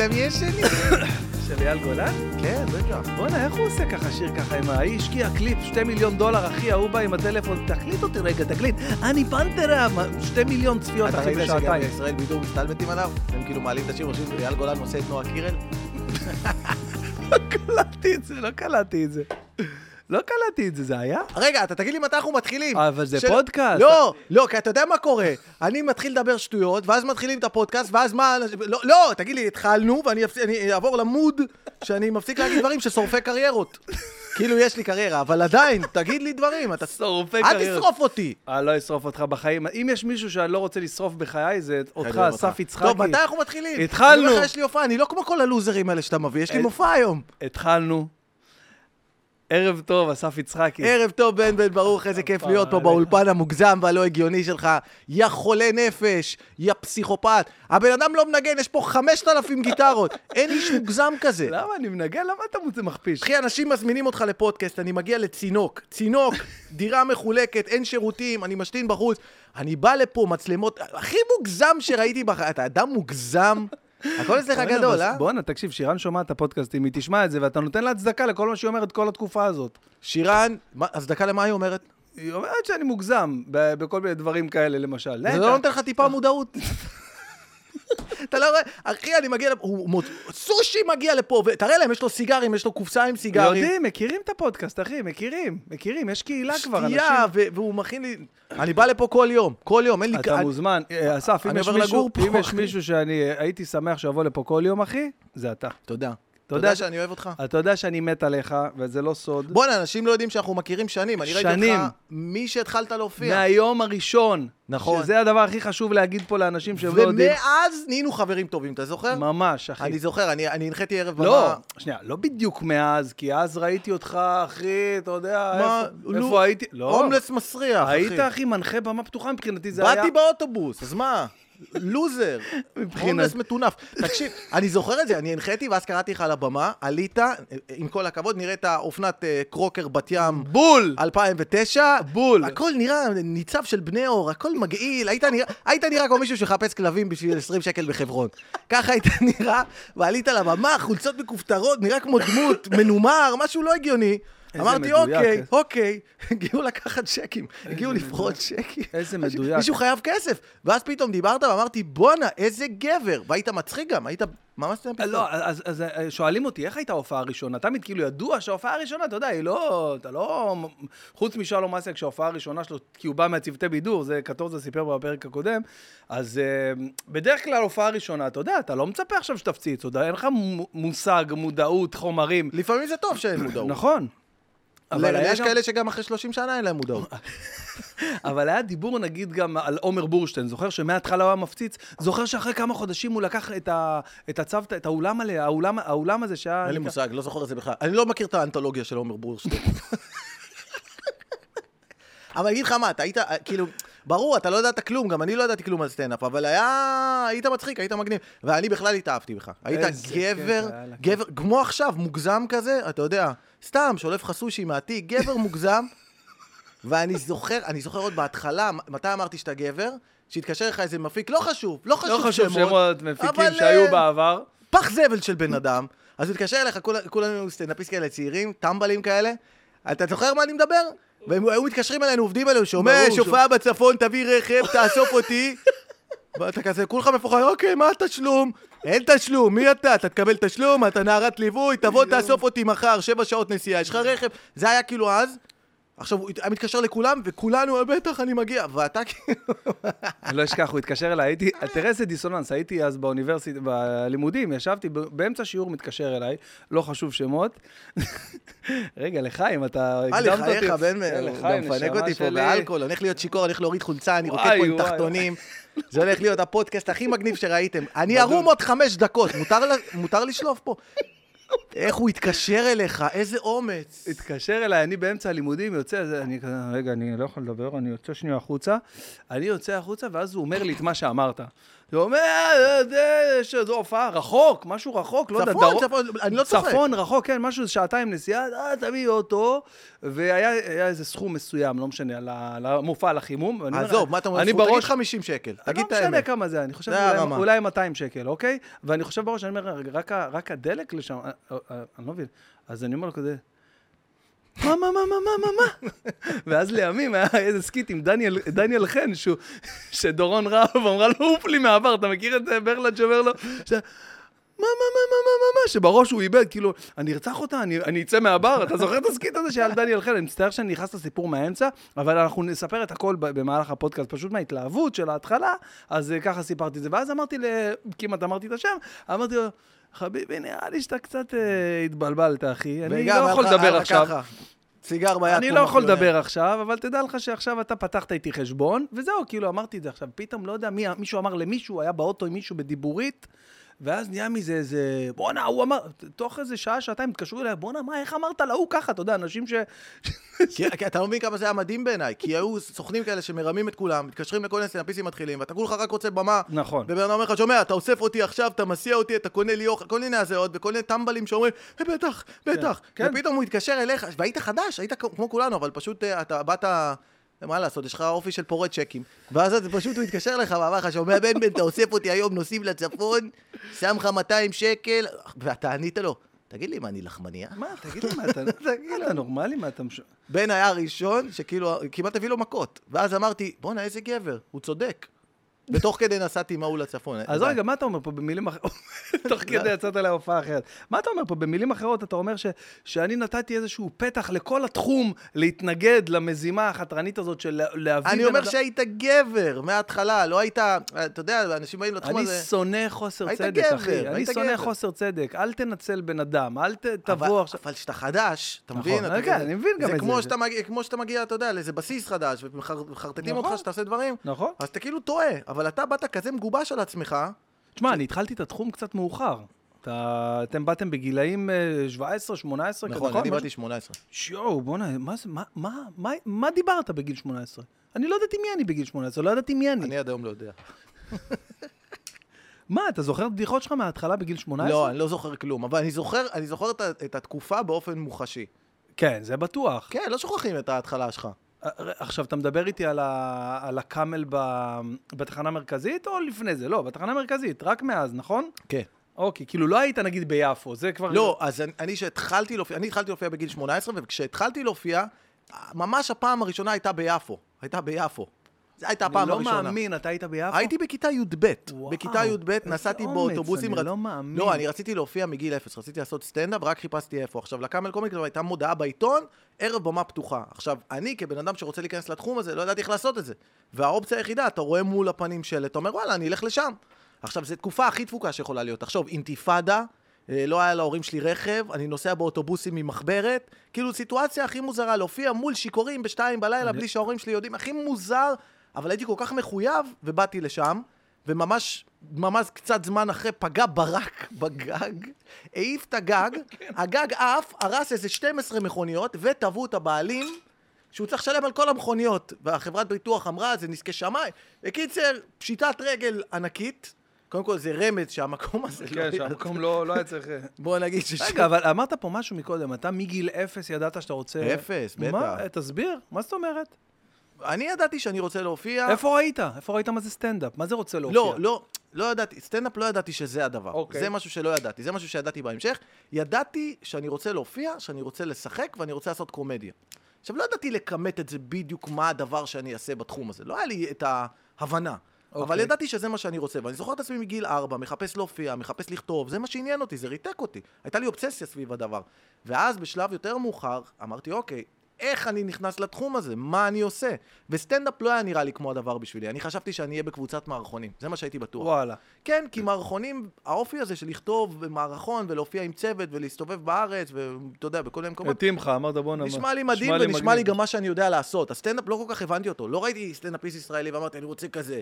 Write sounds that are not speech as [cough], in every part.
ערה וכולם ישנים. של אייל גולן? כן, בטח. בואנה, איך הוא עושה ככה שיר ככה עם ההיא? השקיע קליפ, שתי מיליון דולר, אחי, ההוא בא עם הטלפון, תקליט אותי רגע, תקליט. אני פנתרה, שתי מיליון צפיות, אתה אחי, ראית שגם בשעתיים. בישראל בידור מסתלבטים עליו? הם כאילו מעלים את השיר, חושבים אייל גולן עושה את נועה קירל? [laughs] לא קלטתי את זה, לא קלטתי את זה. לא קלטתי את זה, זה היה? רגע, אתה תגיד לי מתי אנחנו מתחילים. אבל זה של- פודקאסט. לא, לא, כי אתה יודע מה קורה. אני מתחיל לדבר שטויות, ואז מתחילים את הפודקאסט, ואז מה... לא, לא, תגיד לי, התחלנו, ואני אפס- אעבור למוד שאני מפסיק להגיד דברים ששורפי קריירות. כאילו יש לי קריירה, אבל עדיין, תגיד לי דברים, אתה... שורפי אל קריירות. תשרוף אותי. אני לא אשרוף אותך בחיים. אם יש מישהו שאני לא רוצה לשרוף בחיי, זה אותך, אסף יצחקי. טוב, מתי אנחנו מתחילים? התחלנו. אני אומר לך, יש לי הופעה, אני לא כמו כל הלוזרים האלה שאתה מביא, יש לי מופע היום. התחלנו. ערב טוב, אסף יצחקי. ערב טוב, בן בן ברוך, איזה כיף להיות פה. באולפן המוגזם והלא הגיוני שלך. יא חולה נפש, יא פסיכופת. הבן אדם לא מנגן, יש פה 5,000 גיטרות. אין איש מוגזם כזה. למה אני מנגן? למה אתה מוצא מכפיש? אחי, אנשים מזמינים אותך לפודקאסט, אני מגיע לצינוק. צינוק, דירה מחולקת, אין שירותים, אני משתין בחוץ. אני בא לפה, מצלמות, הכי מוגזם שראיתי בחיים. אתה אדם מוגזם? הכל אצלך גדול, אה? בואנה, תקשיב, שירן שומעת את הפודקאסטים, היא תשמע את זה, ואתה נותן לה הצדקה לכל מה שהיא אומרת כל התקופה הזאת. שירן, מה- אז דקה למה היא אומרת? היא אומרת שאני מוגזם ב- בכל מיני דברים כאלה, למשל. זה לא נותן לך טיפה מודעות. [laughs] אתה לא רואה, אחי, אני מגיע לפה, הוא סושי מגיע לפה, ותראה להם, יש לו סיגרים, יש לו קופסה עם סיגרים. יודעים, מכירים את הפודקאסט, אחי, מכירים, מכירים, יש קהילה כבר, אנשים... שתייה, והוא מכין לי... אני בא לפה כל יום, כל יום, אין לי... אתה מוזמן. אה, אסף, אם יש מישהו- שאני הייתי שמח שיבוא לפה כל יום, אחי, זה אתה. תודה. אתה יודע שאני אוהב אותך? אתה יודע שאני מת עליך, וזה לא סוד. בואנה, אנשים לא יודעים שאנחנו מכירים שנים. אני ראיתי. אותך משהתחלת להופיע. מהיום הראשון. נכון. שזה הדבר הכי חשוב להגיד פה לאנשים שהם לא יודעים. ומאז נהיינו חברים טובים, אתה זוכר? ממש, אחי. אני זוכר, אני הנחיתי ערב לא, במה. שנייה, לא בדיוק מאז, כי אז ראיתי אותך, אחי, אתה יודע, מה? איפה- נו, איפה הייתי? לא, הומלס מסריח, אחי. היית, אחי, מנחה במה פתוחה מבחינתי, זה היה... באתי באוטובוס, אז מה? לוזר. הומלס מטונף. תקשיב, אני זוכר את זה, אני הנחיתי ואז קראתי לך על הבמה, עלית, עם כל הכבוד, נראית אופנת אה, קרוקר בת ים בול! 2009. בול. הכל נראה ניצב של בני אור, הכל מגעיל, היית נראה, היית נראה כמו מישהו שחפש כלבים בשביל 20 שקל בחברון. ככה היית נראה, ועלית לבמה, חולצות מכופתרות, נראה כמו דמות, מנומר, משהו לא הגיוני. אמרתי, אוקיי, אה. אוקיי, [laughs] הגיעו לקחת צ'קים, הגיעו לפרוט צ'קים. איזה מדויק. מישהו חייב כסף. ואז פתאום דיברת ואמרתי, בואנה, איזה גבר. והיית מצחיק גם, היית ממש סטנדאפיסט. לא, אז, אז אה, שואלים אותי, איך הייתה ההופעה הראשונה? תמיד כאילו ידוע שההופעה הראשונה, אתה יודע, היא לא... אתה לא... חוץ משלום אסק, שההופעה הראשונה שלו, כי הוא בא מהצוותי בידור, זה קטורזה סיפר בפרק הקודם, אז אה, בדרך כלל הופעה ראשונה, אתה יודע, אתה לא מצפה עכשיו שתפציץ, אתה יודע, אין לך מו- מושג, מודעות, חומרים. לפעמים זה טוב שאין מודעות. [coughs] נכון. אבל היה יש גם- כאלה שגם אחרי 30 שנה אין להם מודעות. [laughs] אבל היה דיבור נגיד גם על עומר בורשטיין, זוכר שמההתחלה הוא היה מפציץ? זוכר שאחרי כמה חודשים הוא לקח את, ה, את הצוותא, את האולם עליה, האולם, האולם הזה שהיה... אין לי מושג, לא זוכר את זה בכלל. אני לא מכיר את האנתולוגיה של עומר בורשטיין. [laughs] אבל אני אגיד לך מה, אתה היית, כאילו, ברור, אתה לא ידעת כלום, גם אני לא ידעתי כלום על סטנדאפ, אבל היה, היית מצחיק, היית מגניב. ואני בכלל התאהבתי בך. היית גבר. גבר, כמו עכשיו, מוגזם כזה, אתה יודע, סתם, שולף לך סושי מהתיק, גבר מוגזם. [laughs] ואני זוכר, אני זוכר עוד בהתחלה, מתי אמרתי שאתה גבר? שהתקשר לך איזה מפיק, לא חשוב, לא חשוב לא חשוב שמות מפיקים שהיו אה, בעבר. פח זבל של בן אדם, אז הוא התקשר אליך, כול- כולנו סטנדאפיסט כאלה צעירים, טמבלים כאלה, אתה זוכר מה אני מדבר? והם היו מתקשרים אלינו, עובדים עלינו, ברור, יש הופעה בצפון, תביא רכב, תאסוף אותי. [laughs] ואתה כזה, כולך מפוחד, אוקיי, מה התשלום? אין תשלום, מי אתה? אתה תקבל תשלום, אתה נערת ליווי, תבוא תאסוף אותי מחר, שבע שעות נסיעה, יש לך רכב. זה היה כאילו אז. עכשיו, הוא היה מתקשר לכולם, וכולנו, "אה, בטח, אני מגיע. ואתה כאילו... [laughs] לא אשכח, הוא התקשר אליי, הייתי, תראה איזה דיסוננס, הייתי אז באוניברסיטה, בלימודים, ישבתי, באמצע שיעור מתקשר אליי, לא חשוב שמות. [laughs] רגע, לחיים, אתה אה, הקדמת אותי. לחייך, בן, לחיים, מפנק אותי פה. באלכוהול, הולך להיות שיכור, הולך להוריד חולצה, אני רוקד פה עם. תחתונים. זה הולך להיות הפודקאסט הכי מגניב שראיתם. אני. ערום עוד חמש דקות, מותר לשלוף פה. איך הוא התקשר אליך, איזה אומץ. התקשר אליי, אני באמצע הלימודים יוצא, אני כזה, רגע, אני לא יכול לדבר, אני יוצא שנייה החוצה. אני יוצא החוצה, ואז הוא אומר לי את מה שאמרת. זה אומר, אה, יש איזו הופעה, רחוק, משהו רחוק, לא יודע, צפון, דרום. צפון, אני לא צוחק. צפון, רחוק, כן, משהו, שעתיים נסיעה, אה, תביא אוטו, והיה היה איזה סכום מסוים, לא משנה. ואני אומר, עזוב, מה אתה אומר? אני תגיד בראש, 50 שקל, תגיד את לא משנה האמת. כמה זה, אני חושב אולי- הרמה. אולי 200 שקל, אוקיי? ואני חושב בראש, אני אומר, רק הדלק לשם, אה, אה, אני לא מבין. אז אני אומר לו כזה, מה, מה, מה, מה, מה, מה, מה? ואז לימים היה איזה skit עם דניאל, דניאל חן, שהוא, שדורון רהב אמרה לו, עוף לי מהעבר, אתה מכיר את אה, ברלנד שאומר לו, ש... מה, מה, מה, מה, מה, מה, מה, שבראש הוא איבד, כאילו, אני ארצח אותה, אני, אני אצא מהבר, אתה זוכר את ה skit הזה שהיה על דניאל חן? אני מצטער שאני נכנס לסיפור מהאמצע, אבל אנחנו נספר את הכל במהלך הפודקאסט, פשוט מההתלהבות של ההתחלה, אז אה, ככה סיפרתי את זה. ואז אמרתי. כמעט אמרתי את השם, אמרתי לו, חביבי, נראה לי שאתה קצת אה, התבלבלת, אחי, אני לא יכול היה לדבר לך עכשיו. סיגר ביד. אני לא יכול. לדבר עכשיו, אבל תדע לך שעכשיו אתה פתחת איתי חשבון, וזהו, כאילו, אמרתי את זה עכשיו, פתאום, לא יודע, מי, מישהו אמר למישהו, היה באוטו עם מישהו בדיבורית, ואז נהיה מזה איזה, בואנה, הוא אמר, תוך איזה שעה, שעתיים התקשרו אליי, בואנה, מה, איך אמרת להוא ככה, אתה יודע, אנשים ש... [laughs] כי, כי אתה לא מבין כמה זה היה מדהים בעיניי, כי היו סוכנים כאלה שמרמים את כולם, מתקשרים לכל מיני סטנאפיסטים מתחילים, ואתה כולך רק רוצה במה, נכון. ובן אדם אומר לך, שומע, אתה אוסף אותי עכשיו, אתה מסיע אותי, אתה קונה לי אוכל, כל מיני הזיות, וכל מיני טמבלים שאומרים, "אה, בטח, בטח, כן. ופתאום הוא התקשר אליך, והיית חדש, היית כמו כולנו, אבל פשוט אה, אתה באת... מה לעשות, יש לך אופי של פורט צ'קים. ואז אתה- פשוט הוא התקשר לך ואמר לך, שומע בן בן, אתה אוסף אותי היום, נוסעים לצפון, שם לך 200 שקל, ואתה ענית לו, תגיד לי, מה, אני לחמניה? מה, תגיד לי, מה, אתה [laughs] מה, אתה נורמלי? מה, אתה... בן היה הראשון שכאילו כמעט הביא לו מכות. ואז אמרתי, בואנה, איזה גבר, הוא צודק. בתוך כדי נסעתי עם ההוא לצפון. אז די. רגע, מה אתה אומר פה במילים אחרות? [laughs] תוך כדי יצאת להופעה אחרת. מה אתה אומר פה במילים אחרות? אתה אומר ש, שאני נתתי איזשהו פתח לכל התחום להתנגד למזימה החתרנית הזאת של לה- להביא... אני אומר שהיית גבר מההתחלה, לא היית, אתה יודע, אנשים באים לתחום אני הזה. שונא חוסר צדק, אחי. אני שונא. חוסר צדק. אל תנצל בן אדם, אל תבוא עכשיו... אבל כשאתה חדש, אתה נכון, מבין? כן, אני מבין גם זה את זה. מגיע- כמו שאתה מגיע, אתה יודע, לאיזה בסיס חדש, ומחרטטים נכון. אותך שאתה עושה דברים, נכון. אז אתה כאילו טועה, אבל אתה באת כזה מגובש על עצמך, תשמע, אני התחלתי את התחום קצת מאוחר. אתה- אתם באתם בגילאים אה, 17, 18, כזה, נכון, אני? באתי 18. שיואו, בואנה, מה זה, מה, מה, מה, מה דיברת בגיל 18? אני לא ידעתי מי אני בגיל 18, לא ידעתי מי אני. אני עד היום לא יודע. [laughs] מה, אתה זוכר בדיחות שלך מההתחלה בגיל 18? לא, אני לא זוכר כלום, אבל אני זוכר, אני זוכר את את התקופה באופן מוחשי. כן, זה בטוח. כן, לא שוכחים את ההתחלה שלך. עכשיו, אתה מדבר איתי על, ה... על הקאמל ב... בתחנה המרכזית, או לפני זה? לא, בתחנה המרכזית, רק מאז, נכון? כן. אוקיי, כאילו לא היית נגיד ביפו, זה כבר... לא, אז אני- אני שהתחלתי להופיע, אני התחלתי להופיע בגיל 18, וכשהתחלתי להופיע, ממש הפעם הראשונה הייתה ביפו. הייתה ביפו. זו הייתה הפעם אני לא הראשונה. מאמין, אתה היית ביפו? הייתי בכיתה י"ב. וואו, בכיתה י"ב נסעתי באוטובוסים. אני רצ- לא מאמין. לא, אני רציתי להופיע מגיל אפס, רציתי לעשות סטנדאפ, רק חיפשתי איפה. עכשיו, לקאמל קומיקס הייתה מודעה בעיתון, ערב במה פתוחה. עכשיו, אני כבן אדם שרוצה להיכנס לתחום הזה, לא ידעתי איך לעשות את זה. והאופציה היחידה, אתה רואה מול הפנים שלט, אתה אומר, וואלה, אני אלך לשם. עכשיו, זו תקופה הכי תפוקה שיכולה להיות. תחשוב, אינתיפאדה, אה, לא היה להורים שלי רכב, אני נוסע באוטובוסים ממחברת, כאילו סיטואציה הכי מוזרה, להופיע מול שיכורים בשתיים בלילה בלי שההורים שלי יודעים, הכי מוזר, אבל הייתי כל כך מחויב, ובאתי לשם, וממש, ממש קצת זמן אחרי פגע ברק בגג, העיף את הגג, [laughs] הגג עף, הרס איזה 12 מכוניות, וטבעו את הבעלים. שהוא צריך לשלם על כל המכוניות, והחברת ביטוח אמרה, זה נזקי שמיים. בקיצר, פשיטת רגל ענקית. קודם כל, זה רמז שהמקום הזה לא... כן, שהמקום לא לא היה צריך... בוא נגיד ש... רגע, אבל אמרת פה משהו מקודם, אתה מגיל אפס ידעת שאתה רוצה... אפס, בטח. מה? תסביר, מה זאת אומרת? אני ידעתי שאני רוצה להופיע. איפה ראית? איפה ראית מה זה סטנדאפ? מה זה רוצה להופיע? לא, לא, לא ידעתי, סטנדאפ לא ידעתי שזה הדבר. אוקיי. זה משהו שלא ידעתי, זה משהו שידעתי בהמשך. ידעתי שאני רוצה להופיע, שאני רוצה לשחק ואני רוצה לעשות קומדיה. עכשיו, לא ידעתי לכמת את זה בדיוק מה הדבר שאני אעשה בתחום הזה. לא היה לי את ההבנה. אבל אוקיי. ידעתי שזה מה שאני רוצה, ואני זוכר את עצמי מגיל ארבע, מחפש להופיע, מחפש לכתוב, זה מה שעניין אותי, זה ריתק אותי. הייתה לי אובססיה סביב הדבר. ואז בשלב יותר מאוחר, אמרתי, אוקיי, איך אני נכנס לתחום הזה? מה אני עושה? וסטנדאפ לא היה נראה לי כמו הדבר בשבילי. אני חשבתי שאני אהיה בקבוצת מערכונים, זה מה שהייתי בטוח. וואלה. כן, כי מערכונים, האופי הזה של לכתוב במערכון ולהופיע עם צוות ולהסתובב בארץ, ואתה יודע, בכל מיני מקומות, התאים לך, אמרת בואנה. נשמע לי מדהים ונשמע לי גם מה שאני יודע לעשות. הסטנדאפ לא כל כך הבנתי אותו. לא ראיתי סטנדאפיסט ישראלי ואמרתי, אני רוצה כזה.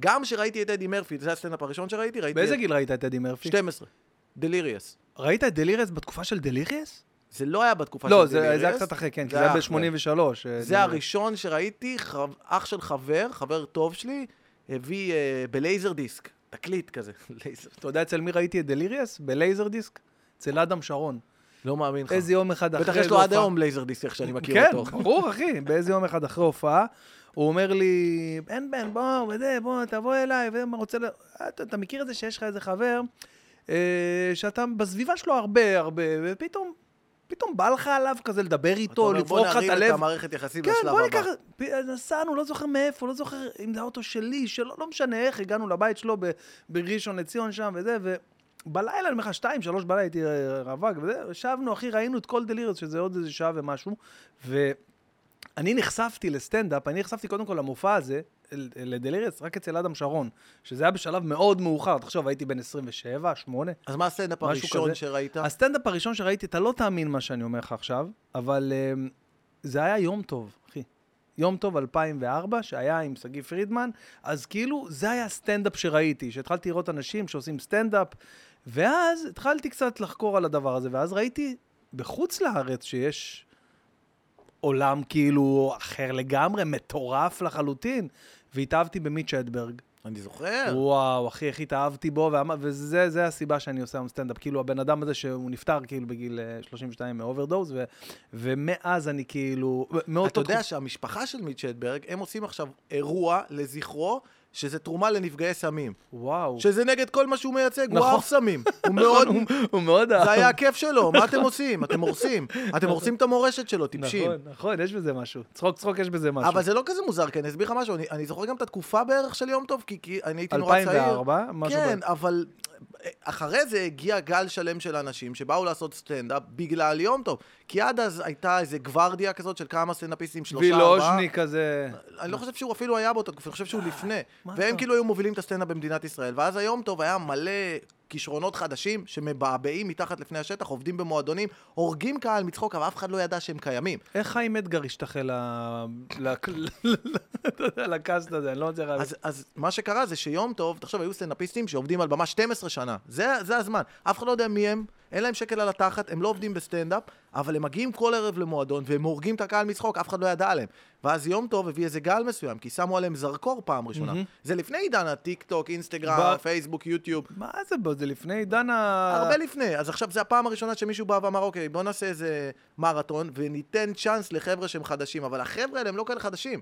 גם כשראיתי את אדי מרפי, זה הסטנדאפ הראשון שראיתי, ראיתי באיזה את גיל ראית את אדי מרפי? 12. Delirious. ראית את Delirious בתקופה של Delirious? זה לא היה בתקופה לא, של זה Delirious. זה היה קצת אחרי, כן, כי זה היה היה אחרי. ב-83. זה הראשון שראיתי, אח של חבר, חבר טוב שלי, הביא אה, ב laser disc, תקליט כזה. [laughs] אתה יודע אצל מי ראיתי את Delirious? ב laser disc? אצל אדם שרון. לא מאמין לך. איזה יום אחד אחרי... בטח יש לו עד היום laser disc, איך שאני מכיר כן, אותו. [laughs] ברור, אחי. באיזה יום אחד אחרי הופעה, הוא אומר לי, בן בן, בוא, וזה, בוא, תבוא אליי, ואני רוצה... ל... אתה, אתה מכיר את זה שיש לך איזה חבר, אה, שאתה בסביבה שלו הרבה, הרבה, ופתאום... פתאום בא לך עליו כזה לדבר איתו, לפרוק לך בוא את נרים את הלב. המערכת יחסים כן, לשלב בוא הבא. ניקח, פ- נסענו, לא זוכר מאיפה, לא זוכר אם זה האוטו שלי, שלא, לא משנה איך, הגענו לבית שלו ב- בראשון לציון שם וזה, ובלילה, אני אומר לך, שתיים, שלוש בלילה הייתי אה, רווק וזה, ישבנו, אחי, ראינו את כל דלירס, שזה עוד איזה שעה ומשהו, ואני נחשפתי לסטנדאפ, אני נחשפתי קודם כל למופע הזה, ל- לדלירס, רק אצל אדם שרון, שזה היה בשלב מאוד מאוחר, תחשוב, הייתי בן 27, 8, אז מה הסטנדאפ הראשון כזה. שראית? הסטנדאפ הראשון שראיתי, אתה לא תאמין מה שאני אומר לך עכשיו, אבל אממ, זה היה יום טוב, אחי. יום טוב 2004, שהיה עם שגיא פרידמן, אז כאילו, זה היה הסטנדאפ שראיתי, שהתחלתי לראות אנשים שעושים סטנדאפ, ואז התחלתי קצת לחקור על הדבר הזה, ואז ראיתי בחוץ לארץ שיש עולם כאילו אחר לגמרי, מטורף לחלוטין, והתאהבתי במיץ' הדברג. אני זוכר. וואו, אחי, איך התאהבתי בו, ואמר- וזה זה הסיבה שאני עושה היום סטנדאפ. כאילו, הבן אדם הזה שהוא נפטר כאילו בגיל אה, 32 מ overdose, ו- ומאז אני כאילו... מאותו אתה יודע שהמשפחה של מיץ' הדברג, הם עושים עכשיו אירוע לזכרו, שזה תרומה לנפגעי סמים. וואו. שזה נגד כל מה שהוא מייצג, הוא נכון. אהב סמים. [laughs] הוא מאוד... הוא- הוא מאוד אהב. זה היה הכיף שלו, מה אתם עושים? אתם הורסים. [laughs] אתם הורסים את המורשת שלו, טיפשים. נכון, נכון, יש בזה משהו. צחוק, צחוק, יש בזה משהו. אבל זה לא כזה מוזר, כי אני אסביר לך משהו, אני, אני זוכר גם את התקופה בערך של יום טוב, כי, כי אני הייתי נורא צעיר. 2004, משהו... כן, ב- אבל אחרי זה הגיע גל שלם של אנשים שבאו לעשות סטנדאפ בגלל יום טוב. כי עד אז הייתה איזה גוורדיה כזאת של כמה סטנדאפיסטים, שלושה, ארבעה. וילוז'ני כזה. אני לא חושב שהוא אפילו היה באותה תקופה, אני חושב שהוא לפני. והם כאילו היו מובילים את הסצנה במדינת ישראל. ואז היום טוב היה מלא כישרונות חדשים שמבעבעים מתחת לפני השטח, עובדים במועדונים, הורגים קהל מצחוק, אבל אף אחד לא ידע שהם קיימים. איך חיים אדגר השתחל לקאסט הזה, אני לא מצליח להבין. אז, מה שקרה זה שיום טוב, תחשוב, היו סטנדאפיסטים שעובדים על במה 12 שנה. זה הזמן. אף אחד לא יודע מי הם, אין להם שקל על התחת, הם לא עובדים בסטנדאפ, אבל הם מגיעים כל ערב למועדון, והם הורגים את הקהל מצחוק, אף אחד לא ידע עליהם. ואז יום טוב הביא איזה גל מסוים, כי שמו עליהם זרקור פעם ראשונה. מהמם. זה לפני עידן הטיק טוק, אינסטגרם, ב- פייסבוק, יוטיוב. מה זה? זה לפני עידן ה... הרבה לפני. אז עכשיו זו הפעם הראשונה שמישהו בא ואמר, אוקיי, בוא נעשה איזה מרתון, וניתן צ'אנס לחבר'ה שהם חדשים. אבל החבר'ה האלה הם לא כאלה חדשים.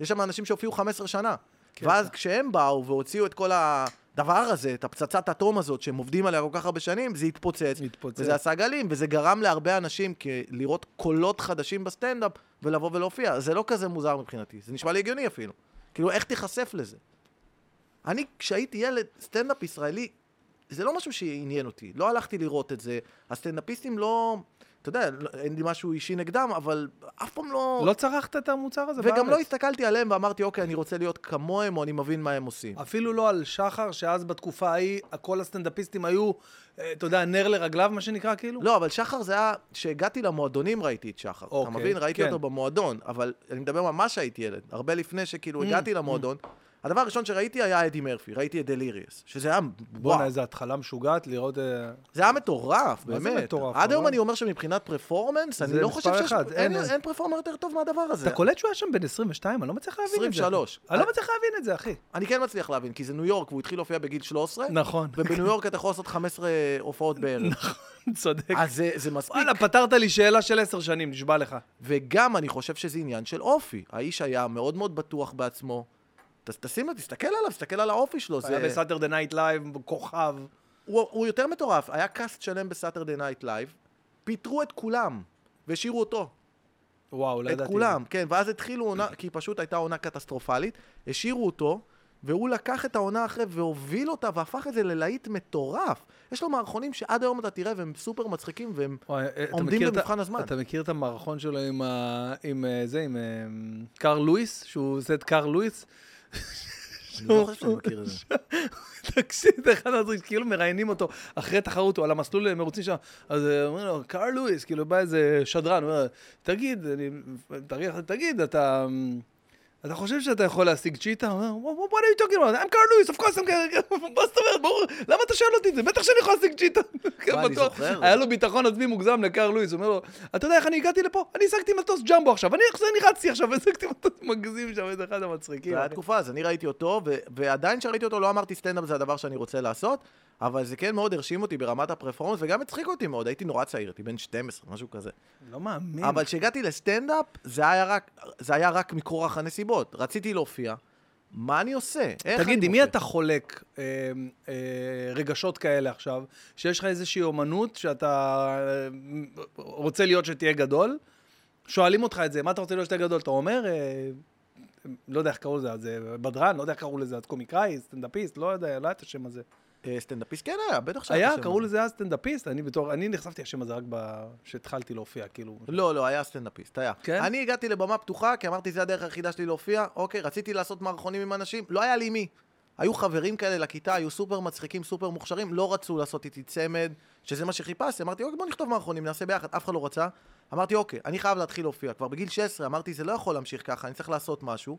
יש שם אנשים שהופיעו 15 שנה. ואז כשהם באו והוציאו את כל הדבר הזה, את הפצצת אטום הזאת, שהם עובדים עליה כל כך הרבה שנים, זה התפוצץ. התפוצץ. וזה עשה גלים, וזה גרם להרבה אנשים לראות קולות חדשים בסטנדאפ, ולבוא ולהופיע. זה לא כזה מוזר מבחינתי. זה נשמע לי הגיוני אפילו. כאילו, איך תיחשף לזה? אני, כשהייתי ילד, סטנדאפ ישראלי, זה לא משהו שעניין אותי. לא הלכתי לראות את זה. הסטנדאפיסטים לא... אתה יודע, לא- אין לי משהו אישי נגדם, אבל אף פעם לא... לא צרכת את המוצר הזה וגם בארץ. לא הסתכלתי עליהם ואמרתי, אוקיי, אני רוצה להיות כמוהם, או אני מבין מה הם עושים. אפילו לא על שחר, שאז בתקופה ההיא, כל הסטנדאפיסטים היו, אה, אתה יודע, נר לרגליו, מה שנקרא, כאילו? לא, אבל שחר זה היה... כשהגעתי למועדונים ראיתי את שחר. אתה אוקיי, מבין? ראיתי כן. אותו במועדון, אבל אני מדבר ממש שהייתי ילד. הרבה לפני שכאילו Mm, הגעתי למועדון. הדבר הראשון שראיתי היה אדי מרפי, ראיתי את דליריוס, שזה היה, בואנה, איזה התחלה משוגעת לראות... אה, זה היה מטורף, מה זה באמת. מטורף, עד היום אבל? אני אומר שמבחינת פרפורמנס, אני לא חושב שיש... אחד, אין- אין- אין פרפורמר יותר טוב מהדבר הזה. אתה קולט שהוא היה שם בן 22? אני לא מצליח להבין את זה. 23. אני לא מצליח להבין את זה, אחי. אני כן מצליח להבין, כי זה ניו יורק, והוא התחיל להופיע בגיל 13, נכון. ובניו יורק אתה יכול לעשות 15 הופעות בערב. [laughs] צודק. אז זה- זה מספיק. וואלה, פתרת לי שאלה של עשר שנים, נשבע לך. וגם אני חושב שזה עניין של אופי. האיש היה מאוד מאוד בטוח בעצמו. ת- תשים, תסתכל עליו, תסתכל על האופי שלו. היה זה... ב Saturday Night Live, כוכב. הוא, הוא יותר מטורף. היה cast שלם ב Saturday Night Live, פיטרו את כולם, והשאירו אותו. וואו, לא את ידעתי. כולם, כן. ואז התחילו עונה, כי פשוט הייתה עונה קטסטרופלית, השאירו אותו, והוא לקח את העונה אחרי והוביל אותה, והפך את זה ללהיט מטורף. יש לו מערכונים שעד היום אתה תראה, והם סופר מצחיקים, והם... וואי, אה, עומדים את במבחן הזמן. אתה מכיר את המערכון שלו עם ה... עם אה, זה, עם אה, קארל לואיס? שהוא עושה את קארל לואיס? אני לא חושב שאני מכיר את זה. תקשיב, זה אחד המצחיק, כאילו מראיינים אותו אחרי תחרות, הוא על המסלול מרוצים שם, אז אה, אומרים לו, קארל לואיס, כאילו בא איזה שדרן, הוא אומר, תגיד, תגיד, אתה... אתה חושב שאתה יכול להשיג צ'יטה? הוא אומר, what are you talking about? I'm קארל לואיס, of course I'm קארל [laughs] מה זאת אומרת? ברור, למה אתה שואל אותי את זה? בטח שאני יכול להשיג צ'יטה. [laughs] היה לו ביטחון עצמי מוגזם לקארל לואיס, הוא אומר לו, אתה יודע איך אני הגעתי לפה? אני השגתי מטוס ג'מבו עכשיו, אני רצתי עכשיו, [laughs] השגתי מטוס מגזים שם, איזה אחד המצחיקים. זה היה תקופה, אז אני ראיתי אותו, ועדיין כשראיתי אותו לא אמרתי סטנדאפ זה הדבר שאני רוצה לעשות, אבל זה כן מאוד הרשים אותי ברמת הפרפורמנס, וגם הצחיק אותי מאוד, הייתי נורא צעיר, הייתי בן 12, משהו כזה. לא מאמין. אבל כשהגעתי לסטנדאפ, זה היה רק, זה היה רק מכורח הנסיבות. רציתי להופיע, מה אני עושה? איך תגיד, עם מי? אתה חולק אה, אה, רגשות כאלה עכשיו? שיש לך איזושהי אומנות שאתה אה, רוצה להיות שתהיה גדול? שואלים אותך את זה, מה אתה רוצה להיות שתהיה גדול? אתה אומר, אה, לא יודע איך קראו לזה, אז אה, בדרן, לא יודע איך קראו לזה, אז קומיקאי, סטנדאפיסט, לא יודע, לא היה את השם הזה. סטנדאפיסט כן היה, בטח שהיה. היה, קראו. לזה אז סטנדאפיסט, אני בתור, אני נחשפתי לשם הזה רק כשהתחלתי להופיע, כאילו. לא, לא, היה סטנדאפיסט, היה. כן? אני הגעתי לבמה פתוחה, כי אמרתי, זה הדרך היחידה שלי להופיע. אוקיי, רציתי לעשות מערכונים עם אנשים, לא היה לי מי. היו חברים כאלה לכיתה, היו סופר מצחיקים, סופר מוכשרים, לא רצו לעשות איתי צמד, שזה מה שחיפשתי. אמרתי, אוקיי, בוא נכתוב מערכונים, נעשה ביחד, אף אחד לא רצה. אמרתי, אוקיי, אני חייב להתחיל להופיע. כבר בגיל 16 אמרתי, זה לא יכול להמשיך ככה, אני צריך לעשות משהו.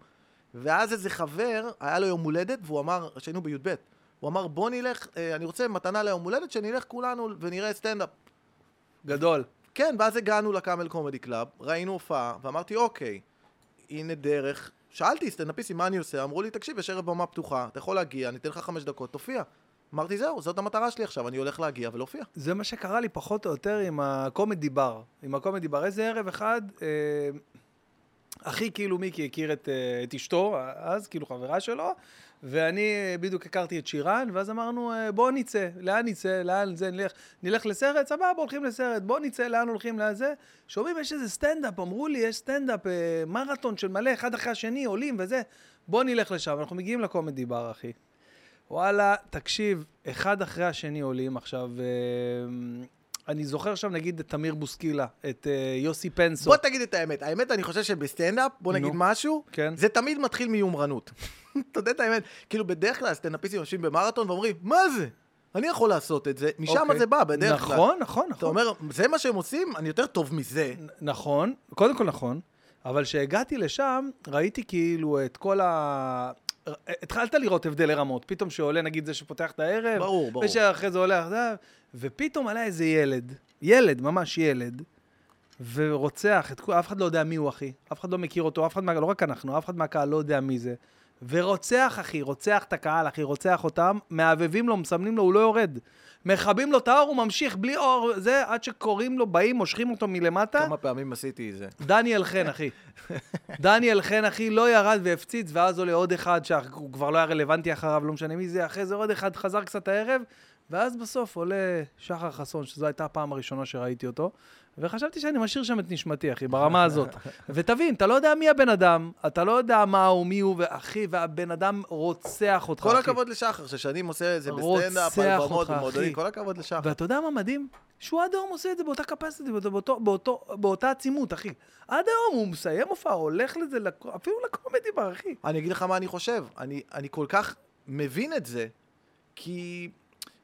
ואז איזה חבר, היה לו יום הולדת, והוא אמר, שהיינו בי"ב, הוא אמר, בוא נלך, אה, אני רוצה מתנה ליום הולדת, שנלך כולנו ונראה סטנדאפ. גדול. כן, ואז הגענו לקאמל קומדי קלאב, ראינו הופעה, ואמרתי, אוקיי, הנה דרך. שאלתי סטנדאפיסטים, מה אני עושה? אמרו לי, תקשיב, יש ערב במה פתוחה, אתה יכול להגיע, אני אתן לך חמש דקות, תופיע. אמרתי, זהו, זאת המטרה שלי עכשיו, אני הולך להגיע ולהופיע. זה מה שקרה לי פחות או יותר עם הקומדי בר. עם הקומדי בר. איזה ערב אחד, אה, אחי כאילו מיקי הכיר את, אה, את אשתו, אז כאילו חברה שלו, ואני אה, בדיוק הכרתי את שירן, ואז אמרנו, אה, בוא נצא, לאן נצא, לאן זה, נלך, נלך לסרט, סבבה, הולכים לסרט, בוא נצא, לאן הולכים לזה. שומעים, יש איזה סטנדאפ, אמרו לי, יש סטנדאפ, מרתון של מלא, אחד אחרי השני, עולים וזה, בוא נלך לשם. אנחנו מגיעים לקומדי בר, אחי. וואלה, תקשיב, אחד אחרי השני עולים עכשיו. אני זוכר שם נגיד את תמיר בוסקילה, את אה, יוסי פנסו. בוא תגיד את האמת. האמת, אני חושב שבסטנדאפ, בוא נגיד נו. משהו, כן. זה תמיד מתחיל מיומרנות. [laughs] אתה יודע את האמת? כאילו, בדרך כלל סטנדאפיסטים יושבים במרתון ואומרים, מה זה? אני יכול לעשות את זה, משם אוקיי. זה בא, בדרך כלל. נכון, נכון, נכון. אתה אומר, זה מה שהם עושים? אני יותר טוב מזה. נכון, קודם כל נכון, אבל כשהגעתי לשם, ראיתי כאילו את כל ה... התחלת לראות הבדלי רמות, פתאום שעולה נגיד זה שפותח את הערב, ברור, ברור. ושאחרי זה עולה, זה, ופתאום עלה איזה ילד, ילד, ממש ילד, ורוצח את כולם, אף אחד לא יודע מי הוא אחי, אף אחד לא מכיר אותו, אף אחד, מה, לא רק אנחנו, אף אחד מהקהל לא יודע מי זה. ורוצח אחי, רוצח את הקהל אחי, רוצח אותם, מהבהבים לו, מסמנים לו, הוא לא יורד. מכבים לו את האור, הוא ממשיך בלי אור, זה, עד שקוראים לו, באים, מושכים אותו מלמטה. כמה פעמים עשיתי את זה. דניאל חן, אחי. [laughs] דניאל חן, אחי, לא ירד והפציץ, ואז עולה עוד אחד שהוא כבר לא היה רלוונטי אחריו, לא משנה מי זה, אחרי זה עוד אחד חזר קצת הערב, ואז בסוף עולה שחר חסון, שזו הייתה הפעם הראשונה שראיתי אותו, וחשבתי שאני משאיר שם את נשמתי, אחי, ברמה הזאת. [laughs] ותבין, אתה לא יודע מי הבן אדם, אתה לא יודע מה הוא, מי הוא, ואחי, והבן אדם רוצח אותך, כל אחי. הכבוד לשחר, ששנים עושה את זה בסטנדאפ, על במות, במועדונים. כל הכבוד לשחר. ואתה יודע מה מדהים? שהוא עד היום עושה את זה באותה capacity, באותו, באותו, באותו, באותה עצימות, אחי. עד היום הוא מסיים הופעה, הולך לזה, לק- אפילו לקומדי בר, אחי. אני אגיד לך מה אני חושב. אני, אני כל כך מבין את זה, כי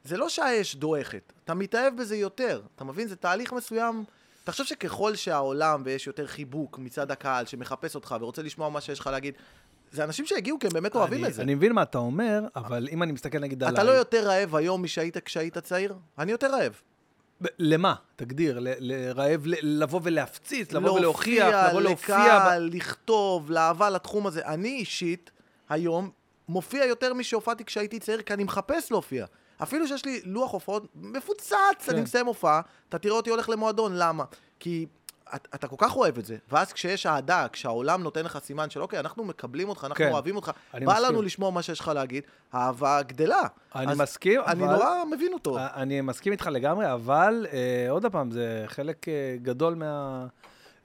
זה לא שהאש דועכת, אתה מתאהב בזה יותר. אתה מבין? זה תהליך מסוים. אתה חושב שככל שהעולם ויש יותר חיבוק מצד הקהל שמחפש אותך ורוצה לשמוע מה שיש לך להגיד, זה אנשים שהגיעו כי הם באמת אוהבים את זה. אני מבין מה אתה אומר, אבל אם אני מסתכל נגיד עליי... אתה לא יותר רעב היום משהיית כשהיית צעיר? אני יותר רעב. למה? תגדיר, לרעב, לבוא ולהפציץ, לבוא ולהוכיח, להופיע, לבוא להופיע. לקהל, לכתוב, לאהבה לתחום הזה. אני אישית, היום, מופיע יותר משהופעתי כשהייתי צעיר, כי אני מחפש להופיע. אפילו שיש לי לוח הופעות מפוצץ, כן. אני מסיים הופעה, אתה תראה אותי הולך למועדון, למה? כי את- אתה כל כך אוהב את זה, ואז כשיש אהדה, כשהעולם נותן לך סימן של אוקיי, אנחנו מקבלים אותך, אנחנו כן. אוהבים אותך, אני בא מסכים. לנו לשמוע מה שיש לך להגיד, האהבה גדלה. אני מסכים, אני אבל- נורא מבין אותו. אני מסכים איתך לגמרי, אבל אה, עוד פעם, זה חלק אה, גדול מה...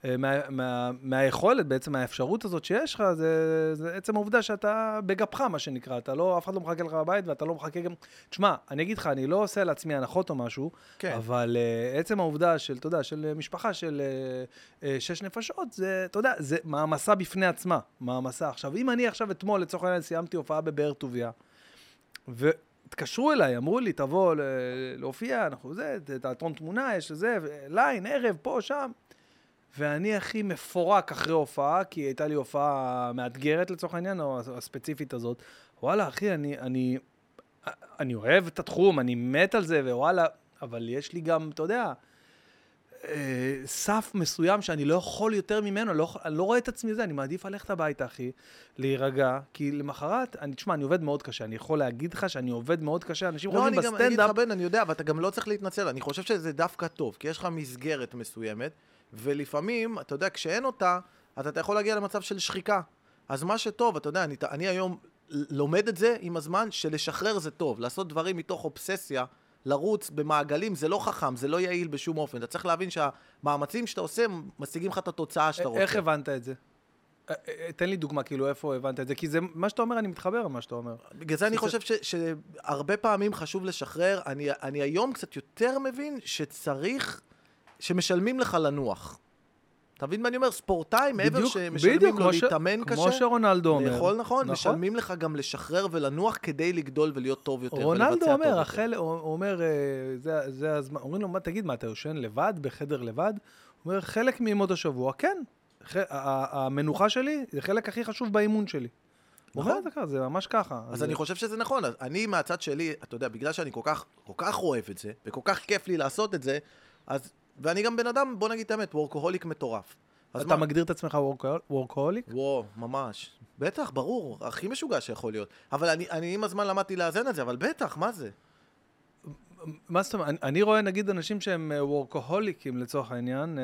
אה, מה, מה, מהיכולת, בעצם מהאפשרות הזאת שיש לך, זה, זה עצם העובדה שאתה בגפך, מה שנקרא. אתה לא, אף אחד לא מחכה לך בבית, ואתה לא מחכה גם... תשמע, אני אגיד לך, אני לא עושה לעצמי הנחות או משהו, כן. אבל uh, עצם העובדה של, אתה יודע, של משפחה של uh, uh, שש נפשות, זה, אתה יודע, זה מעמסה בפני עצמה, מעמסה. עכשיו, אם אני עכשיו אתמול, לצורך העניין, סיימתי הופעה בבאר טוביה, והתקשרו אליי, אמרו לי, תבוא להופיע, אנחנו זה, תיאטרון תמונה, יש לזה, ליין, ערב, פה, שם. ואני הכי מפורק אחרי הופעה, כי הייתה לי הופעה מאתגרת לצורך העניין, או הספציפית הזאת. וואלה, אחי, אני, אני, אני אוהב את התחום, אני מת על זה, ווואלה, אבל יש לי גם, אתה יודע, אה, סף מסוים שאני לא יכול יותר ממנו, לא, אני לא רואה את עצמי זה, אני מעדיף ללכת הביתה, אחי, להירגע, כי למחרת, אני, תשמע, אני עובד מאוד קשה, אני יכול להגיד לך שאני עובד מאוד קשה, אנשים לא, חושבים אני גם אגיד לך, בסטנדאפ, בן, אני יודע, אבל אתה גם לא צריך להתנצל. אני חושב שזה דווקא טוב, כי יש לך מסגרת מסוימת, ולפעמים, אתה יודע, כשאין אותה, אז אתה יכול להגיע למצב של שחיקה. אז מה שטוב, אתה יודע, אני, אני היום לומד את זה עם הזמן, שלשחרר זה טוב. לעשות דברים מתוך אובססיה, לרוץ במעגלים, זה לא חכם, זה לא יעיל בשום אופן. אתה צריך להבין שהמאמצים שאתה עושה, משיגים לך את הרבה שאתה רוצה. איך הבנת את זה? תן לי דוגמה, כאילו, איפה הבנת את זה? כי זה, מה שאתה אומר, אני מתחבר למה שאתה אומר. בגלל זה אני חושב ש, שהרבה פעמים חשוב לשחרר. אני, אני היום קצת יותר מבין שצריך, שמשלמים לך לנוח. אתה מבין מה אני אומר? ספורטאי, מעבר בדיוק, שמשלמים בדיוק, לו כמו ש- להתאמן קשה, כמו שרונלדו אומר. לאכול נכון, נכון. משלמים לך גם לשחרר ולנוח כדי לגדול ולהיות טוב יותר. רונלדו אומר. החל, הוא אומר, אה, זה, זה הזמן, אומרים לו, מה, תגיד, מה, אתה יושן לבד, בחדר לבד? הוא אומר, חלק מימות השבוע, כן. ח- המנוחה שלי זה חלק הכי חשוב באימון שלי. נכון. את זה ממש ככה. אז אני חושב שזה נכון. אז אני מהצד שלי, אתה יודע, בגלל שאני כל כך, כל כך אוהב את זה, וכל כך כיף לי לעשות את זה, אז... ואני גם בן אדם, בוא נגיד את האמת, וורקוהוליק מטורף. אז אתה מה? מגדיר את עצמך וורקהוליק? וואו, ממש. בטח, ברור, הכי משוגע שיכול להיות. אבל אני, אני עם הזמן למדתי לאזן את זה, אבל בטח, מה זה? מה זאת אומרת? אני- אני רואה נגיד אנשים שהם וורקוהוליקים לצורך העניין, אה,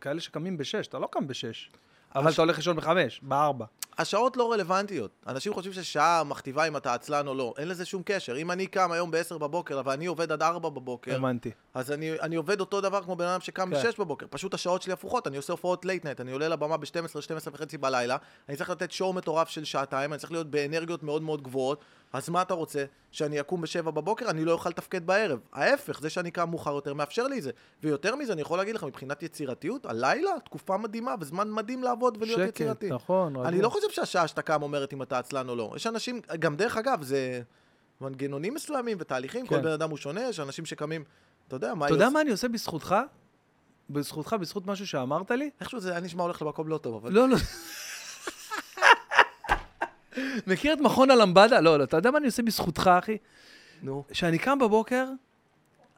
כאלה שקמים בשש, אתה לא קם בשש. אבל הש- אתה הולך לישון בחמש, בארבע. השעות לא רלוונטיות. אנשים חושבים ששעה מכתיבה אם אתה עצלן או לא. אין לזה שום קשר. אם אני קם היום ב-10 בבוקר, ואני עובד עד 4 בבוקר, הבנתי. אז אני, אני עובד אותו דבר כמו בן אדם שקם כן. ב-6 בבוקר. פשוט השעות שלי הפוכות, אני עושה הופעות late night, אני עולה לבמה ב-12, 12 וחצי בלילה, אני צריך לתת שואו מטורף של שעתיים, אני צריך להיות באנרגיות מאוד מאוד גבוהות, אז מה אתה רוצה? שאני אקום ב-7 בבוקר, אני לא אוכל לתפקד בערב. ההפך, זה שאני קם מאוחר יותר מאפשר לי את זה. ויותר מזה, אני יכול להגיד לך, מבחינת יצירתיות, הלילה, תקופה מדהימה, וזמן מדהים לעבוד ולהיות שקט, יצירתי. נכון. אני רגוע. לא חושב שהשעה שאתה קם אומרת אם אתה עצלן או לא. יש אנשים, גם דרך אגב, זה מנגנונים מסוימים ותהליכים, כל כן. בן אדם הוא שונה, יש אנשים שקמים, אתה יודע, מה אתה יודע מה אני עושה בזכותך? בזכותך, בזכות משהו שאמרת לי? איכשהו זה היה נשמע הולך למקום לא טוב, אבל... לא, לא. מכיר את מכון הלמבדה? לא, לא. אתה יודע מה אני עושה בזכותך, אחי? נו. כשאני קם בבוקר,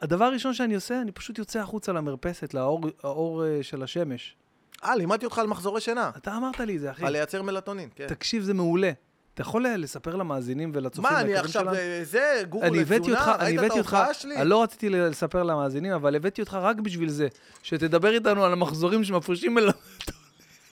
הדבר הראשון שאני עושה, אני פשוט יוצא החוצה למרפסת, לאור האור, אה, של השמש. אה, לימדתי אותך על מחזורי שינה. אתה אמרת לי את זה, אחי. על לייצר מלטונין, כן. תקשיב, זה מעולה. אתה יכול לספר למאזינים ולצופים מה, אני עכשיו, שלנו? זה- זה גורו אני הבאתי אותך, לתזונה? אני ראית את הבאתי אותך, ההופעה שלי? אני לא רציתי לספר למאזינים, אבל הבאתי אותך רק בשביל זה, שתדבר איתנו על המחזורים שמפרישים אליו.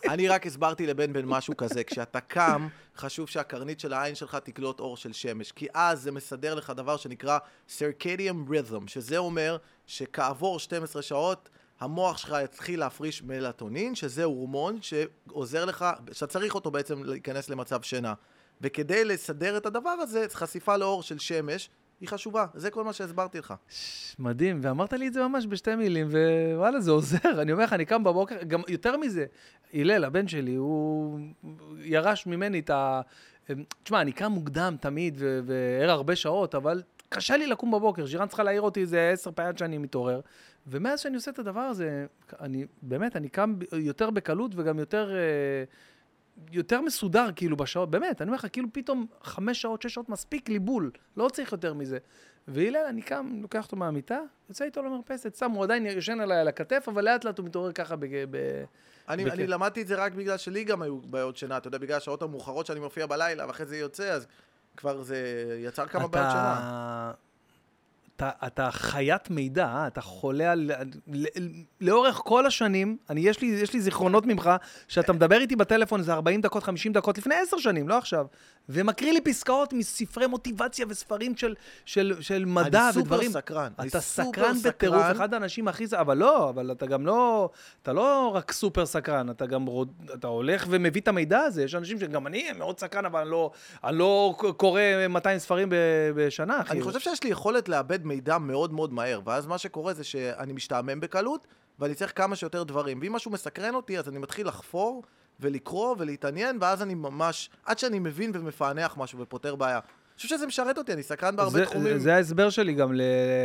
אני רק הסברתי לבן בן משהו כזה, כשאתה קם, חשוב שהקרנית של העין שלך תקלוט אור של שמש, כי אז זה מסדר לך דבר שנקרא circadian rhythm, שזה אומר שכעבור 12 שעות, המוח שלך יתחיל להפריש מלטונין, שזה הורמון שעוזר לך, שאתה צריך אותו בעצם להיכנס למצב שינה. וכדי לסדר את הדבר הזה, חשיפה לאור של שמש היא חשובה. זה כל מה שהסברתי לך. ש- מדהים, ואמרת לי את זה ממש בשתי מילים, ווואלה, זה עוזר. אני אומר לך, אני קם בבוקר, גם יותר מזה, הלל, הבן שלי, הוא ירש ממני את ה... תשמע, אני קם מוקדם תמיד, וער הרבה שעות, אבל קשה לי לקום בבוקר. שירן צריכה להעיר אותי איזה עשר פעמים שאני מתעורר. ומאז שאני עושה את הדבר הזה, אני, באמת, אני קם ב- יותר בקלות וגם יותר... אה, יותר מסודר, כאילו, בשעות, באמת, אני אומר לך, כאילו פתאום חמש שעות, שש שעות מספיק לי בול, לא צריך יותר מזה. והלל, אני קם, לוקח אותו מהמיטה, יוצא איתו למרפסת, שם, הוא עדיין ישן עליי על הכתף, אבל לאט לאט הוא מתעורר ככה בג... ב... אני, בכיף. אני למדתי את זה רק בגלל שלי גם היו בעיות שינה, אתה יודע, בגלל השעות המאוחרות שאני מופיע בלילה, ואחרי זה יוצא, אז כבר זה יצר כמה בעיות שינה. אתה, אתה חיית מידע, אה? אתה חולה על... לאורך כל השנים, אני, יש, לי, יש לי זיכרונות ממך, שאתה מדבר איתי בטלפון איזה 40 דקות, 50 דקות, לפני 10 שנים, לא עכשיו, ומקריא לי פסקאות מספרי מוטיבציה וספרים של, של, של מדע אתה סופר ודברים. סקרן, אני אתה סופר סקרן בטירוף, סקרן. אחד האנשים הכי... אבל לא, אבל אתה גם לא... אתה לא רק סופר סקרן, אתה גם... רוד- אתה הולך ומביא את המידע הזה. יש אנשים שגם אני מאוד סקרן, אבל אני לא, אני לא קורא 200 ספרים בשנה, אחי. אני חושב שיש לי יכולת לעבד מידע מאוד מאוד מהר, ואז מה שקורה זה שאני משתעמם בקלות, ואני צריך כמה שיותר דברים. ואם משהו מסקרן אותי, אז אני מתחיל לחפור ולקרוא ולהתעניין, ואז אני ממש, עד שאני מבין ומפענח משהו ופותר בעיה. חושב שזה משרת אותי, אני סקרן בהרבה זה- תחומים. זה ההסבר שלי גם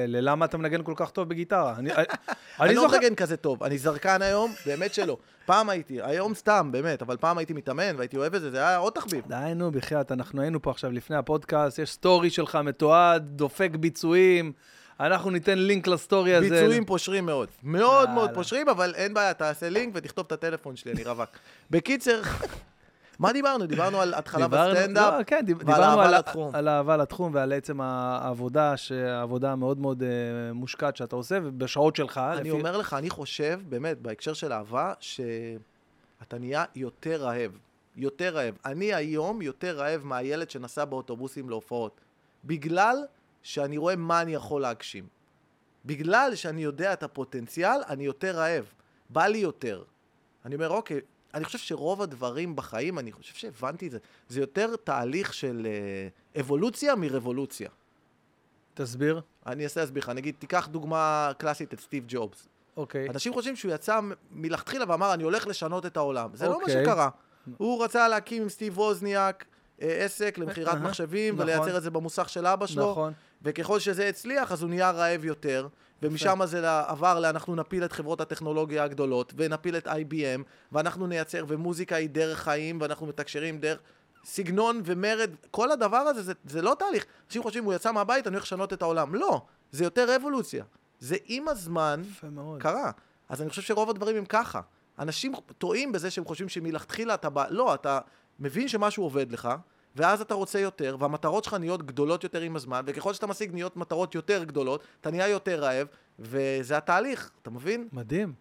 ללמה אתה מנגן כל כך טוב בגיטרה. אני- אני [laughs] אני לא. מנגן כזה טוב, אני זרקן היום, באמת שלא. פעם הייתי, היום סתם, באמת, אבל פעם הייתי מתאמן והייתי אוהב את זה, זה היה עוד תחביב. די, נו, בחייאת, אנחנו היינו פה עכשיו לפני הפודקאסט, יש סטורי שלך מתועד, דופק ביצועים, אנחנו ניתן לינק לסטורי הזה. ביצועים פושרים מאוד. מאוד. מאוד פושרים, אבל אין בעיה, תעשה לינק ותכתוב את הטלפון שלי, אני רווק. בקיצר, מה דיברנו? דיברנו על התחלה בסטנדאפ, לא, כן, דיב- ועל דיברנו על, לתחום. על אהבה לתחום ועל עצם העבודה, ש- העבודה המאוד מאוד אה, מושקעת שאתה עושה, ובשעות שלך. אני לפי- אומר לך, אני חושב, באמת, בהקשר של אהבה, שאתה נהיה יותר רעב. יותר רעב. אני היום יותר רעב מהילד שנסע באוטובוסים להופעות. בגלל שאני רואה מה אני יכול להגשים. בגלל שאני יודע את הפוטנציאל, אני יותר רעב. בא לי יותר. אני אומר, אוקיי, אני חושב שרוב הדברים בחיים, אני חושב שהבנתי את זה, זה יותר תהליך של אה, אבולוציה מרבולוציה. תסביר. אני אנסה להסביר לך. נגיד, תיקח דוגמה קלאסית את סטיב ג'ובס. אוקיי. אנשים חושבים שהוא יצא מלכתחילה ואמר, אני הולך לשנות את העולם. זה לא מה אוקיי. שקרה. הוא רצה להקים עם סטיב ווזניאק אה, עסק למכירת אהה, מחשבים, נכון. ולייצר את זה במוסך של אבא שלו. נכון. וככל שזה הצליח, אז הוא נהיה רעב יותר, ומשם זה עבר ל"אנחנו נפיל את חברות הטכנולוגיה הגדולות, ונפיל את IBM, ואנחנו נייצר, ומוזיקה היא דרך חיים, ואנחנו מתקשרים דרך... סגנון ומרד, כל הדבר הזה, זה, זה לא תהליך. אנשים חושבים, הוא יצא מהבית, אני הולך לשנות את העולם. לא, זה יותר רבולוציה. זה עם הזמן. קרה. אז אני חושב שרוב הדברים הם ככה. אנשים טועים בזה שהם חושבים שמלכתחילה אתה בא... לא, אתה מבין שמשהו עובד לך, ואז אתה רוצה יותר, והמטרות שלך נהיות גדולות יותר עם הזמן, וככל שאתה משיג נהיות מטרות יותר גדולות, אתה נהיה יותר רעב, וזה התהליך, אתה מבין? מדהים.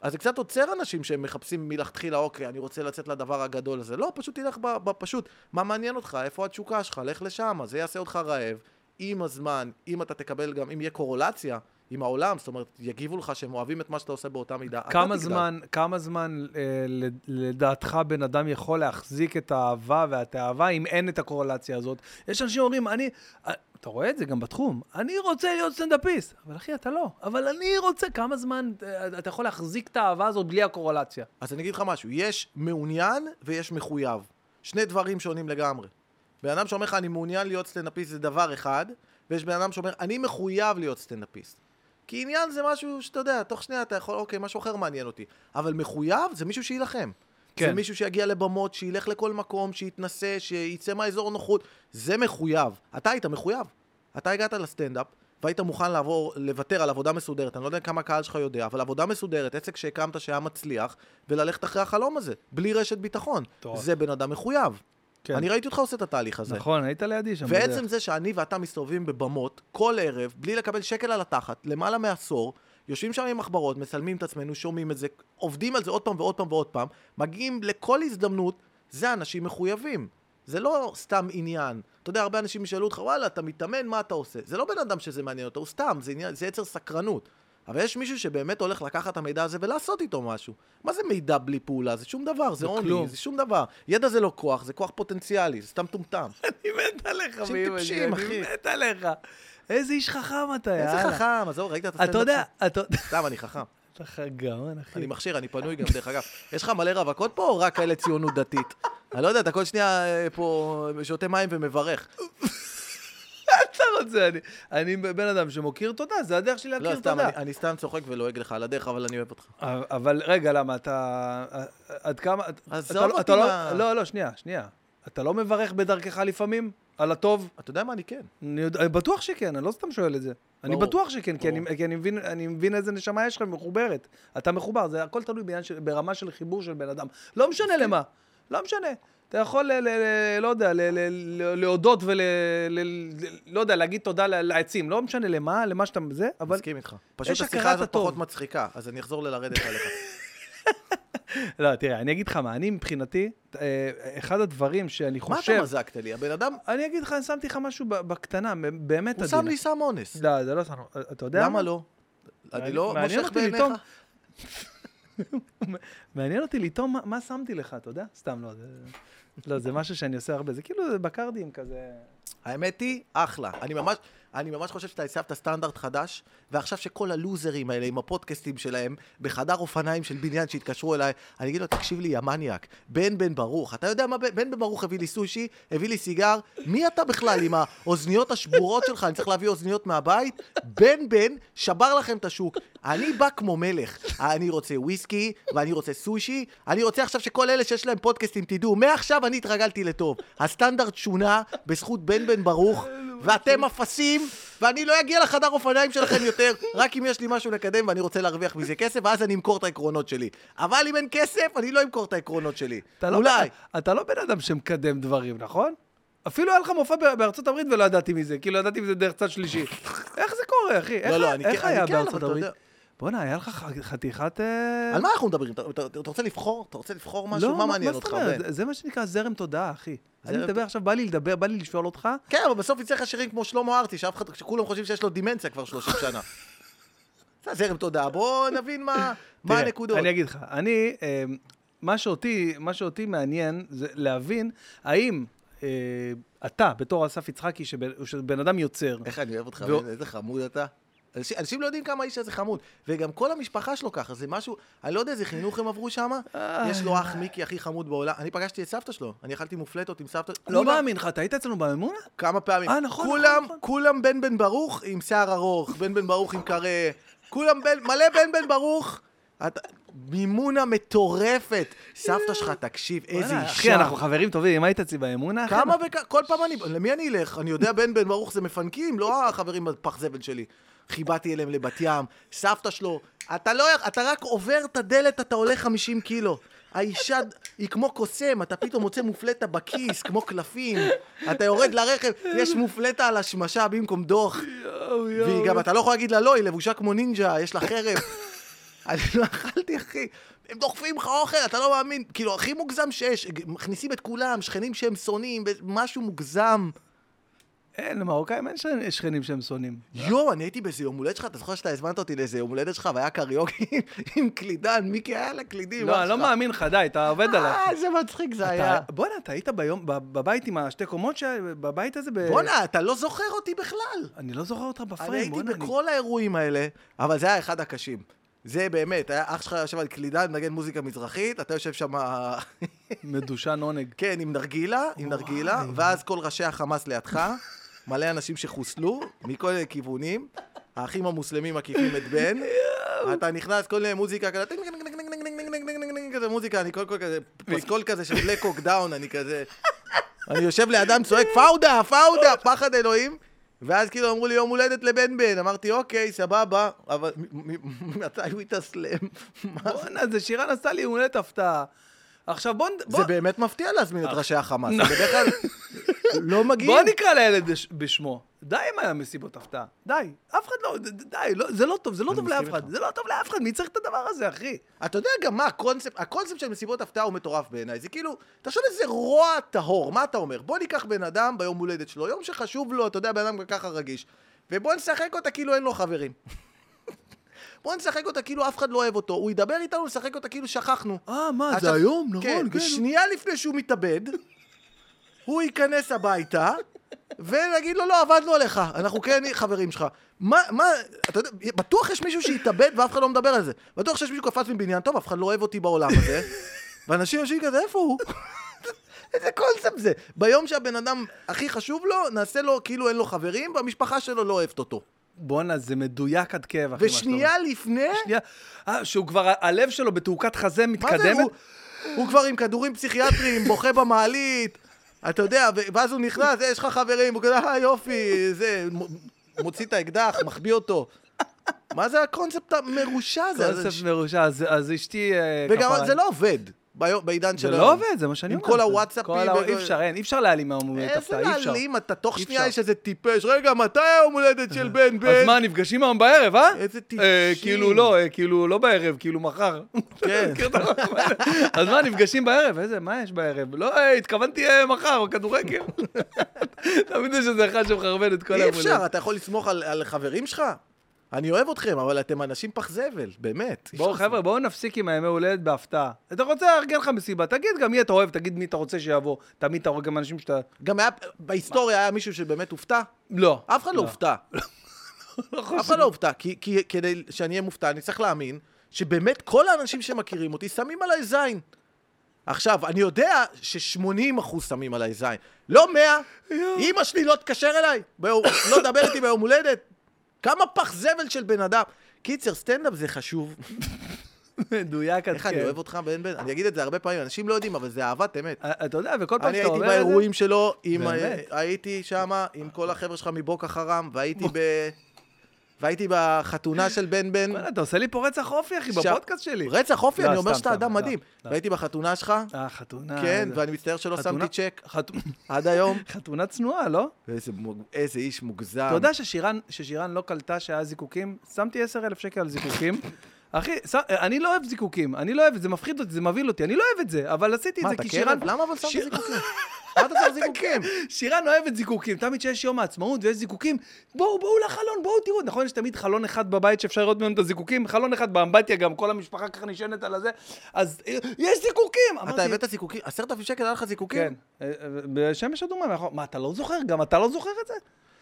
אז זה קצת עוצר אנשים שהם מחפשים מלכתחילה, אוקיי, אני רוצה לצאת לדבר הגדול הזה. לא, פשוט תלך ב- בפשוט. מה מעניין אותך? איפה התשוקה שלך? לך לשם, זה יעשה אותך רעב. עם הזמן, אם אתה תקבל גם, אם יהיה קורולציה עם העולם, זאת אומרת, יגיבו לך שהם אוהבים את מה שאתה עושה באותה מידה, כמה. זמן, כמה זמן אה, לדעתך בן אדם יכול להחזיק את האהבה והתאווה אם אין את הקורלציה הזאת? יש אנשים שאומרים, אני, אה, אתה רואה את זה גם בתחום, אני רוצה להיות סטנדאפיסט. אבל אחי, אתה לא. אבל אני רוצה, כמה זמן אה, אתה יכול להחזיק את האהבה הזאת בלי הקורלציה? אז אני אגיד לך משהו, יש מעוניין ויש מחויב. שני דברים שונים לגמרי. בן אדם שאומר לך, אני מעוניין להיות סטנדאפיסט זה דבר אחד, ויש בן אדם שאומר, אני מחויב להיות סטנדאפיסט. כי עניין זה משהו שאתה יודע, תוך שנייה אתה יכול, אוקיי, משהו אחר מעניין אותי. אבל מחויב זה מישהו שיילחם. כן. זה מישהו שיגיע לבמות, שילך לכל מקום, שיתנסה, שיצא מהאזור נוחות. זה מחויב. אתה היית מחויב. אתה הגעת לסטנדאפ, והיית מוכן לעבור, לוותר על עבודה מסודרת. אני לא יודע כמה הקהל שלך יודע, אבל עבודה מסודרת, עסק שהקמת שהיה מצליח, וללכת אחרי החלום הזה, בלי רשת ביטחון. מטורף. זה בן אדם מחויב. כן. אני ראיתי אותך עושה את התהליך הזה. נכון, היית לידי שם. ועצם בדרך. זה שאני ואתה מסתובבים בבמות כל ערב, בלי לקבל שקל על התחת, למעלה מעשור, יושבים שם עם מחברות, מצלמים את עצמנו, שומעים את זה, עובדים על זה עוד פעם ועוד פעם ועוד פעם, מגיעים לכל הזדמנות, זה אנשים מחויבים. זה לא סתם עניין. אתה יודע, הרבה אנשים ישאלו אותך, וואלה, אתה מתאמן, מה אתה עושה? זה לא בן אדם שזה מעניין אותו, הוא סתם, זה, עניין, זה יצר סקרנות. אבל יש מישהו שבאמת הולך לקחת את המידע הזה ולעשות איתו משהו. מה זה מידע בלי פעולה? זה שום דבר, זה עוני. זה שום דבר. ידע זה לא כוח, זה כוח פוטנציאלי, זה סתם טומטם. [laughs] אני מת עליך, אנשים באמא טיפשים, אחי. אני מת עליך. איזה איש חכם אתה, איזה יאללה. חכם, עזוב, ראית את הסטנדאפ אתה יודע, אתה... סתם, אני חכם. [laughs] אתה גאון, אחי. אני מכשיר, אני פנוי גם, דרך אגב. יש לך מלא רווקות פה, או רק כאלה ציונות דתית? אני לא יודע, אתה כל שנייה אה, פה שותה מים ומברך. [laughs] אתה רוצה, אני, אני בן אדם שמוקיר תודה, זה הדרך שלי לא, להכיר סתם, תודה. אני- אני סתם צוחק ולועג לך על הדרך, אבל אני אוהב אותך. אבל רגע, למה, אתה... עד כמה... עזוב אתה לא- אותי אתה לא- מה- לא, לא, שנייה, שנייה. אתה לא מברך בדרכך לפעמים? על הטוב? אתה יודע מה, אני כן. אני אני בטוח שכן, אני לא סתם שואל את זה. אני ברור, בטוח שכן, כי, ברור. אני, כי אני, מבין, אני מבין איזה נשמה יש לך מחוברת. אתה מחובר, זה הכל תלוי של, ברמה של חיבור של בן אדם. לא משנה למה, לא משנה. אתה יכול, ל, ל, ל, לא יודע, ל, ל, ל, להודות ול... ל, ל, לא יודע, להגיד תודה לעצים. לא משנה למה, למה שאתה... זה, אבל... מסכים איתך. פשוט השיחה הזאת הטוב. פחות מצחיקה, אז אני אחזור ללרדת עליך. [laughs] לא, תראה, אני אגיד לך מה, אני מבחינתי, אה, אחד הדברים שאני מה חושב... אתה מזקת לי? הבן אדם, אני אגיד לך, אני שמתי לך משהו בקטנה, באמת הוא. שם לי סם אונס. לא, זה לא שם, אתה יודע מה? למה לא? אני לא מושך בעיניך? מעניין אותי לטעום מה- מה שמתי לך, אתה יודע? סתם לא, זה... לא, זה משהו שאני עושה הרבה, זה כאילו זה בקרדים כזה. האמת היא, אחלה. אני ממש, אני ממש חושב שאתה הצבת סטנדרט חדש, ועכשיו שכל הלוזרים האלה עם הפודקאסטים שלהם, בחדר אופניים של בניין שהתקשרו אליי, אני אגיד לו, תקשיב לי, יא בן בן ברוך, אתה יודע מה בן בן ברוך הביא לי סושי, הביא לי סיגר, מי אתה בכלל עם האוזניות השבורות שלך, אני צריך להביא אוזניות מהבית? בן בן שבר לכם את השוק. אני בא כמו מלך, אני רוצה וויסקי, ואני רוצה סושי, אני רוצה עכשיו שכל אלה שיש להם פודקאסטים, תדעו, מעכשיו אני התרגלתי לטוב. הסטנדרט שונה בזכות בן בן ברוך, ואתם אפסים, ואני לא אגיע לחדר אופניים שלכם יותר, רק אם יש לי משהו לקדם ואני רוצה להרוויח מזה כסף, ואז אני אמכור את העקרונות שלי. אבל אם אין כסף, אני לא אמכור את העקרונות שלי. אתה לא, אולי. אתה לא בן אדם שמקדם דברים, נכון? אפילו היה לך מופע בארצות הברית ולא ידעתי מזה, כאילו ידעתי מזה דרך צד שלישי. איך זה קורה, אחי? איך, לא, לא, איך כן- אני היה כן, בארצות הברית? יודע. בואנה, היה לך חתיכת... אה, על מה אנחנו מדברים? אתה- רוצה לבחור? אתה רוצה לבחור משהו? לא, מה מעניין אותך? זה- זה מה שנקרא זרם תודעה, אחי. אני מדבר עכשיו, בא לי לדבר, בא לי לשאול אותך. כן, אבל בסוף יצא לך שירים כמו שלמה ארצי, שכולם חושבים שיש לו דימנציה כבר 30 שנה. [laughs] זה זרם תודעה, בוא נבין מה [laughs] הנקודות. אני אגיד לך, אני, אה, מה שאותי, מה שאותי מעניין זה להבין האם אה, אתה, בתור אסף יצחקי, שבן אדם יוצר, איך אני אוהב אותך, איזה חמוד אתה. אנשים, אנשים לא יודעים כמה האיש הזה חמוד, וגם כל המשפחה שלו ככה, זה משהו, אני לא יודע איזה חינוך הם עברו שם, יש לו אח מיקי הכי חמוד בעולם, אני פגשתי את סבתא שלו, אני אכלתי מופלטות עם סבתא, לא מאמין לך, אתה היית אצלנו במימונה? כמה פעמים, אה, נכון, כולם, נכון, נכון. כולם בן בן ברוך עם שיער ארוך, בן בן ברוך עם קרה, כולם בן, מלא בן בן ברוך, אתה, מימונה מטורפת, סבתא שלך, תקשיב, איזה אישה. אחי, אנחנו חברים טובים, אם היית אצלי באמונה, כמה וכ... כל פעם אני... למי אני אלך? אני יודע, בן בן ברוך זה מפנקים, לא החברים בפח זבל שלי. חיבאתי אליהם לבת ים, סבתא שלו. אתה לא... אתה רק עובר את הדלת, אתה עולה 50 קילו. האישה היא כמו קוסם, אתה פתאום מוצא מופלטה בכיס, כמו קלפים. אתה יורד לרכב, יש מופלטה על השמשה במקום דוח. והיא גם, אתה לא יכול להגיד לה לא, היא לבושה כמו נינג'ה, יש לה חרב. אני לא אכלתי, אחי. הם דוחפים לך אוכל, אתה לא מאמין. כאילו, הכי מוגזם שיש. מכניסים את כולם, שכנים שהם שונאים, משהו מוגזם. אין, למרוקאים אין שכנים- שהם שונאים. יואו, אני הייתי באיזה יום הולדת שלך, אתה זוכר שאתה הזמנת אותי לאיזה יום הולדת שלך, והיה קריוקי [laughs] עם קלידן, מיקי היה לה קלידים. לא, אני לא. מאמין לך, די, אתה עובד עליי. אה, איזה מצחיק זה היה. בואנה, אתה היית ביום, בבית עם השתי קומות, בבית הזה? ב- בואנה, אתה לא זוכר אותי בכלל. אני לא זוכר אותך אני בפריים, הייתי בואנה, אני... בכל האירועים האלה, אבל זה היה אחד הקשים. זה באמת, היה אח שלך יושב על קלידן, מנגן מוזיקה מזרחית, אתה יושב שם, מדושן עונג. כן, עם נרגילה, עם נרגילה. ואז כל ראשי החמאס לידך, מלא אנשים שחוסלו מכל מיני כיוונים, האחים המוסלמים מקיפים את בן, אתה נכנס כל מיני מוזיקה כזה, כזה מוזיקה, אני כל כזה, פסקול כזה של Black Hawk Down, אני כזה, אני יושב לידם צועק פאודה, פאודה, פחד אלוהים. ואז כאילו אמרו לי יום הולדת לבן בן, אמרתי אוקיי, סבבה, אבל מתי הוא התאסלם? בואנה, זה שירן עשה לי יום הולדת הפתעה. עכשיו בוא... זה באמת מפתיע להזמין את ראשי החמאס. זה בדרך כלל [laughs] לא מגיעים. בוא נקרא לילד בש- בשמו. די עם המסיבות הפתעה. די. אף אחד לא... די, לא- זה לא טוב, זה לא טוב לאף אחד. זה לא טוב לאף אחד, מי צריך את הדבר הזה, אחי? אתה יודע גם מה הקונספט, הקונספט של מסיבות הפתעה הוא מטורף בעיניי, זה כאילו, תחשוב איזה רוע טהור, מה אתה אומר? בוא ניקח בן אדם ביום הולדת שלו, יום שחשוב לו, אתה יודע, בן אדם גם ככה רגיש, ובוא נשחק אותה כאילו אין לו חברים. [laughs] בוא נשחק אותה כאילו אף אחד לא אוהב אותו, הוא ידבר איתנו, נשחק אותה כאילו שכחנו. אה, מה, זה היום? נכון, כן, כן. ושנייה לפני שהוא מתאבד, הוא ייכנס הביתה, ונגיד לו, לא, עבדנו עליך, אנחנו כן חברים שלך. מה, מה, אתה יודע, בטוח יש מישהו שהתאבד ואף אחד לא מדבר על זה. בטוח שיש מישהו קפץ מבניין, טוב, אף אחד לא אוהב אותי בעולם הזה. [laughs] ואנשים יושבים כזה, איפה הוא? [laughs] איזה קונספט זה. ביום שהבן אדם הכי חשוב לו, נעשה לו כאילו אין לו חברים, והמשפחה שלו לא אוהבת אותו. בואנה, זה מדויק עד כאב, אחי. ושנייה לפני, שנייה. אה, שהוא כבר, הלב שלו בתעוקת חזה מה זה, מתקדמת. הוא, הוא כבר עם כדורים פסיכיאטריים, בוכה במעלית, אתה יודע, ואז הוא נכנס, "אה, יש לך חברים, הוא כזה, אה יופי, זה, מוציא את האקדח, מחביא אותו. מה זה הקונספט המרושע הזה? קונספט מרושע, אז אשתי... אה, וגם זה לא עובד, בעידן זה של לא היום. עובד, זה מה שאני עם אומר. כל זה- הוואטסאפים כל ה- וכל- אי אפשר, אין, אי אפשר להעלים מהיום הולדת איזה הפתעה, אי אפשר. להעלים, אתה תוך אי שנייה. יש איזה טיפש, רגע, מתי היום הולדת של בן [laughs] בן? אז מה, נפגשים היום בערב, אה? איזה אה, טיפשים. כאילו לא, אה, כאילו לא בערב, כאילו מחר. כן. הזה? [laughs] אז מה, נפגשים בערב? איזה, מה יש בערב? לא, אה, התכוונתי מחר, כדורגל. תמיד יש איזה אחד שמחרבן את כל אי היום אפשר, אתה יכול לסמוך על חברים שלך? אני אוהב אתכם, אבל אתם אנשים פח זבל, באמת. בואו, חבר'ה, בואו נפסיק עם הימי הולדת בהפתעה. אתה רוצה לארגן לך מסיבה, תגיד גם מי אתה אוהב, תגיד מי אתה רוצה שיבוא. תמיד אתה רואה גם אנשים שאתה... גם היה, בהיסטוריה היה מישהו שבאמת הופתע? לא. אף אחד לא לא. הופתע. [laughs] אף אחד לא הופתע, כי, כי כדי שאני אהיה מופתע, אני צריך להאמין שבאמת כל האנשים שמכירים אותי שמים עליי זין. עכשיו, אני יודע ש-80% אחוז שמים עליי זין. לא 100, אמא שלי לא תקשר אליי, לא תדבר איתי ביום הולדת. כמה פח זבל של בן אדם. קיצר, סטנדאפ זה חשוב. מדויק עד איך אני כן. אוהב אותך, בן בן. אני אגיד את זה הרבה פעמים, אנשים לא יודעים, אבל זה אהבת אמת. אה, אתה יודע, וכל פעם אני שאתה הייתי אומר את זה... באירועים שלו, באמת? הייתי שם עם כל החבר'ה שלך מבוקה חרם, והייתי ב... והייתי בחתונה של בן בן. אתה עושה לי פה רצח אופי, אחי, בפודקאסט שלי. רצח אופי, לא, אני אומר שאתה אדם לא, מדהים. לא. והייתי בחתונה שלך, אה, חתונה. כן, ואני מצטער שלא שמתי צ'ק עד היום. [laughs] חתונה צנועה, לא? איזה איש מוגזם. אתה יודע ששירן לא קלטה שהיה זיקוקים? שמתי 10,000 שקל על זיקוקים. אחי, ש... אני לא אוהב זיקוקים, אני לא אוהב את זה, מפחיד אותי, זה מבהיל אותי, אני לא אוהב את זה, אבל עשיתי את מה, זה אתה כי שירן... כלב? למה אבל שמת זיקוקים? מה אתה צריך [laughs] זיקוקים? שירן אוהבת זיקוקים, תמיד כשיש יום העצמאות ויש זיקוקים, בואו, בואו לחלון, בואו תראו, נכון, יש תמיד חלון אחד בבית שאפשר לראות ממנו את הזיקוקים, חלון אחד באמבטיה, גם כל המשפחה ככה נשענת על הזה, אז אה, יש זיקוקים! אתה הבאת זיקוקים? עשרת אלפים שקל היה לך זיקוקים? כן, אה, אה, בשמש אדומה מה, אתה לא זוכר? גם אתה לא זוכר את זה?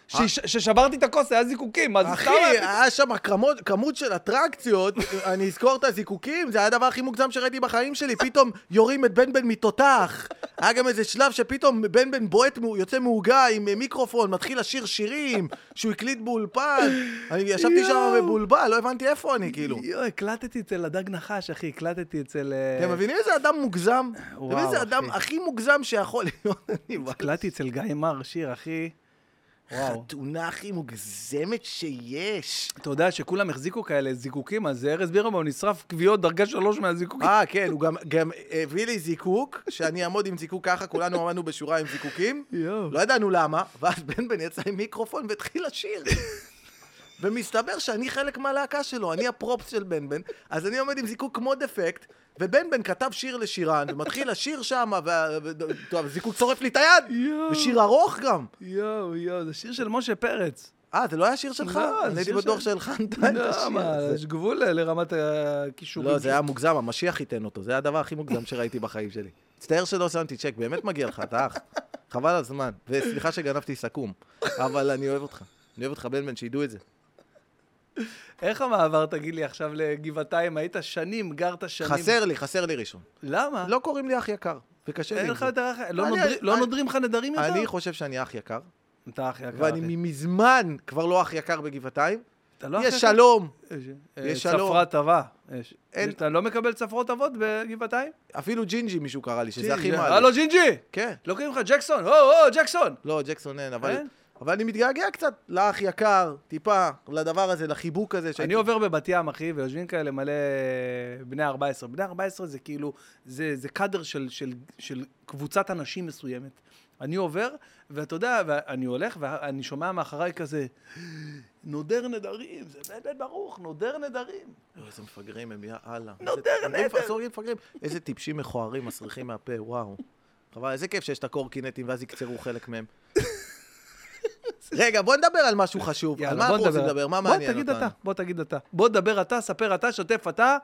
שש- ששברתי את הכוס, היה זיקוקים, מה זה אחי? היה שם כמות, של אטרקציות, [laughs] אני אזכור את הזיקוקים, זה היה הדבר הכי מוגזם שראיתי בחיים שלי, פתאום יורים את בן בן מתותח. היה גם איזה שלב שפתאום בן בן בועט, יוצא מעוגה עם אה, מיקרופון, מתחיל לשיר שירים, שהוא הקליט באולפן. אני ישבתי שם. מבולבל, לא הבנתי איפה אני, כאילו. יואו, הקלטתי אצל הדג נחש, אחי, הקלטתי אצל... אה, אתם מבינים איזה אדם מוגזם? אתם מבינים וואו, איזה אדם אחי. הכי מוגזם שיכול להיות? הקלטתי אצל גיא מר שיר, אחי. וואו. חתונה הכי מוגזמת שיש. אתה יודע שכולם החזיקו כאלה זיקוקים, אז ארז בירנבאום נשרף כוויות דרגה שלוש מהזיקוקים. אה, כן, הוא גם, גם הביא לי זיקוק, שאני אעמוד עם זיקוק ככה, כולנו עמדנו בשורה עם זיקוקים. יואו. לא ידענו למה, ואז בן בן יצא עם מיקרופון והתחיל לשיר. ומסתבר שאני חלק מהלהקה שלו, אני הפרופס של בן בן, אז אני עומד עם זיקוק כמו דפקט, ובן בן כתב שיר לשירן, ומתחיל לשיר שם, והזיקוק שורף לי את היד. ושיר ארוך גם. יואו, יואו, זה שיר של משה פרץ. אה, זה לא היה שיר שלך? לא, אני הייתי בטוח שהלחנת את לא, השיר מה, הזה. יש גבול לרמת הכישורים. לא, זה היה מוגזם, המשיח ייתן אותו, זה הדבר הכי מוגזם שראיתי בחיים שלי. מצטער שלא שמתי צ'ק, באמת מגיע לך, אתה אח. חבל על הזמן. וסליחה שגנבתי סכו"ם, אבל אני אוהב אותך. אני אוהב אותך בן בן, שידעו את זה. איך המעבר, תגיד לי, עכשיו לגבעתיים? היית שנים, גרת שנים. חסר לי, חסר לי ראשון. למה? לא קוראים לי אח יקר, וקשה לי אין לך. יותר אח... לא נודרים- לא נודרים לך נדרים יותר? אני חושב שאני אח יקר, אתה אח יקר. ואני. מזמן כבר לא אח יקר בגבעתיים. לא יש? שלום, יש אה, שלום. צפרת עבה. אתה לא מקבל צפרות עבות בגבעתיים? אפילו ג'ינג'י מישהו קרא לי, שזה הכי. מעלה. הלו ג'ינג'י! כן. לא קוראים לך ג'קסון? או, או, ג'קסון! לא, ג'קסון אין, אבל... אבל אני מתגעגע קצת לאח יקר, טיפה, לדבר הזה, לחיבוק הזה. אני שהייתי- עובר בבת ים, אחי, ויושבים כאלה מלא בני 14. בני 14 זה כאילו, זה, זה קאדר של, של, של קבוצת אנשים מסוימת. אני עובר, ואתה יודע, ואני הולך, ואני שומע מאחריי כזה, נודר נדרים, זה בן בן ברוך, נודר נדרים. יואו, איזה מפגרים הם, יא אללה. נודר נדר. איזה טיפשים מכוערים מסריחים מהפה, וואו. חבל, איזה כיף שיש את הקורקינטים ואז יקצרו חלק מהם. רגע, בוא נדבר על משהו חשוב. על מה בוא אנחנו רוצים. לדבר? מה בוא מעניין תגיד אותנו? אתה, בוא תגיד אתה. בוא תדבר אתה, ספר אתה, שתף אתה.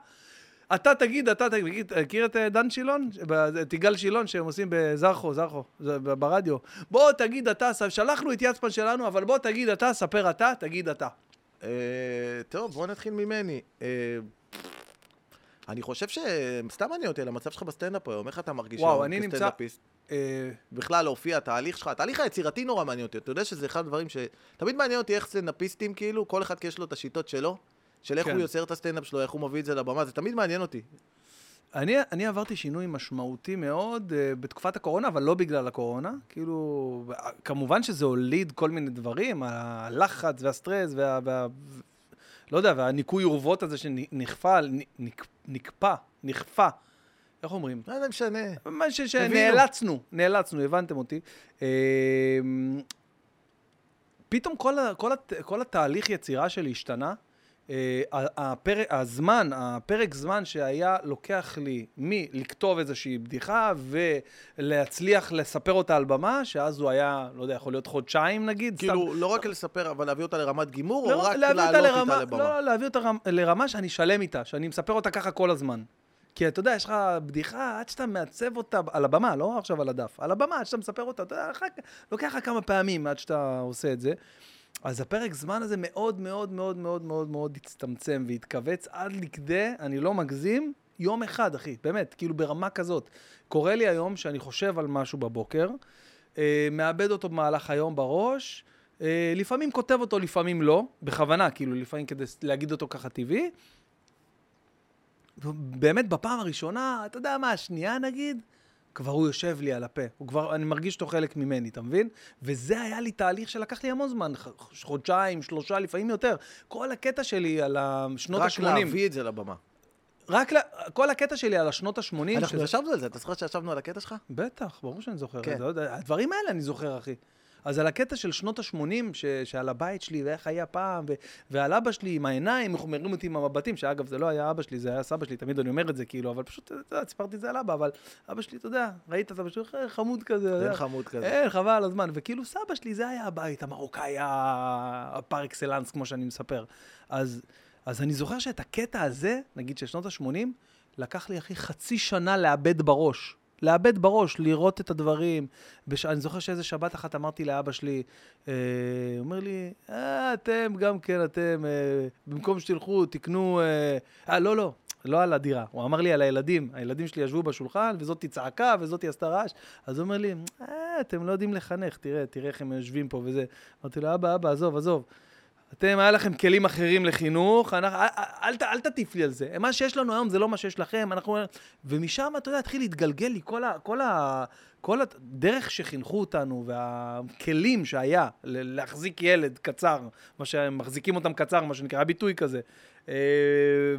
אתה תגיד, אתה תגיד, מכיר את אה, דן שילון? את יגאל שילון שהם עושים בזרחו, זרחו, ברדיו. בוא תגיד אתה, שלחנו את יצפן שלנו, אבל בוא תגיד אתה, ספר אתה, תגיד אתה. אה, טוב, בוא נתחיל ממני. אה, אני חושב שסתם מעניין אותי על המצב שלך בסטנדאפ היום, איך אתה מרגיש היום כסטנדאפיסט? אה, בכלל להופיע, התהליך שלך, התהליך היצירתי נורא מעניין אותי. אתה יודע שזה אחד הדברים ש... תמיד מעניין אותי איך סטנדאפיסטים, כאילו, כל אחד יש לו את השיטות שלו, של איך כן. הוא יוצר את הסטנדאפ שלו, איך הוא מביא את זה לבמה, זה תמיד מעניין אותי. אני, אני עברתי שינוי משמעותי מאוד אה, בתקופת הקורונה, אבל לא בגלל הקורונה. כאילו, כמובן שזה הוליד כל מיני דברים, הלחץ והסטרס וה... וה לא יודע, והניקוי אורוות הזה שנכפה, נק, נקפא, נכפה. איך אומרים? לא משנה. מה ש- הבינו. שנאלצנו, נאלצנו, הבנתם אותי. אה, פתאום כל, ה- כל, הת- כל התהליך יצירה שלי השתנה. אה, הפרק, הזמן, הפרק זמן שהיה לוקח לי מלכתוב איזושהי בדיחה ולהצליח לספר אותה על במה, שאז הוא היה, לא יודע, יכול להיות חודשיים נגיד. כאילו, סתם, לא רק לספר, אבל להביא אותה לרמת גימור, לא, או רק לעלות לרמה, איתה לבמה? לא, להביא אותה רמ- לרמה שאני שלם איתה, שאני מספר אותה ככה כל הזמן. כי אתה יודע, יש לך בדיחה, עד שאתה מעצב אותה על הבמה, לא עכשיו על הדף, על הבמה, עד שאתה מספר אותה, אתה יודע, אחר כך, לוקח לך כמה פעמים עד שאתה עושה את זה. אז הפרק זמן הזה מאוד מאוד מאוד מאוד מאוד מאוד הצטמצם והתכווץ עד לכדי, אני לא מגזים, יום אחד, אחי, באמת, כאילו ברמה כזאת. קורה לי היום שאני חושב על משהו בבוקר, אה, מאבד אותו במהלך היום בראש, אה, לפעמים כותב אותו, לפעמים לא, בכוונה, כאילו, לפעמים כדי להגיד אותו ככה טבעי. באמת, בפעם הראשונה, אתה יודע מה, השנייה נגיד, כבר הוא יושב לי על הפה. הוא כבר, אני מרגיש אותו חלק ממני, אתה מבין? וזה היה לי תהליך שלקח לי המון זמן, חודשיים, שלושה, לפעמים יותר. כל הקטע שלי על השנות רק ה-80, להביא את זה לבמה. רק ל... כל הקטע שלי על השנות ה-80, אנחנו ישבנו על זה, אתה זוכר שישבנו על הקטע שלך? בטח, ברור שאני זוכר כן. את זה. הדברים האלה אני זוכר, אחי. אז על הקטע של שנות ה-80, ש... שעל הבית שלי, ואיך היה פעם, ו... ועל אבא שלי עם העיניים, איך מרים אותי עם המבטים, שאגב, זה לא היה אבא שלי, זה היה סבא שלי, תמיד אני אומר את זה, כאילו, אבל פשוט, אתה יודע, סיפרתי את זה על אבא, אבל אבא שלי, אתה יודע, ראית את אבא שלי, "אה, חמוד כזה. אין. חמוד כזה. אין, חבל על הזמן. וכאילו, סבא שלי, זה היה הבית המרוקאי הפר אקסלנס, כמו שאני מספר. אז, אז אני זוכר שאת הקטע הזה, נגיד של שנות ה-80, לקח לי, אחי, חצי שנה לאבד בראש. לאבד בראש, לראות את הדברים. בש... אני זוכר שאיזה שבת אחת אמרתי לאבא שלי, אה, הוא אומר לי, אה, אתם גם כן, אתם, אה, במקום שתלכו, תקנו... אה, אה, לא, לא, לא על הדירה. הוא אמר לי על הילדים. הילדים שלי ישבו בשולחן, וזאתי צעקה, וזאתי עשתה רעש. אז הוא אומר לי, אה, אתם לא יודעים לחנך, תראה, תראה איך הם יושבים פה וזה. אמרתי לו, אבא, אבא, עזוב, עזוב. אתם, היה לכם כלים אחרים לחינוך, אנחנו, אל, אל, אל, אל תטיף לי על זה. מה שיש לנו היום זה לא מה שיש לכם, אנחנו... ומשם, אתה יודע, התחיל להתגלגל לי כל ה... כל ה... כל הדרך שחינכו אותנו והכלים שהיה להחזיק ילד קצר, מה שהם מחזיקים אותם קצר, מה שנקרא, ביטוי כזה. אה,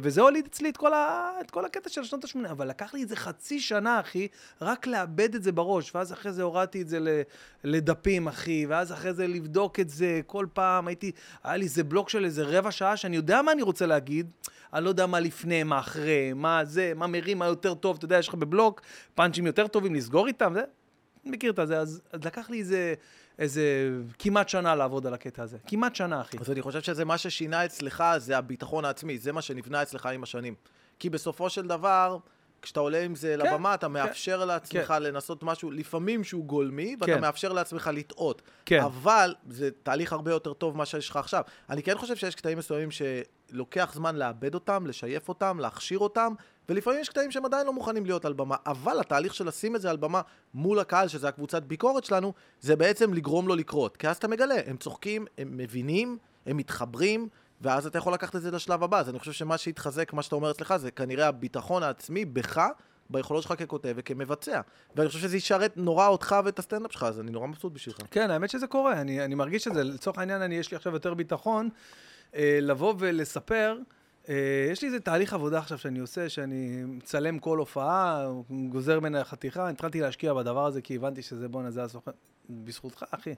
וזה הוליד אצלי את כל, ה... את כל הקטע של שנות ה-80, אבל לקח לי איזה חצי שנה, אחי, רק לאבד את זה בראש, ואז אחרי זה הורדתי את זה ל... לדפים, אחי, ואז אחרי זה לבדוק את זה כל פעם, הייתי, היה לי איזה בלוק של איזה רבע שעה, שאני יודע מה אני רוצה להגיד, אני לא יודע מה לפני, מה אחרי, מה זה, מה מרים, מה יותר טוב, אתה יודע, יש לך בבלוק פאנצ'ים יותר טובים, לסגור איתם, זה, מכיר את זה, אז, אז לקח לי איזה, איזה כמעט שנה לעבוד על הקטע הזה, כמעט שנה, אחי. אז אני חושב שזה מה ששינה אצלך, זה הביטחון העצמי, זה מה שנבנה אצלך עם השנים. כי בסופו של דבר, כשאתה עולה עם זה כן, לבמה, אתה מאפשר לעצמך כן. לנסות משהו, לפעמים שהוא גולמי, ואתה כן. מאפשר לעצמך לטעות. כן. אבל זה תהליך הרבה יותר טוב ממה שיש לך עכשיו. אני כן חושב שיש קטעים מסוימים שלוקח זמן לעבד אותם, לשייף אותם, להכשיר אותם, ולפעמים יש קטעים שהם עדיין לא מוכנים להיות על במה, אבל התהליך של לשים את זה על במה מול הקהל, שזה הקבוצת ביקורת שלנו, זה בעצם לגרום לו לקרות. כי אז אתה מגלה, הם צוחקים, הם מבינים, הם מתחברים, ואז אתה יכול לקחת את זה לשלב הבא. אז אני חושב שמה שהתחזק, מה שאתה אומר אצלך, זה כנראה הביטחון העצמי בך, ביכולות שלך ככותב וכמבצע. ואני חושב שזה ישרת נורא אותך ואת הסטנדאפ שלך, אז אני נורא מבסוט בשבילך. כן, האמת שזה קורה, אני, אני מרגיש את זה. לצורך העניין, אני, יש לי עכשיו יותר ביטחון אה, לבוא ולספר. אה, יש לי איזה תהליך עבודה עכשיו שאני עושה, שאני מצלם כל הופעה, גוזר ממנה חתיכה, התחלתי להשקיע בדבר הזה, כי הבנתי שזה, בואנה, זה הסוכן. בזכותך, אחי.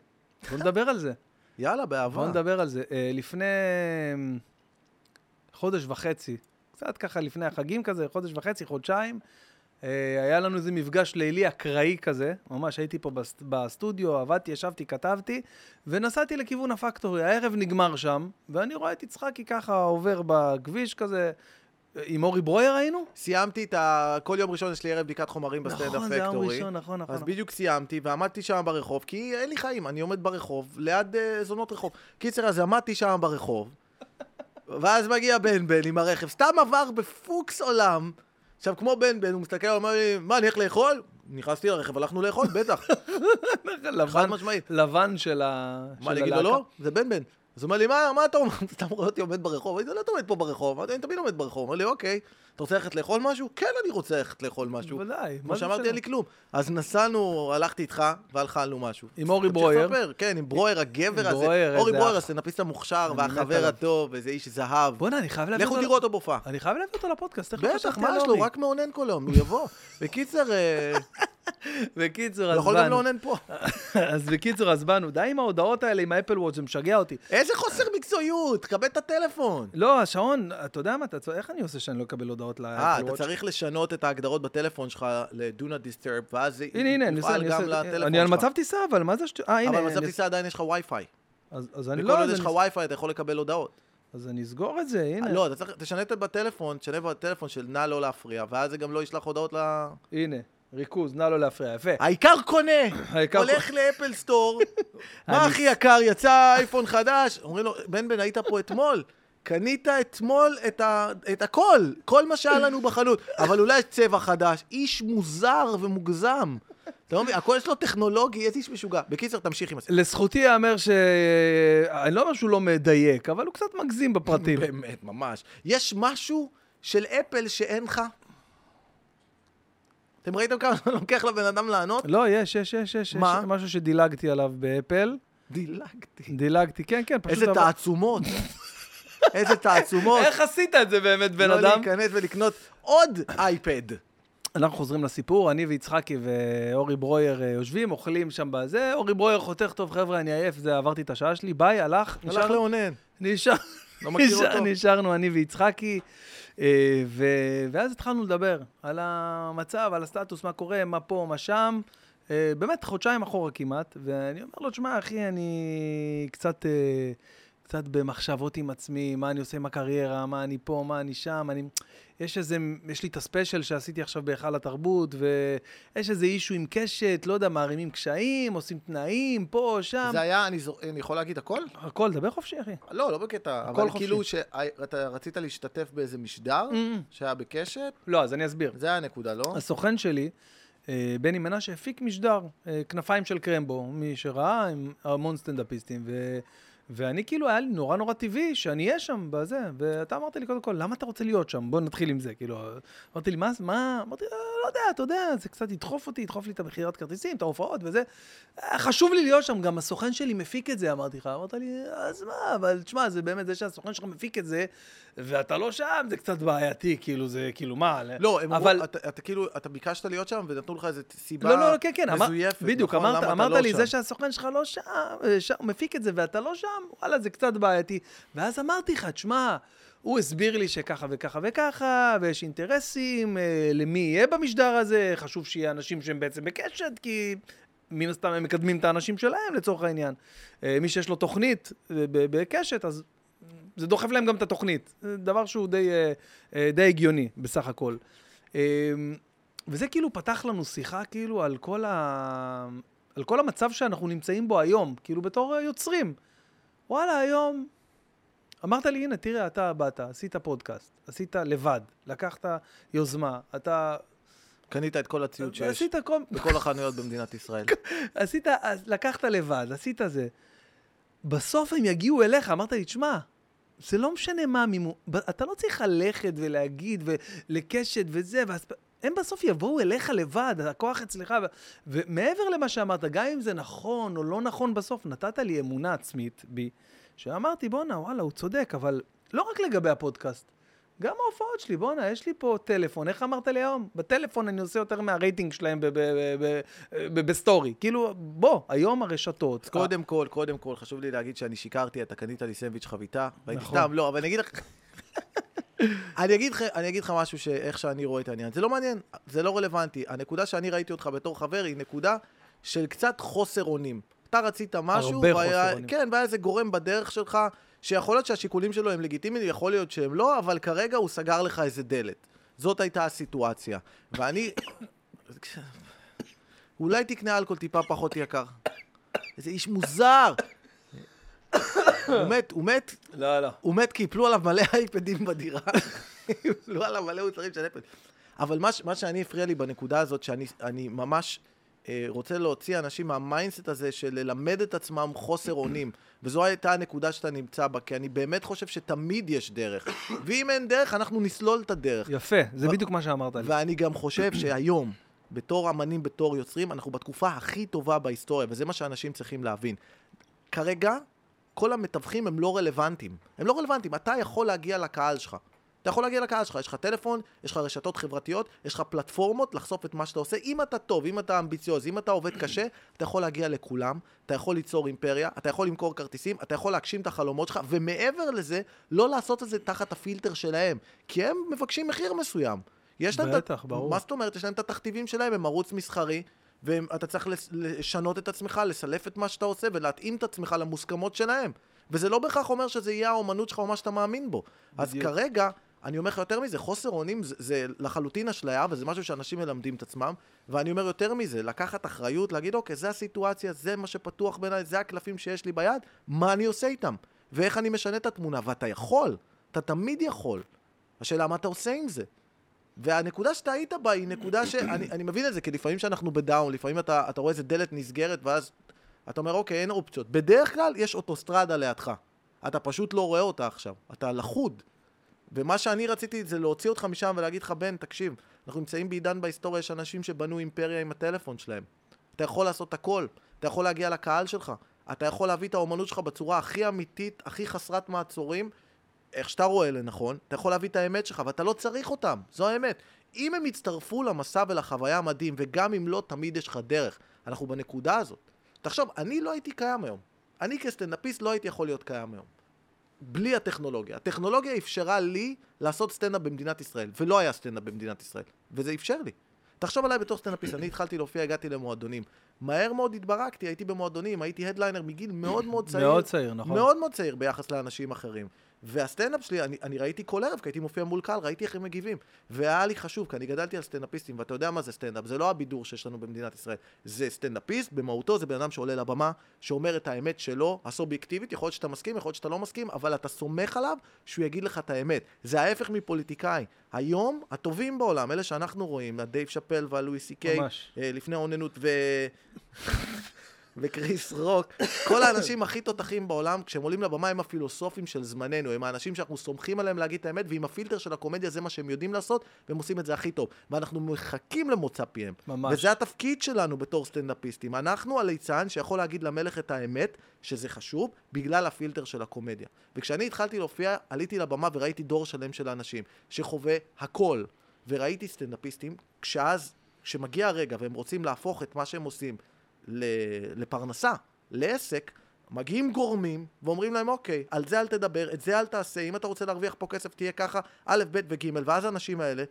בוא נדבר על זה. יאללה, באהבה. בוא נדבר על זה. אה, לפני אה, חודש וחצי, קצת ככה לפני החגים כזה, חודש וחצי, חודשיים, היה לנו איזה מפגש לילי אקראי כזה, ממש הייתי פה בסט- בסטודיו, עבדתי, ישבתי, כתבתי, ונסעתי לכיוון הפקטורי. הערב נגמר שם, ואני רואה את יצחקי ככה עובר בכביש כזה, אה, עם אורי ברויר היינו? סיימתי את ה... כל יום ראשון יש לי ערב בדיקת חומרים בסטנדאפ נכון, זה יום פקטורי. ראשון, נכון, נכון. אז בדיוק סיימתי, ועמדתי שם ברחוב, כי אין לי חיים, אני עומד ברחוב, ליד אה, זונות רחוב. קיצר, אז עמדתי שם ברחוב, ואז מגיע בן בן עם הרכב, סתם עבר בפוקס עולם. עכשיו, כמו בן בן, הוא מסתכל, הוא אומר לי, מה, אני הולך לאכול? נכנסתי לרכב, הלכנו לאכול, בטח, [laughs] חד לבן, משמעית. לבן של ה... מה, אני אגיד לו. לא? זה בן בן. אז הוא אומר לי, מה, מה אתה אומר? [laughs] אתה רואה אותי עומד ברחוב? אני לא, אתה עומד פה ברחוב, אמרתי, אני תמיד עומד ברחוב. הוא אומר לי, אוקיי, אתה רוצה ללכת לאכול משהו? כן, אני רוצה ללכת לאכול משהו. בוודאי. כמו שאמרתי? אין לי כלום. אז נסענו, הלכתי איתך, ואכלנו משהו. עם אורי ברויר. כן, עם ברויר הגבר הזה. אורי ברויר, אח. הסטנדאפיסט המוכשר, והחבר. הטוב, איזה איש זהב. בוא'נה, אני חייב להביא לכו אותו... תראו אותו בהופעה. אני חייב להביא אותו לפודקאסט, בטח, מה יש לו? רק מאונן כל היום, הוא יבוא. [laughs] בקיצר, אה, בקיצור, אז יכול גם באנו. לאונן פה. [laughs] אז בקיצור, אז באנו. די עם ההודעות האלה עם האפל וואץ', זה משגע אותי. איזה חוסר מקצועיות, תקבל את הטלפון. לא, השעון, אתה יודע מה, אתה איך אני עושה שאני לא אקבל הודעות אה, לאפל אתה וואץ'? צריך לשנות את ההגדרות בטלפון שלך ל-do not disturb, ואז זה יפעל גם לטלפון אני על שלך. מצב טיסה, אבל מה זה? אה, הנה, אבל במצב טיסה עדיין יש לך וי-פיי. אז אני וכל לא, עוד אז יש לך וי-פיי אתה יכול לקבל הודעות. אז אני אסגור את זה, הנה. לא, אתה צריך, תשנה את בטלפון, תשנה בטלפון של נא לא להפריע, ואז זה גם לא ישלח הודעות ל... הנה, ריכוז, נא לא להפריע, יפה. העיקר קונה, העיקר הולך לאפל סטור, [laughs] מה הכי יקר, יצא אייפון חדש, אומרים לו, בן בן, היית פה אתמול, קנית אתמול את, ה, את הכל, כל מה שהיה לנו בחנות, אבל אולי יש צבע חדש, איש מוזר ומוגזם. אתה לא מבין, הכל יש לו טכנולוגי, איזה איש משוגע. בקיצר, תמשיך עם הסיפור. לזכותי ייאמר ש... אני לא אומר שהוא לא מדייק, אבל הוא קצת מגזים בפרטים. באמת, ממש. יש משהו של אפל שאין לך? אתם ראיתם כמה זמן לוקח לבן אדם לענות? לא, יש, יש, יש, יש. מה? יש משהו שדילגתי עליו באפל. דילגתי. דילגתי, כן, כן, פשוט... איזה עבר- תעצומות. איזה תעצומות. איך עשית את זה באמת, בן לא אדם? להיכנס ולקנות עוד אייפד. אנחנו חוזרים לסיפור, אני ויצחקי ואורי ברויר אה, יושבים, אוכלים שם בזה, אורי ברויר חותך, טוב חבר'ה, אני עייף, זה עברתי את השעה שלי, ביי, הלך, הלך לאונן. נשאר, לא מכיר אותו. נשארנו אני ויצחקי, ו- ואז התחלנו לדבר על המצב, על הסטטוס, מה קורה, מה פה, מה שם. אה, באמת, חודשיים אחורה כמעט, ואני אומר לו, תשמע, אחי, אני קצת, אה, קצת במחשבות עם עצמי, מה אני עושה עם הקריירה, מה אני פה, מה אני שם, אני... יש איזה, יש לי את הספיישל שעשיתי עכשיו בהיכל התרבות, ויש איזה אישו עם קשת, לא יודע, מערימים קשיים, עושים תנאים, פה, שם. זה היה, אני זו- אני יכול להגיד הכל? הכל, דבר חופשי, אחי. לא, לא בקטע, הכל אבל חופשי. כאילו שאתה רצית להשתתף באיזה משדר Mm. שהיה בקשת, לא, אז אני אסביר. זה היה הנקודה, לא? הסוכן שלי, אה, בני מנשה, הפיק משדר, אה, כנפיים של קרמבו, מי שראה, עם המון סטנדאפיסטים. ו... ואני כאילו, היה לי נורא נורא טבעי שאני אהיה שם בזה, ואתה אמרת לי קודם כל, למה אתה רוצה להיות שם? בוא נתחיל עם זה, כאילו, אמרתי לי, מה, מה? אמרתי, "אה, לא יודע, אתה יודע, זה קצת ידחוף אותי, ידחוף לי את המכירת כרטיסים, את ההופעות וזה. "אה, חשוב לי להיות שם, גם הסוכן שלי מפיק את זה, אמרתי לך. אמרת לי, אז מה, אבל תשמע, זה באמת זה שהסוכן שלך מפיק את זה, ואתה לא שם, זה קצת בעייתי, כאילו, זה, כאילו, מה? לא, הם אבל- אמרו, אתה- אתה כאילו, אתה ביקשת להיות שם ונתנו לך איזו סיבה לא, לא, לא, כן, כן, מזויפת, בדיוק, נכון? אמרת, אתה אמרת לא לי, שם? זה שהסוכן שלך לא שם, שם, מפיק את זה ואתה לא שם, וואלה, זה קצת בעייתי. ואז אמרתי לך, תשמע, הוא הסביר לי שככה וככה וככה, ויש אינטרסים, אה, למי יהיה במשדר הזה, חשוב שיהיה אנשים שהם בעצם בקשת, כי מן הסתם הם מקדמים את האנשים שלהם לצורך העניין. אה, מי שיש לו תוכנית אה, בקשת, אז זה דוחף להם גם את התוכנית. זה דבר שהוא די, אה, אה, די הגיוני בסך הכל. אה, וזה כאילו פתח לנו שיחה כאילו על כל, ה... על כל המצב שאנחנו נמצאים בו היום, כאילו בתור אה, יוצרים. וואלה, היום... אמרת לי, הנה, תראה, אתה באת, עשית פודקאסט, עשית לבד, לקחת יוזמה, אתה... קנית את כל הציוד שיש עשית כל... בכל החנויות במדינת ישראל. [laughs] עשית, לקחת לבד, עשית זה. בסוף הם יגיעו אליך, אמרת לי, תשמע, זה לא משנה מה המימון, ב- אתה לא צריך ללכת ולהגיד ולקשת וזה, ואז... הם בסוף יבואו אליך לבד, הכוח אצלך, ו... ומעבר למה שאמרת, גם אם זה נכון או לא נכון בסוף, נתת לי אמונה עצמית בי, שאמרתי, בואנה, וואלה, הוא צודק, אבל לא רק לגבי הפודקאסט, גם ההופעות שלי, בואנה, יש לי פה טלפון, איך אמרת לי היום? בטלפון אני עושה יותר מהרייטינג שלהם בסטורי. כאילו, בוא, היום הרשתות... אז קודם כל, קודם כל, חשוב לי להגיד שאני שיקרתי, אתה קנית לי סנדוויץ' חביתה, נכון. סתם, לא, אבל אני אגיד לך... [laughs] אני אגיד, לך, אני אגיד לך משהו שאיך שאני רואה את העניין. זה לא מעניין, זה לא רלוונטי. הנקודה שאני ראיתי אותך בתור חבר היא נקודה של קצת חוסר אונים. אתה רצית משהו, הרבה והיה- חוסר אונים. כן, והיה איזה גורם בדרך שלך, שיכול להיות שהשיקולים שלו הם לגיטימיים, יכול להיות שהם לא, אבל כרגע הוא סגר לך איזה דלת. זאת הייתה הסיטואציה. ואני... אולי תקנה אלכוהול טיפה פחות יקר. איזה איש מוזר. הוא מת, הוא מת, לא, לא. הוא מת כי יפלו עליו מלא אייפדים בדירה. [laughs] יפלו עליו מלא מוצרים של אייפד. אבל מה, מה שאני הפריע לי בנקודה הזאת, שאני אני ממש אה, רוצה להוציא אנשים מה mindset הזה של ללמד את עצמם חוסר אונים. וזו הייתה הנקודה שאתה נמצא בה, כי אני באמת חושב שתמיד יש דרך. ואם אין דרך, אנחנו נסלול את הדרך. יפה, זה בדיוק מה שאמרת לי. ואני גם חושב שהיום, בתור אמנים, בתור יוצרים, אנחנו בתקופה הכי טובה בהיסטוריה, וזה מה שאנשים צריכים להבין. כרגע, כל המתווכים הם לא רלוונטיים. הם לא רלוונטיים. אתה יכול להגיע לקהל שלך. אתה יכול להגיע לקהל שלך, יש לך טלפון, יש לך רשתות חברתיות, יש לך פלטפורמות לחשוף את מה שאתה עושה. אם אתה טוב, אם אתה אמביציוז, אם אתה עובד קשה, אתה יכול להגיע לכולם, אתה יכול ליצור אימפריה, אתה יכול למכור כרטיסים, אתה יכול להגשים את החלומות שלך, ומעבר לזה, לא לעשות את זה תחת הפילטר שלהם, כי הם מבקשים מחיר מסוים. יש להם... את בטח, ברור. מה זאת אומרת? יש להם את התכתיבים שלהם, הם ערוץ מסחרי, ואתה צריך לשנות את עצמך, לסלף את מה שאתה עושה, ולהתאים את עצמך למוסכמות שלהם. וזה לא בהכרח אומר שזה יהיה האומנות שלך או מה שאתה מאמין בו. אז בדיוק. כרגע, אני אומר לך יותר מזה, חוסר אונים זה, זה לחלוטין אשליה, וזה משהו שאנשים מלמדים את עצמם, ואני אומר יותר מזה, לקחת אחריות, להגיד, אוקיי, זה הסיטואציה, זה מה שפתוח בעיניי, זה הקלפים שיש לי ביד, מה אני עושה איתם? ואיך אני משנה את התמונה? ואתה יכול, אתה תמיד יכול. השאלה, מה אתה עושה עם זה? והנקודה שאתה היית בה היא נקודה שאני אני מבין את זה, כי לפעמים שאנחנו בדאון, לפעמים אתה, אתה רואה איזה דלת נסגרת, ואז אתה אומר, אוקיי, אין אופציות. בדרך כלל יש אוטוסטרדה לידך. אתה פשוט לא רואה אותה עכשיו. אתה לחוד. ומה שאני רציתי זה להוציא אותך משם ולהגיד לך, בן, תקשיב, אנחנו נמצאים בעידן בהיסטוריה, יש אנשים שבנו אימפריה עם הטלפון שלהם. אתה יכול לעשות הכל. אתה יכול להגיע לקהל שלך. אתה יכול להביא את האומנות שלך בצורה הכי אמיתית, הכי חסרת מעצורים, איך שאתה רואה לנכון, אתה יכול להביא את האמת שלך, ואתה לא צריך אותם, זו האמת. אם הם יצטרפו למסע ולחוויה המדהים, וגם אם לא, תמיד יש לך דרך. אנחנו בנקודה הזאת. תחשוב, אני לא הייתי קיים היום. אני כסטנדאפיסט לא הייתי יכול להיות קיים היום. בלי הטכנולוגיה. הטכנולוגיה אפשרה לי לעשות סטנדאפ במדינת ישראל, ולא היה סטנדאפ במדינת ישראל, וזה אפשר לי. תחשוב עליי בתור סטנדאפיסט, אני התחלתי להופיע, הגעתי למועדונים. מהר מאוד התברכתי, הייתי במועדונים, הייתי ה headliner מגיל [coughs] מאוד מאוד צעיר. מאוד צעיר, נכון. מאוד מאוד צעיר ביחס לאנשים אחרים. והסטנדאפ שלי, אני, אני ראיתי כל ערב, כי הייתי מופיע מול קהל, ראיתי איך הם מגיבים. והיה לי חשוב, כי אני גדלתי על סטנדאפיסטים, ואתה יודע מה זה סטנדאפ, זה לא הבידור שיש לנו במדינת ישראל. זה סטנדאפיסט, במהותו זה בן אדם שעולה לבמה, שאומר את האמת שלו, הסובייקטיבית, יכול להיות שאתה מסכים, יכול להיות שאתה לא מסכים, אבל אתה סומך עליו שהוא יגיד לך את האמת. זה ההפך מפוליטיקאי. היום, הטובים בעולם, אלה שאנחנו רואים, הדייב שאפל והלואי סי קיי. אה, לפני אוננות ו... וקריס רוק, כל האנשים הכי תותחים בעולם, כשהם עולים לבמה הם הפילוסופים של זמננו, הם האנשים שאנחנו סומכים עליהם להגיד את האמת, ועם הפילטר של הקומדיה זה מה שהם יודעים לעשות, והם עושים את זה הכי טוב. ואנחנו מחכים למוצא פיהם. ממש. וזה התפקיד שלנו בתור סטנדאפיסטים. אנחנו הליצן שיכול להגיד למלך את האמת, שזה חשוב, בגלל הפילטר של הקומדיה. וכשאני התחלתי להופיע, עליתי לבמה וראיתי דור שלם של אנשים, שחווה הכל. וראיתי סטנדאפיסטים, כשאז, כשמגיע הרגע והם רוצים להפוך את מה שהם עושים לפרנסה, לעסק, מגיעים גורמים ואומרים להם, אוקיי, על זה אל תדבר, את זה אל תעשה, אם אתה רוצה להרוויח פה כסף תהיה ככה, א', ב' וג', ואז האנשים האלה,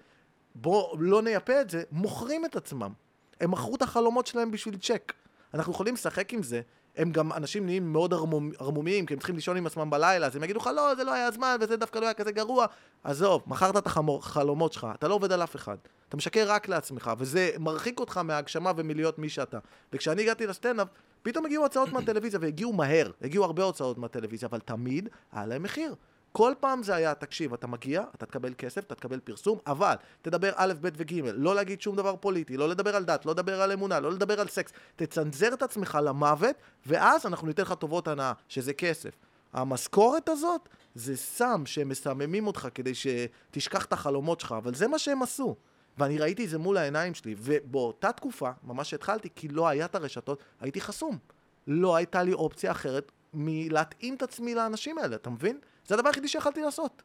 בוא לא נייפה את זה, מוכרים את עצמם. הם מכרו את החלומות שלהם בשביל צ'ק. אנחנו יכולים לשחק עם זה. הם גם אנשים נהיים מאוד ערמומ- ערמומיים, כי הם צריכים לישון עם עצמם בלילה, אז הם יגידו לך, לא, זה לא היה הזמן, וזה דווקא לא היה כזה גרוע. עזוב, מכרת את החלומות שלך, אתה לא עובד על אף אחד. אתה משקר רק לעצמך, וזה מרחיק אותך מההגשמה ומלהיות מי שאתה. וכשאני הגעתי לסטנדאפ, פתאום הגיעו הצעות מהטלוויזיה, והגיעו מהר, הגיעו הרבה הוצאות מהטלוויזיה, אבל תמיד היה להם מחיר. כל פעם זה היה, תקשיב, אתה מגיע, אתה תקבל כסף, אתה תקבל פרסום, אבל תדבר א', ב' וג', לא להגיד שום דבר פוליטי, לא לדבר על דת, לא לדבר על אמונה, לא לדבר על סקס, תצנזר את עצמך למוות, ואז אנחנו ניתן לך טובות הנאה, שזה כסף. המשכורת הזאת זה סם שהם מסממים אותך כדי שתשכח את החלומות שלך, אבל זה מה שהם עשו. ואני ראיתי את זה מול העיניים שלי, ובאותה תקופה, ממש התחלתי, כי לא היה את הרשתות, הייתי חסום. לא הייתה לי אופציה אחרת מלהתאים את עצמי לאנשים האלה, אתה מבין? זה הדבר היחידי שיכלתי לעשות.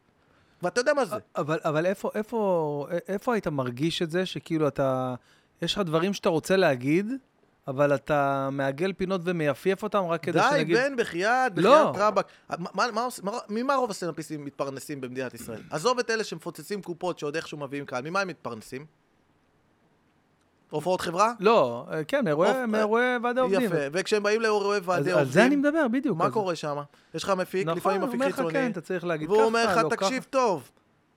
ואתה יודע מה זה. אבל, אבל איפה, איפה, איפה היית מרגיש את זה, שכאילו אתה, יש לך דברים שאתה רוצה להגיד, אבל אתה מעגל פינות ומייפייף אותם רק כדי די, שנגיד... בן, בחייאת, לא. בחייאת רבאק. עוש- מה- ממה רוב הסטנדאפיסטים מתפרנסים במדינת ישראל? עזוב את אלה שמפוצצים קופות שעוד איכשהו מביאים קהל, ממה הם מתפרנסים? הופעות חברה? לא, אה, כן, מאירועי אוף, מאירועי ועדי עובדים. יפה, וכשהם באים לאירועי ועדי על זה אני עובדים, מדבר, בדיוק. מה קורה שם? יש לך מפיק, נכון, לפעמים הוא מפיק אומר לך, חיצוני, כן, אתה צריך להגיד והוא אומר ככה, לך, לא תקשיב ככה." טוב,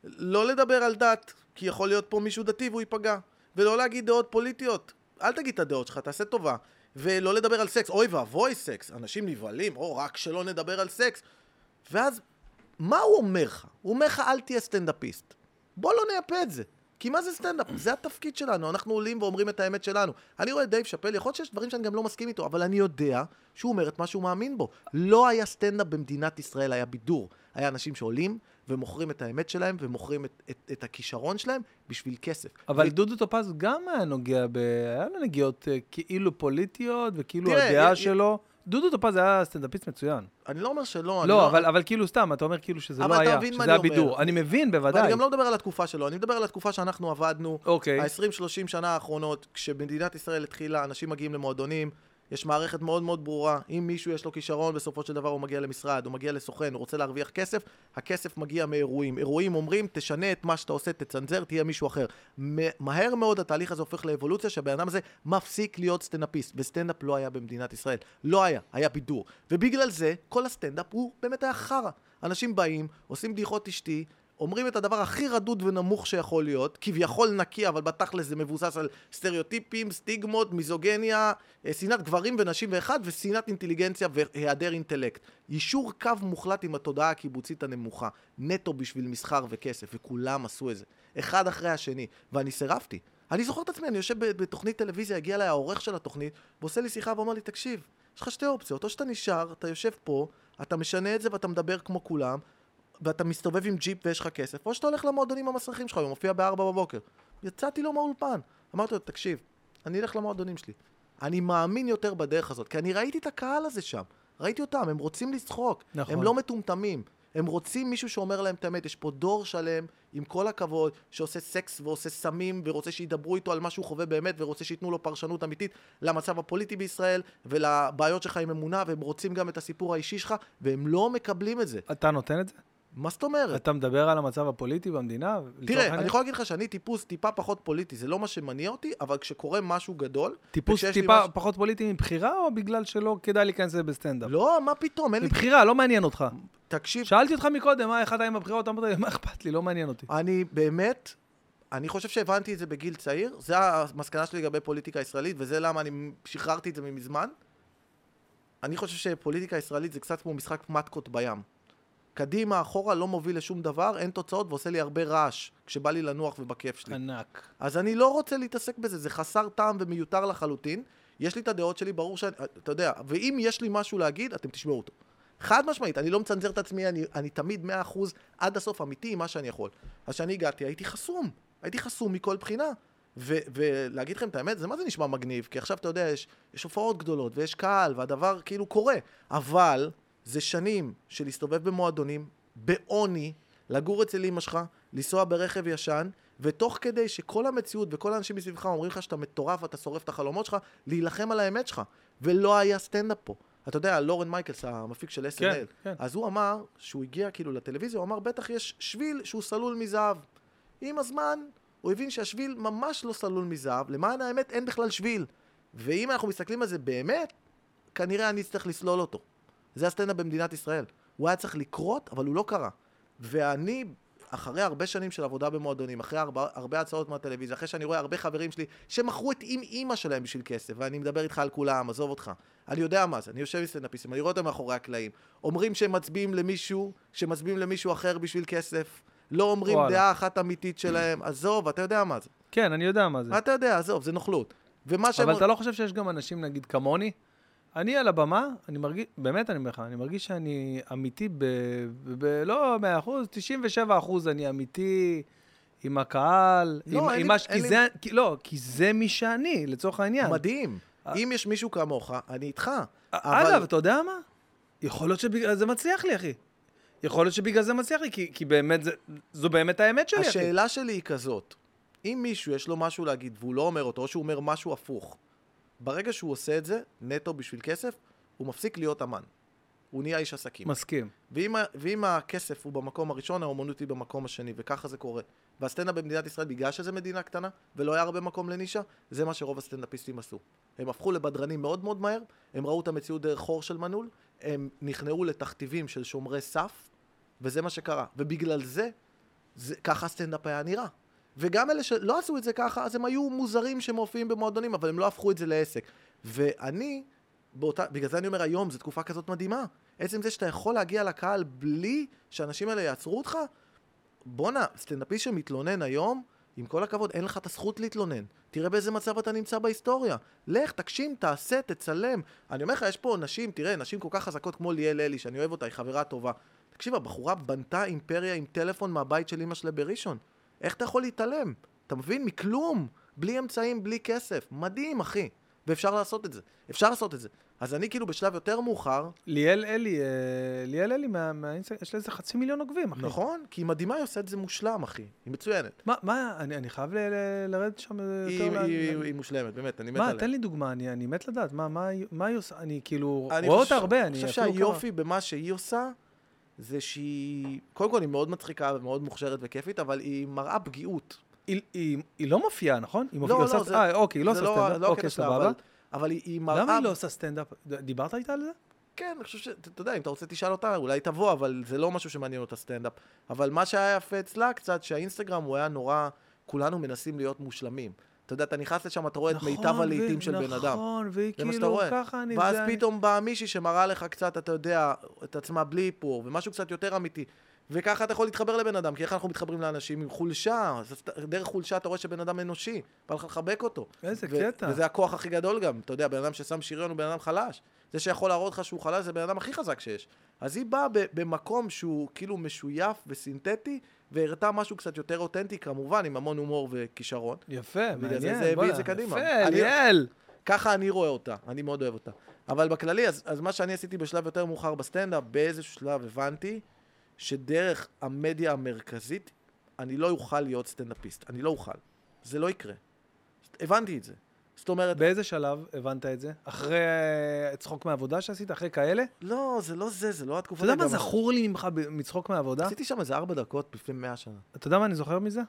לא לדבר על דת, כי יכול להיות פה מישהו דתי והוא ייפגע, ולא להגיד דעות פוליטיות. אל תגיד את הדעות שלך, תעשה טובה. ולא לדבר על סקס, אוי ואבוי סקס, אנשים נבהלים, או רק שלא נדבר על סקס. ואז, מה הוא אומר לך? הוא אומר לך, אל תהיה סטנדאפיסט. בוא לא נייפה את זה. כי מה זה סטנדאפ? זה התפקיד שלנו, אנחנו עולים ואומרים את האמת שלנו. אני רואה את דייב שאפל, יכול להיות שיש דברים שאני גם לא מסכים איתו, אבל אני יודע שהוא אומר את מה שהוא מאמין בו. לא היה סטנדאפ במדינת ישראל, היה בידור. היה אנשים שעולים ומוכרים את האמת שלהם ומוכרים את, את, את הכישרון שלהם בשביל כסף. אבל ו- דודו טופז גם היה נוגע ב... היה לו נגיעות אה, כאילו פוליטיות, וכאילו תראה, הדעה י- י- שלו דודו טופז היה סטנדאפיסט מצוין. אני לא אומר שלא, אני לא, אבל, אבל כאילו סתם, אתה אומר כאילו שזה לא היה, שזה היה. בידור. אני מבין, בוודאי. ואני גם לא מדבר על התקופה שלו, אני מדבר על התקופה שאנחנו עבדנו, אוקיי. ה-20-30 שנה האחרונות, כשמדינת ישראל התחילה, אנשים מגיעים למועדונים, יש מערכת מאוד מאוד ברורה, אם מישהו יש לו כישרון, בסופו של דבר הוא מגיע למשרד, הוא מגיע לסוכן, הוא רוצה להרוויח כסף, הכסף מגיע מאירועים. אירועים אומרים, תשנה את מה שאתה עושה, תצנזר, תהיה מישהו אחר. מהר מאוד התהליך הזה הופך לאבולוציה, שהבן אדם הזה מפסיק להיות סטנדאפיסט, וסטנדאפ לא היה במדינת ישראל. לא היה, היה בידור. ובגלל זה, כל הסטנדאפ הוא באמת היה חרא. אנשים באים, עושים בדיחות אשתי, אומרים את הדבר הכי רדוד ונמוך שיכול להיות, כביכול נקי, אבל בתכלס זה מבוסס על סטריאוטיפים, סטיגמות, מיזוגניה, אה, שנאת גברים ונשים ואחד, ושנאת אינטליגנציה והיעדר אינטלקט. יישור קו מוחלט עם התודעה הקיבוצית הנמוכה, נטו בשביל מסחר וכסף, וכולם עשו את זה, אחד אחרי השני, ואני סירבתי. אני זוכר את עצמי, אני יושב בתוכנית טלוויזיה, הגיע אליי העורך של התוכנית, ועושה לי שיחה ואומר לי, תקשיב, יש לך שתי אופציות, או שאתה נשאר, אתה יושב פה, אתה משנה את זה ואתה מדבר כמו כולם, ואתה מסתובב עם ג'יפ ויש לך כסף, או שאתה הולך למועדונים המסריחים שלך, הוא מופיע בארבע בבוקר. יצאתי לו מהאולפן. אמרתי לו, תקשיב, אני אלך למועדונים שלי. אני מאמין יותר בדרך הזאת, כי אני ראיתי את הקהל הזה שם. ראיתי אותם, הם רוצים לצחוק. נכון. הם לא מטומטמים. הם רוצים מישהו שאומר להם את האמת. יש פה דור שלם, עם כל הכבוד, שעושה סקס ועושה סמים, ורוצה שידברו איתו על מה שהוא חווה באמת, ורוצה שייתנו לו פרשנות אמיתית למצב הפוליטי בישראל, ולבעיות שלך עם אמונה, והם רוצים גם את הסיפור האישי שלך, והם לא מקבלים את זה. אתה נותן את זה? מה זאת אומרת? אתה מדבר על המצב הפוליטי במדינה? תראה? אני יכול להגיד לך שאני טיפוס טיפה פחות פוליטי, זה לא מה שמניע אותי, אבל כשקורה משהו גדול... טיפוס טיפה משהו- פחות פוליטי מבחירה, או בגלל שלא כדאי להיכנס לזה בסטנדאפ? לא, מה פתאום, אין לי... מבחירה, לא מעניין אותך. תקשיב, שאלתי אותך מקודם, מה, איך אתה עם הבחירות? אמרת לי, מה אכפת לי? לא מעניין אותי. אני באמת, אני חושב שהבנתי את זה בגיל צעיר, זה המסקנה שלי לגבי פוליטיקה ישראלית, וזה למה אני שחררתי את זה ממזמן. אני חושב שפוליטיקה ישראלית זה קצת כמו משחק מתקות בים. קדימה, אחורה, לא מוביל לשום דבר, אין תוצאות ועושה לי הרבה רעש כשבא לי לנוח ובכיף שלי. ענק. אז אני לא רוצה להתעסק בזה, זה חסר טעם ומיותר לחלוטין. יש לי את הדעות שלי, ברור שאני, אתה יודע, ואם יש לי משהו להגיד, אתם תשמעו אותו. חד משמעית, אני לא מצנזר את עצמי, אני, אני תמיד 100% עד הסוף אמיתי עם מה שאני יכול. אז כשאני הגעתי, הייתי חסום. הייתי חסום מכל בחינה. ו- ולהגיד לכם את האמת, זה מה זה נשמע מגניב? כי עכשיו אתה יודע, יש, יש הופעות גדולות ויש קהל, והדבר כאילו קורה. אבל זה שנים של להסתובב במועדונים, בעוני, לגור אצל אמא שלך, לנסוע ברכב ישן, ותוך כדי שכל המציאות וכל האנשים מסביבך אומרים לך שאתה מטורף ואתה שורף את החלומות שלך, להילחם על האמת שלך. ולא היה סטנדאפ פה. אתה יודע, לורן מייקלס, המפיק של SNL, כן, כן. אז הוא אמר, שהוא הגיע כאילו לטלוויזיה, הוא אמר, בטח יש שביל שהוא סלול מזהב. עם הזמן, הוא הבין שהשביל ממש לא סלול מזהב, למען האמת אין בכלל שביל. ואם אנחנו מסתכלים על זה באמת, כנראה אני אצטרך לסלול אותו. זה הסטנדאפ במדינת ישראל. הוא היה צריך לקרות, אבל הוא לא קרה. ואני, אחרי הרבה שנים של עבודה במועדונים, אחרי הרבה, הרבה הצעות מהטלוויזיה, אחרי שאני רואה הרבה חברים שלי שמכרו את עם אימא שלהם בשביל כסף, ואני מדבר איתך על כולם, עזוב אותך. אני יודע מה זה, אני יושב עם סטנדאפיסטים, אני רואה אותם מאחורי הקלעים. אומרים שהם מצביעים למישהו, שמצביעים למישהו אחר בשביל כסף. לא אומרים וואלה. דעה אחת אמיתית שלהם, עזוב, אתה יודע מה זה. כן, אני יודע מה זה. אתה יודע, עזוב, זה נוכלות. ומה שהם... אבל אתה לא חושב שיש גם אנשים, נגיד, כמוני? אני על הבמה, אני מרגיש, באמת אני אומר לך, אני מרגיש שאני אמיתי ב... ב... ב לא 100 אחוז, 97 אחוז אני אמיתי עם הקהל. לא, עם, עם לי- מה ש... כי לי- זה, כי, לא, כי זה מי שאני, לצורך העניין. מדהים. אה. אם יש מישהו כמוך, אני איתך. אגב, אתה יודע מה? יכול להיות שבגלל זה מצליח לי, אחי. יכול להיות שבגלל זה מצליח לי, כי, כי באמת, זה, זו באמת האמת שלי, אחי. השאלה שלי היא כזאת, אם מישהו יש לו משהו להגיד והוא לא אומר אותו, או שהוא אומר משהו הפוך, ברגע שהוא עושה את זה, נטו בשביל כסף, הוא מפסיק להיות אמן. הוא נהיה איש עסקים. מסכים. ואם, ואם הכסף הוא במקום הראשון, האומנות היא במקום השני, וככה זה קורה. והסטנדאפ במדינת ישראל, בגלל שזו מדינה קטנה, ולא היה הרבה מקום לנישה, זה מה שרוב הסטנדאפיסטים עשו. הם הפכו לבדרנים מאוד מאוד מהר, הם ראו את המציאות דרך חור של מנעול, הם נכנעו לתכתיבים של שומרי סף, וזה מה שקרה. ובגלל זה, זה ככה הסטנדאפ היה נראה. וגם אלה שלא עשו את זה ככה, אז הם היו מוזרים שמופיעים במועדונים, אבל הם לא הפכו את זה לעסק. ואני, באותה, בגלל זה אני אומר היום, זו תקופה כזאת מדהימה. עצם זה שאתה יכול להגיע לקהל בלי שהאנשים האלה יעצרו אותך, בואנה, סטנדאפיסט שמתלונן היום, עם כל הכבוד, אין לך את הזכות להתלונן. תראה באיזה מצב אתה נמצא בהיסטוריה. לך, תגשים, תעשה, תצלם. אני אומר לך, יש פה נשים, תראה, נשים כל כך חזקות כמו ליאל אלי, שאני אוהב אותה, היא חברה טובה. תקשיב, הבחורה בנתה אימפריה עם טלפון מהבית של אמא שלה בראשון. איך אתה יכול להתעלם? אתה מבין? מכלום. בלי אמצעים, בלי כסף. מדהים, אחי. ואפשר לעשות את זה. אפשר לעשות את זה. אז אני כאילו בשלב יותר מאוחר, ליאל אלי, אה, ליאל אלי, מה- מהאינסטגרם, יש לה איזה חצי מיליון עוקבים, אחי. נכון? כי היא מדהימה, היא עושה את זה מושלם, אחי. היא מצוינת. מה, מה, אני אני חייב ל- ל- לרדת שם היא, יותר... היא, ל- היא מושלמת, באמת, אני מת מה, עליה. תן לי דוגמה, אני אני מת לדעת, מה- מה היא- מה היא עושה? אני כאילו אני רואה חושב- אותה הרבה, אני אני חושב שהיופי במה שהיא עושה, זה שהיא... קודם כל, היא מאוד מצחיקה ומאוד מוכשרת וכיפית, אבל היא מראה פגיעות. היא- היא היא לא מופיעה, נכון? היא לא, מופיעה- לא, עושה- זה- אה, אוקיי, היא לא עושה סטנדאפ, לא אוקיי, סבבה. אבל, אבל היא, היא מראה... למה היא לא עושה סטנדאפ? דיברת איתה על זה? כן, אני חושב ש... אתה יודע, אם אתה רוצה תשאל אותה, אולי תבוא, אבל זה לא משהו שמעניין אותה סטנדאפ. אבל מה שהיה יפה אצלה קצת, שהאינסטגרם הוא היה נורא... כולנו מנסים להיות מושלמים. אתה יודע, אתה נכנס לשם, אתה רואה את מיטב נכון, הלעיתים ו- של בן אדם. נכון, והיא כאילו. ככה אני... ואז זה פתאום באה מישהי שמראה לך קצת, אתה יודע, את עצמה בלי איפור, ומשהו קצת יותר אמיתי. וככה אתה יכול להתחבר לבן אדם, כי איך אנחנו מתחברים לאנשים? עם חולשה. דרך חולשה אתה רואה שבן אדם אנושי, בא לך לחבק אותו. איזה ו- קטע. וזה הכוח הכי גדול גם. אתה יודע, בן אדם ששם שריון הוא בן אדם חלש. זה שיכול להראות לך שהוא חלש זה בן אדם הכי חזק שיש. אז היא באה במקום שהוא כאילו משויף וסינתטי, והראתה משהו קצת יותר אותנטי, כמובן, עם המון הומור וכישרון. יפה, בגלל זה מעניין. זה הביא את זה קדימה. יפה, אני- ליאל. ככה אני רואה אותה, אני מאוד אוהב אותה. אבל בכללי, אז, אז מה שאני עשיתי בשלב יותר מאוחר בסטנדאפ, באיזשהו שלב הבנתי שדרך המדיה המרכזית, אני לא אוכל להיות סטנדאפיסט. אני לא אוכל. זה לא יקרה. הבנתי את זה. זאת אומרת, באיזה שלב הבנת את זה? אחרי אה, צחוק מעבודה שעשית? אחרי כאלה? לא, זה לא זה, זה לא התקופה. אתה יודע מה זכור לי ממך מצחוק מעבודה? עשיתי שם איזה ארבע דקות לפני מאה שנה. אתה יודע מה אני זוכר מזה?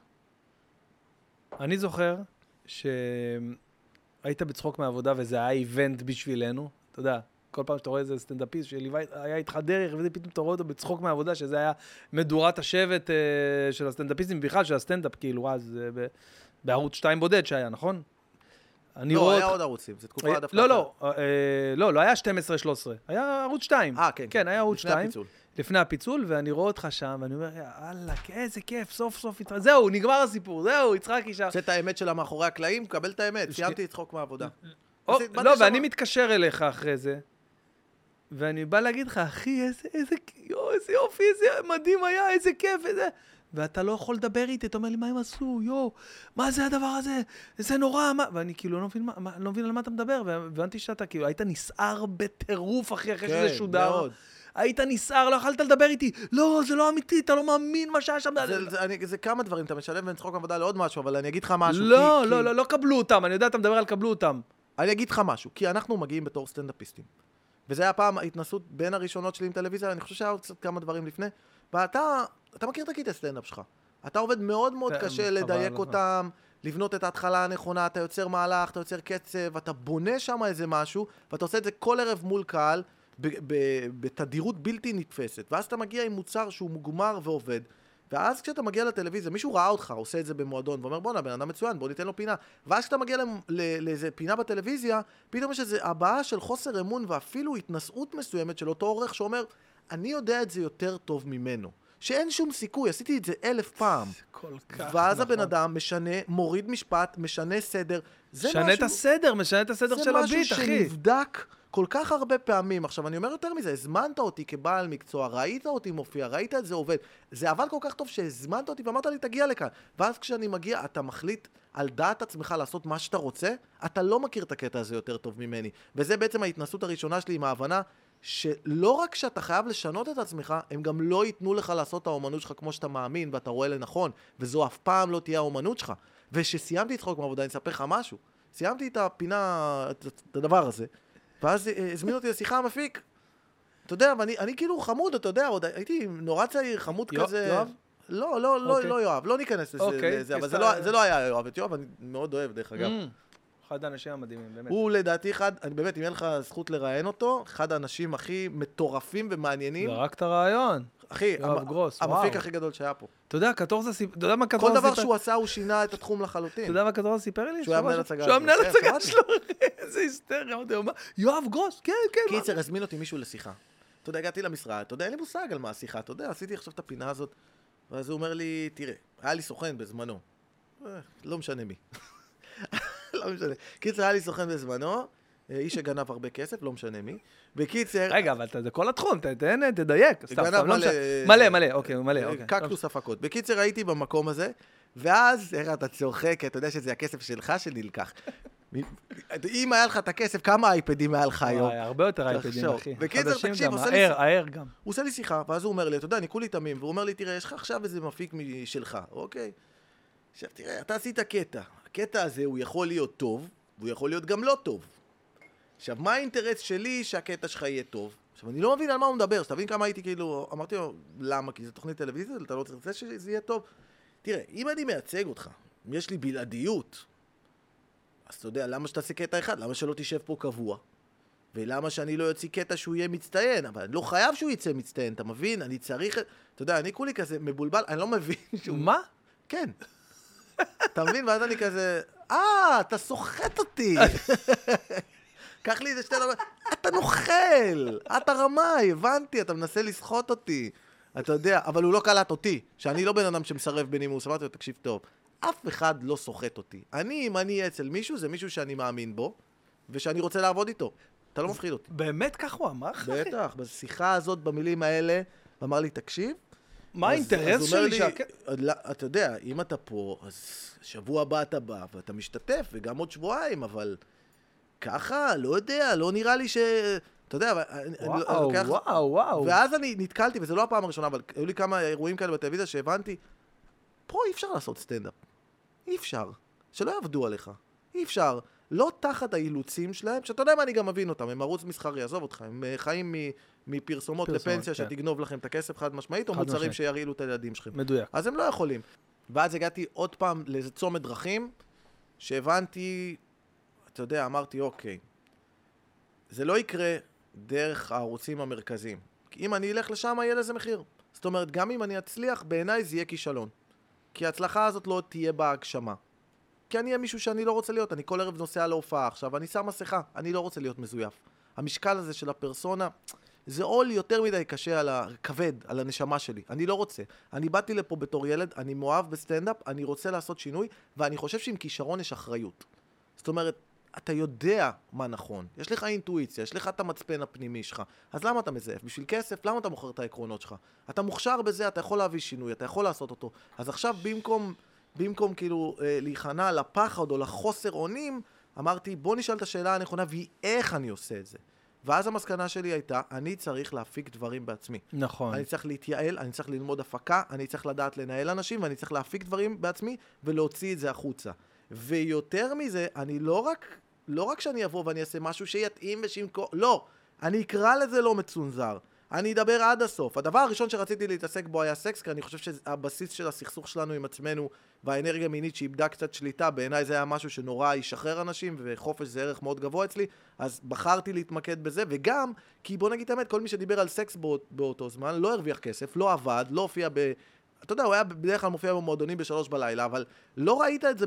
אני זוכר שהיית בצחוק מעבודה וזה היה איבנט בשבילנו. אתה יודע, כל פעם שאתה רואה איזה סטנדאפיסט שליווה, היה איתך דרך, ופתאום אתה רואה אותו בצחוק מעבודה, שזה היה מדורת השבט אה, של הסטנדאפיסטים, בכלל של הסטנדאפ, כאילו, אז אה, בערוץ 2 בודד שהיה, נכון? אני לא, רואה היה אותך- עוד ערוצים, זו תקופה היה- דווקא. לא. לא, אה, לא, לא היה 12-13, היה ערוץ 2. אה, כן. כן, היה ערוץ לפני 2. הפיצול. לפני הפיצול, ואני רואה אותך שם, ואני אומר, יאללה, איזה כיף, סוף סוף התח... זהו, נגמר הסיפור, זהו, יצחקי שם. רוצה את האמת שלה מאחורי הקלעים, קבל את האמת. סיימתי לצחוק מהעבודה. לא, ואני מתקשר אליך אחרי זה, ואני בא להגיד לך, אחי, איזה, איזה, יו, איזה יופי, איזה מדהים היה, איזה כיף, איזה... ואתה לא יכול לדבר איתי, אתה אומר לי, מה הם עשו, יואו, מה זה הדבר הזה, זה נורא, מה... ואני כאילו לא מבין, מה, לא מבין על מה אתה מדבר, והבנתי שאתה כאילו, היית נסער בטירוף, אחי, אחרי שזה כן, שודר. מאוד. היית נסער, לא יכולת לדבר איתי, לא, זה לא אמיתי, אתה לא מאמין מה שהיה שם. זה, זה, אני, זה כמה דברים, אתה משלב בין צחוק עבודה לעוד משהו, אבל אני אגיד לך משהו. לא, כי, לא, כי... לא, לא קבלו אותם, אני יודע, אתה מדבר על קבלו אותם. אני אגיד לך משהו, כי אנחנו מגיעים בתור סטנדאפיסטים. וזה היה פעם ההתנסות בין הראשונות שלי עם טלוויזיה, אני חושב שהיה עוד קצת כמה דברים לפני. ואתה, אתה מכיר את הקטע סטנדאפ שלך. אתה עובד מאוד מאוד כן, קשה לדייק לך. אותם, לבנות את ההתחלה הנכונה, אתה יוצר מהלך, אתה יוצר קצב, אתה בונה שם איזה משהו, ואתה עושה את זה כל ערב מול קהל, בתדירות בלתי נתפסת. ואז אתה מגיע עם מוצר שהוא מוגמר ועובד. ואז כשאתה מגיע לטלוויזיה, מישהו ראה אותך עושה את זה במועדון, ואומר בואנה, בן אדם מצוין, בוא ניתן לו פינה. ואז כשאתה מגיע לאיזה פינה בטלוויזיה, פתאום יש איזו הבעה של חוסר אמון ואפילו התנשאות מסוימת של אותו עורך שאומר, אני יודע את זה יותר טוב ממנו. שאין שום סיכוי, עשיתי את זה אלף פעם. כל כך ואז נכון. הבן אדם משנה, מוריד משפט, משנה סדר. זה משנה משהו... את הסדר, משנה את הסדר של הביט, זה אחי. משהו שנבדק כל כך הרבה פעמים. עכשיו, אני אומר יותר מזה, הזמנת אותי כבעל מקצוע, ראית אותי מופיע, ראית את זה עובד. זה עבד כל כך טוב שהזמנת אותי ואמרת לי, תגיע לכאן. ואז כשאני מגיע, אתה מחליט על דעת עצמך לעשות מה שאתה רוצה, אתה לא מכיר את הקטע הזה יותר טוב ממני. וזה בעצם ההתנסות הראשונה שלי עם ההבנה שלא רק שאתה חייב לשנות את עצמך, הם גם לא ייתנו לך לעשות את האומנות שלך כמו שאתה מאמין ואתה רואה לנכון, וזו אף פעם לא תהיה האומנות שלך. וכשסיימתי צחוק מעבודה, אני אספר לך משהו. סיימתי את הפינה, את הדבר הזה, ואז אה, הזמין אותי לשיחה המפיק. אתה יודע, ואני אני כאילו חמוד, אתה יודע, עוד הייתי נורא צעיר, חמוד יו- כזה. יואב? לא, לא, לא, אוקיי. לא יואב, לא ניכנס לזה, אוקיי, לזה אבל זה לא, זה לא היה יואב. את יואב אני מאוד אוהב, דרך אגב. Mm, אחד האנשים המדהימים, באמת. הוא לדעתי אחד, אני באמת, אם אין לך זכות לראיין אותו, אחד האנשים הכי מטורפים ומעניינים. זרק את הרעיון. אחי, יואב המ- גרוס, המפיק וואו. הכי גדול שהיה פה. אתה יודע, קטורזה סיפר, אתה יודע מה כל קטורזה דבר סיפר? שהוא עשה, הוא שינה את התחום אתה לחלוטין. יודע מה קטורזה סיפר לי? שהוא היה מנהל הצגה שהוא היה. מנהל כן, הצגה. שלו. [laughs] איזה היסטריה. אמרתי לו, "מה? יואב גרוס, כן, כן. מה?" קיצר, הזמין אותי מישהו לשיחה. אתה יודע, הגעתי למשרד, אתה יודע, אין לי מושג על מה השיחה, אתה יודע, עשיתי עכשיו את הפינה הזאת, ואז הוא אומר לי, תראה, היה לי סוכן בזמנו, אה, לא משנה מי. [laughs] לא משנה. קיצר, היה לי סוכן בזמנו, אה, איש שגנב הרבה כסף, לא משנה מי. בקיצר, רגע, אבל זה כל התחום, תן, תדייק. סתם, סתם, לא משנה. מלא, מלא, אוקיי, מלא, אה, אוקיי. קקטוס הפקות. בקיצר, הייתי במקום הזה, ואז, איך אתה צוחק, אתה יודע שזה הכסף שלך שנלקח. אם היה לך את הכסף, כמה אייפדים היה לך היום? הרבה יותר אייפדים. אחי. בקיצר, תקשיב, עושה לי הער גם. הוא עושה לי שיחה, ואז הוא אומר לי, אתה יודע, אני כולי תמים, והוא אומר לי, תראה, יש לך עכשיו איזה מפיק משלך, אוקיי? עכשיו, תראה, אתה עשית קטע. הקטע הזה, הוא יכול להיות טוב, והוא יכול להיות גם לא טוב. עכשיו, מה האינטרס שלי שהקטע שלך יהיה טוב? עכשיו, אני לא מבין על מה הוא מדבר, שתבין כמה הייתי כאילו... אמרתי לו, למה? כי זו תוכנית טלוויזיה, אתה לא רוצה שזה יהיה טוב? תראה, אם אני מייצג אותך, אם יש לי בלעדיות, אז אתה יודע, למה שתעשה קטע אחד? למה שלא תשב פה קבוע? ולמה שאני לא אוציא קטע שהוא יהיה מצטיין? אבל אני לא חייב שהוא יצא מצטיין, אתה מבין? אני צריך... אתה יודע, אני כולי כזה מבולבל, אני לא מבין שהוא... מה? כן. אתה מבין? ואז אני כזה, אה, אתה סוחט אותי. קח לי איזה שתי דקות, אתה נוכל, אתה רמאי, הבנתי, אתה מנסה לסחוט אותי. אתה יודע, אבל הוא לא קלט אותי, שאני לא בן אדם שמסרב בנימוס. אמרתי לו, תקשיב טוב, אף אחד לא סוחט אותי. אני, אם אני אהיה אצל מישהו, זה מישהו שאני מאמין בו, ושאני רוצה לעבוד איתו. אתה לא מפחיד אותי. באמת כך הוא אמר לך? בטח, בשיחה הזאת, במילים האלה, אמר לי, תקשיב, מה האינטרס שלי? לא, אתה יודע, אם אתה פה, אז שבוע הבא אתה בא ואתה משתתף, וגם עוד שבועיים, אבל ככה, לא יודע, לא נראה לי ש... אתה יודע, אני- לוקח- וואו, וואו. ואז אני נתקלתי, וזו לא הפעם הראשונה, אבל היו לי כמה אירועים כאלה בטלוויזיה שהבנתי, פה אי אפשר לעשות סטנדאפ. אי אפשר. שלא יעבדו עליך. אי אפשר. לא תחת האילוצים שלהם, שאתה יודע מה, אני גם מבין אותם, הם ערוץ מסחרי, עזוב אותך, הם אה, חיים מ- מפרסומות פרסומות, לפנסיה כן. שתגנוב לכם את הכסף חד משמעית, או חד מוצרים משמעית. שירעילו את הילדים שלכם. מדויק. אז הם לא יכולים. ואז הגעתי עוד פעם לאיזה צומת דרכים, שהבנתי, אתה יודע, אמרתי, אוקיי, זה לא יקרה דרך הערוצים המרכזיים. כי אם אני אלך לשם, יהיה לזה מחיר. זאת אומרת, גם אם אני אצליח, בעיניי זה יהיה כישלון. כי ההצלחה הזאת לא תהיה בה הגשמה. כי אני אהיה מישהו שאני לא רוצה להיות, אני כל ערב נוסע להופעה עכשיו, אני שם מסכה, אני לא רוצה להיות מזויף. המשקל הזה של הפרסונה, זה עול יותר מדי קשה על ה... כבד, על הנשמה שלי. אני לא רוצה. אני באתי לפה בתור ילד, אני מאוהב בסטנדאפ, אני רוצה לעשות שינוי, ואני חושב שעם כישרון יש אחריות. זאת אומרת, אתה יודע מה נכון, יש לך אינטואיציה, יש לך את המצפן הפנימי שלך, אז למה אתה מזייף? בשביל כסף? למה אתה מוכר את העקרונות שלך? אתה מוכשר בזה, אתה יכול להביא שינוי, אתה יכול לעשות אותו. אז עכשיו במקום, במקום כאילו אה, להיכנע לפחד או לחוסר אונים, אמרתי בוא נשאל את השאלה הנכונה והיא איך אני עושה את זה. ואז המסקנה שלי הייתה, אני צריך להפיק דברים בעצמי. נכון. אני צריך להתייעל, אני צריך ללמוד הפקה, אני צריך לדעת לנהל אנשים, ואני צריך להפיק דברים בעצמי ולהוציא את זה החוצה. ויותר מזה, אני לא רק, לא רק שאני אבוא ואני אעשה משהו שיתאים ושימכור, לא, אני אקרא לזה לא מצונזר. אני אדבר עד הסוף. הדבר הראשון שרציתי להתעסק בו היה סקס, כי אני חושב שהבסיס של הסכסוך שלנו עם עצמנו והאנרגיה המינית שאיבדה קצת שליטה, בעיניי זה היה משהו שנורא ישחרר אנשים, וחופש זה ערך מאוד גבוה אצלי, אז בחרתי להתמקד בזה, וגם, כי בוא נגיד את האמת, כל מי שדיבר על סקס באות, באותו זמן לא הרוויח כסף, לא עבד, לא הופיע ב... אתה יודע, הוא היה בדרך כלל מופיע במועדונים בשלוש בלילה, אבל לא ראית את זה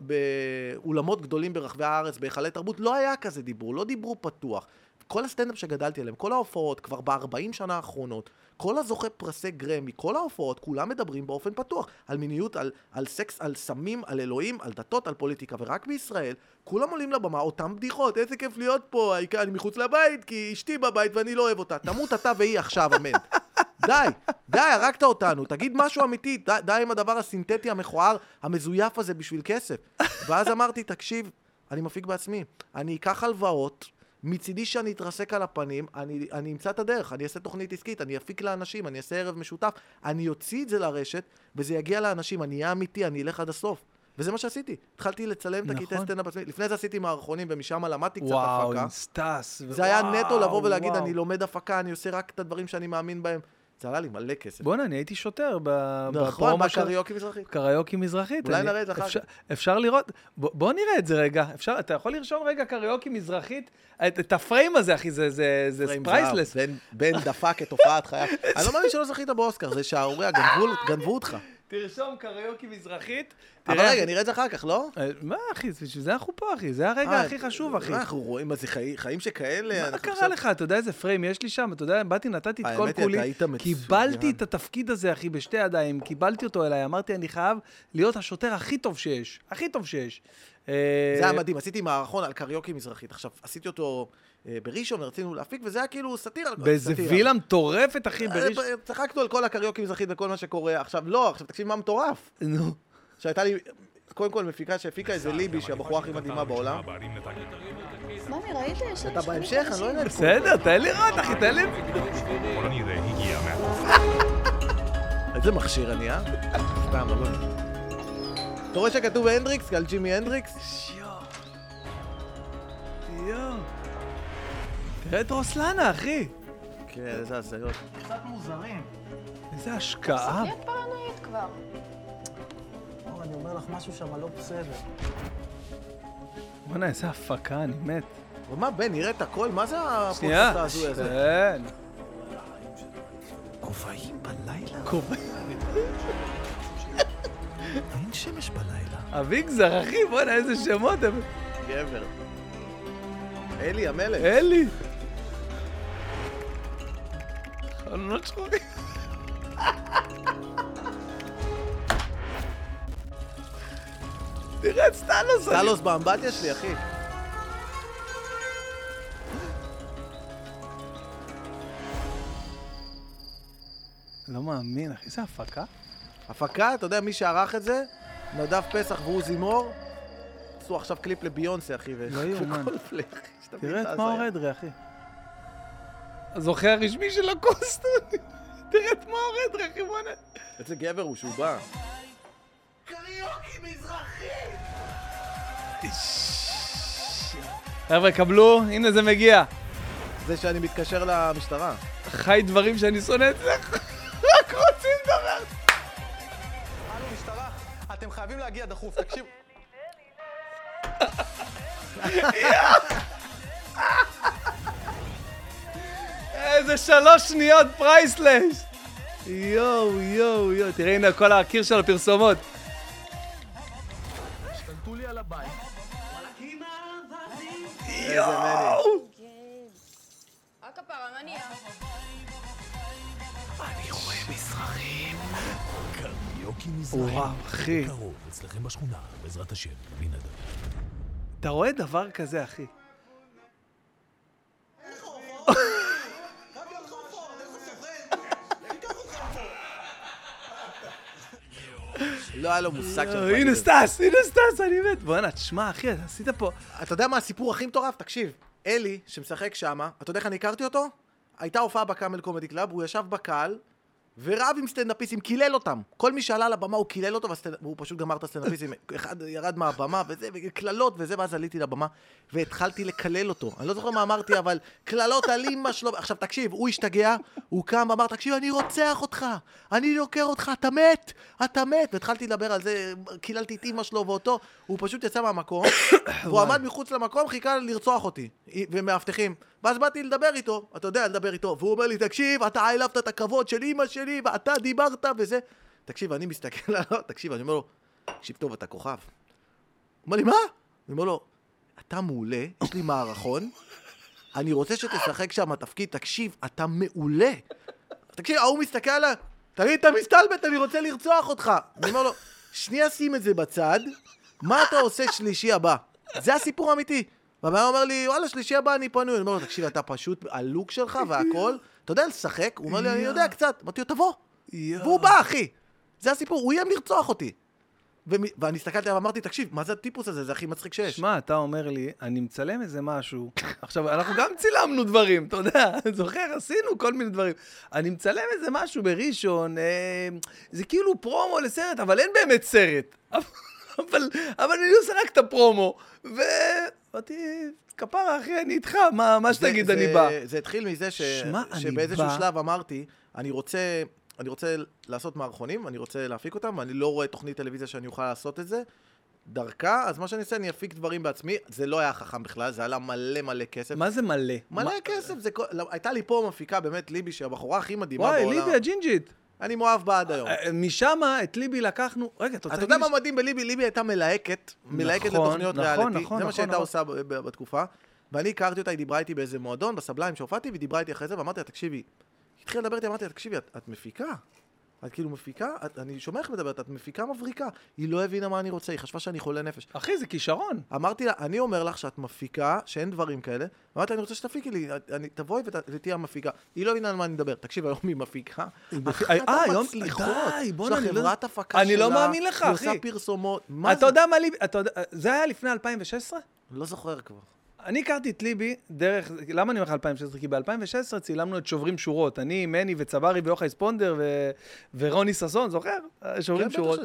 באולמות גדולים ברחבי הארץ, בהיכלי תרבות, לא היה כזה דיבור, לא דיברו פתוח. כל הסטנדאפ שגדלתי עליהם, כל ההופעות, כבר ב-40 שנה האחרונות, כל הזוכה פרסי גרמי, כל ההופעות, כולם מדברים באופן פתוח על מיניות, על, על סקס, על סמים, על אלוהים, על דתות, על פוליטיקה, ורק בישראל, כולם עולים לבמה, אותם בדיחות, איזה כיף להיות פה, העיקר אני מחוץ לבית, כי אשתי בבית ואני לא אוהב אותה. תמות אתה והיא עכשיו, אמן. [laughs] די, די, הרגת אותנו, תגיד משהו אמיתי, די, די עם הדבר הסינתטי המכוער, המזויף הזה בשביל כסף. ואז אמרתי, תקשיב, אני מפיק בעצמי, אני אקח הלוואות, מצידי שאני אתרסק על הפנים, אני, אני אמצא את הדרך, אני אעשה תוכנית עסקית, אני אפיק לאנשים, אני אעשה ערב משותף, אני אוציא את זה לרשת, וזה יגיע לאנשים, אני אהיה אמיתי, אני אלך עד הסוף. וזה מה שעשיתי. התחלתי לצלם את הקטעי נכון. סטנדאפ בעצמי. לפני זה עשיתי מערכונים, ומשם למדתי קצת וואו, הפקה. עם סטאס. זה היה וואו, נטו לבוא ולהגיד, וואו. אני לומד הפקה, אני עושה רק את הדברים שאני מאמין בהם. זה עלה לי מלא כסף. בואנה, אני הייתי שוטר נכון, בפרומו של בקריוקי מזרחי. קריוקי מזרחית. אולי נראה את זה אחר אפשר- אפשר לראות, בוא נראה את זה רגע. אפשר, אתה יכול לרשום רגע קריוקי מזרחית? את הפריים הזה, אחי, זה- זה זה פריים priceless. בן- דפק את הופעת חייו. אני לא מאמין שלא זכית באוסקר, זה שערוריה, גנבו- גנבו אותך. תרשום קריוקי מזרחית. אבל רגע, נראה את זה אחר כך, לא? אה, מה, אחי, בשביל זה אנחנו פה, אחי. זה הרגע אה, הכי חשוב, אחי. מה, אנחנו רואים מה זה חיים- שכאלה. מה קרה לך? אתה יודע איזה פריים יש לי שם? אתה יודע, באתי, נתתי את כל האמת היא, כולי. אתה. קיבלתי את התפקיד הזה, אחי, בשתי ידיים. קיבלתי אותו אליי. אמרתי, אני חייב להיות השוטר הכי טוב שיש. הכי טוב שיש. אה, זה היה מדהים, עשיתי מערכון על קריוקי מזרחית. עכשיו, עשיתי אותו אה, אה, בראשון, ורצינו להפיק, וזה היה כאילו סאטירה. באיזה וילה מטורפת, אחי, אה, בראשון. צחקנו על כל הקריוקי מזרחית וכל מה שקורה. עכשיו, לא, עכשיו תקשיב מה מטורף. נו. שהייתה לי, קודם כל מפיקה שהפיקה איזה ליבי, שהיא הבחורה הכי מדהימה בעולם. ממי, ראית? יש אתה בהמשך, אני לא יודע. בסדר, תן לי לראות, אחי, תן לי. [laughs] איזה מכשיר אני, אה? סתם, אבל אתה רואה שכתוב הנדריקס על ג'ימי הנדריקס? יואו. יואו. תראה את רוסלנה, אחי. כן, איזה הזיות. קצת מוזרים. איזה השקעה. נהיית פרנואיד כבר. אור, אני אומר לך משהו שם לא בסדר. בוא'נה, איזה הפקה, אני מת. אבל מה, בן, נראה את הכל? מה זה הפודקאסט שנייה. ההזוי הזה? כן. כובעים בלילה? כובע. [laughs] אין שמש בלילה. אביגזר, אחי, בוא'נה, איזה שמות הם. גבר. אלי המלך. אלי. חלונות שחורים. תראה את סטלוס. אני- טלוס באמבטיה שלי, אחי. לא מאמין, אחי, איזה הפקה. הפקה, אתה יודע מי שערך את זה? נדב פסח ועוזי מור. עשו עכשיו קליפ לביונסה, אחי. ו- לא יאומן. תראה את מאור. אדרי, אחי. הזוכה הרשמי של הקוסטון. [laughs] תראה את מאור אדרי, אחי, בוא'נה. איזה גבר הוא שהוא בא. חבר'ה, קבלו, הנה זה מגיע. זה שאני מתקשר למשטרה. חי דברים שאני שונא אצלך. [laughs] רק רוצים לדבר. הלו, משטרה, אתם חייבים להגיע דחוף, תקשיב. [laughs] איזה שלוש שניות פרייסלש. יואו, יואו, יואו. תראה, הנה כל הקיר של הפרסומות. השתלטו לי על הבית. נהיה? אני רואה מזרחים. קריוקי מזרחים. וואו, אחי. קרוב, אצלכם בשכונה, בעזרת השם, בלי נדב. אתה רואה דבר כזה, אחי? לא היה לו מושג של הנה סטס, הנה סטס, אני מת. בואנה, תשמע, אחי, עשית פה... אתה יודע מה הסיפור הכי מטורף? תקשיב, אלי, שמשחק שמה, אתה יודע איך אני הכרתי אותו? הייתה הופעה בקאמל קומדי קלאב, הוא ישב בקהל, ורב עם סטנדאפיסטים, קילל אותם. כל מי שעלה לבמה הוא קילל אותו, והסטנד- והוא פשוט גמר את הסטנדאפיסטים. אחד ירד מהבמה, וזה, וקללות וזה, ואז עליתי לבמה, והתחלתי לקלל אותו. אני לא זוכר מה אמרתי, אבל קללות על אימא שלו. עכשיו, תקשיב, הוא השתגע, הוא קם ואמר, תקשיב, אני רוצח אותך, אני דוקר אותך, אתה מת, אתה מת. והתחלתי לדבר על זה, קיללתי את אימא שלו ואותו, הוא פשוט יצא מהמקום, [coughs] והוא עמד מחוץ למקום, חיכה לרצוח אותי, ומאבטחים. ואז באתי לדבר איתו, אתה יודע, לדבר איתו, והוא אומר לי, תקשיב, אתה העלבת את הכבוד של אימא שלי, ואתה דיברת וזה. תקשיב, אני מסתכל [laughs] עליו, תקשיב, אני אומר לו, תקשיב טוב, אתה כוכב. הוא אומר לי, מה? אני אומר לו, אתה מעולה, יש לי מערכון, אני רוצה שתשחק שם תפקיד, תקשיב, אתה מעולה. תקשיב, ההוא מסתכל עליי, תגיד, אתה מסתלבט, אני רוצה לרצוח אותך. אני אומר לו, שנייה שים את זה בצד, מה אתה עושה שלישי הבא? זה הסיפור האמיתי. והבן אומר לי, וואלה, שלישי הבא אני פנוי. אני אומר לו, תקשיב, אתה פשוט, הלוק שלך והכל, אתה יודע לשחק? הוא אומר לי, אני יודע קצת. אמרתי לו, תבוא. והוא בא, אחי. זה הסיפור, הוא איים לרצוח אותי. ואני הסתכלתי עליו ואמרתי, תקשיב, מה זה הטיפוס הזה? זה הכי מצחיק שיש. שמע, אתה אומר לי, אני מצלם איזה משהו. עכשיו, אנחנו גם צילמנו דברים, אתה יודע, זוכר? עשינו כל מיני דברים. אני מצלם איזה משהו בראשון, אה, זה כאילו פרומו לסרט, אבל אין באמת סרט. [laughs] אבל, אבל אני עושה רק את הפרומו. ואמרתי, כפרה, אחי, אני איתך, מה, מה שתגיד, זה- אני זה- בא. זה התחיל מזה ש... אני שבאיזשהו בא- שלב אמרתי, אני רוצה, אני רוצה לעשות מערכונים, אני רוצה להפיק אותם, ואני לא רואה תוכנית טלוויזיה שאני אוכל לעשות את זה. דרכה, אז מה שאני אעשה, אני אפיק דברים בעצמי. זה לא היה חכם בכלל, זה עלה מלא מלא כסף. מה זה מלא? מלא מה- כסף, זה. לא, הייתה לי פה מפיקה, באמת, ליבי, שהבחורה הכי מדהימה וואי, בעולם. ליבי הג'ינג'ית. אני מאוהב בה עד היום. אה, משם את ליבי לקחנו... רגע, אתה רוצה אתה יודע להגיד מה. מדהים בליבי? ליבי הייתה מלהקת, מלהקת נכון, לתוכניות נכון, ריאליטי. נכון, זה מה שהייתה. עושה בתקופה. ואני הכרתי אותה, היא דיברה איתי באיזה מועדון, בסבליים שהופעתי, והיא דיברה איתי אחרי זה, ואמרתי לה, תקשיבי, התחילה לדבר איתי, אמרתי לה, תקשיבי, את מפיקה. את כאילו מפיקה, את, אני שומע איך מדברת, את מפיקה מבריקה. היא לא הבינה מה אני רוצה, היא חשבה שאני חולה נפש. אחי, זה כישרון. אמרתי לה, אני אומר לך שאת מפיקה, שאין דברים כאלה. אמרתי לה, אני רוצה שתפיקי לי, אני, תבואי ות, ותהיי המפיקה. היא לא הבינה על מה אני מדבר. תקשיב, היום היא מפיקה. אחת המצליחות. די, בוא'נה, אני יש לא- לה חברת הפקה אני לא שלה, מאמין לך, היא אחי. עושה פרסומות. אתה? יודע מה יודע, זה היה לפני 2016? אני לא זוכר כבר. אני הכרתי את ליבי דרך, למה אני אומר לך 2016? כי ב-2016 צילמנו את שוברים שורות. אני, מני וצברי ויוחאי ספונדר ו... ורוני ששון, זוכר? שוברים כן, שורות.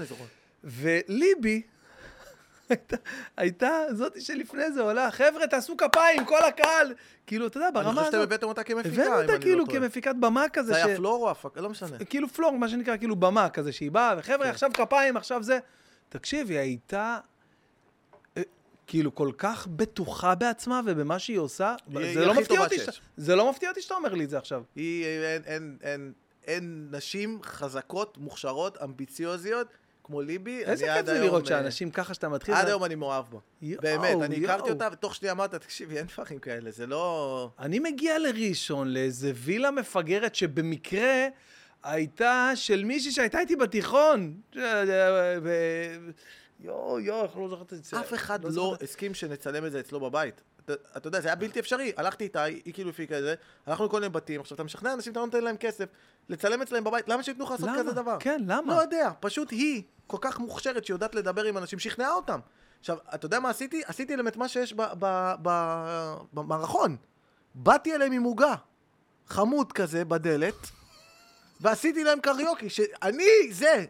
וליבי [laughs] הייתה, הייתה זאתי שלפני זה עולה, חבר'ה, תעשו כפיים, כל הקהל. כאילו, אתה יודע, אני ברמה חושב שאתם הזאת... הבאתם אותה כמפיקה, הבאנו אם אותה אני כאילו לא טועה. כמפיקת במה כזה. זה היה פלור או הפקה? לא משנה. כאילו פלור, מה שנקרא, כאילו במה כזה, שהיא באה, וחבר'ה, כן. עכשיו כפיים, עכשיו זה. תקשיב, היא הייתה כאילו כל כך בטוחה בעצמה ובמה שהיא עושה. היא- זה היא לא מפתיע אותי. שאתה- זה לא מפתיע אותי שאתה אומר לי את זה עכשיו. היא, אין, אין, אין, אין נשים חזקות, מוכשרות, אמביציוזיות, כמו ליבי. איזה כיף זה לראות אה, שאנשים ככה שאתה מתחיל... עד היום אני מאוהב בה. יואו, באמת, אני. הכרתי אותה, ותוך שנייה אמרת, תקשיבי, אין דברים כאלה, זה לא... אני מגיע לראשון, לאיזה וילה מפגרת שבמקרה הייתה של מישהי שהייתה איתי בתיכון. יואו, יואו, איך לא זוכרת את זה. אף אחד לא זוכר- הסכים שנצלם את זה אצלו בבית. אתה- אתה יודע, זה היה בלתי אפשרי. הלכתי איתה, היא כאילו הפיקה את זה, הלכנו לכל מיני בתים, עכשיו אתה משכנע אנשים, אתה לא נותן להם כסף, לצלם אצלם בבית, למה שייתנו לך לעשות? כזה דבר? כן, למה? לא יודע, פשוט היא כל כך מוכשרת שיודעת לדבר עם אנשים, שכנעה אותם. עכשיו, אתה יודע מה עשיתי? עשיתי להם את מה שיש במערכון. באתי אליהם עם עוגה, חמוד כזה, בדלת, ועשיתי להם קריוקי, שאני זה.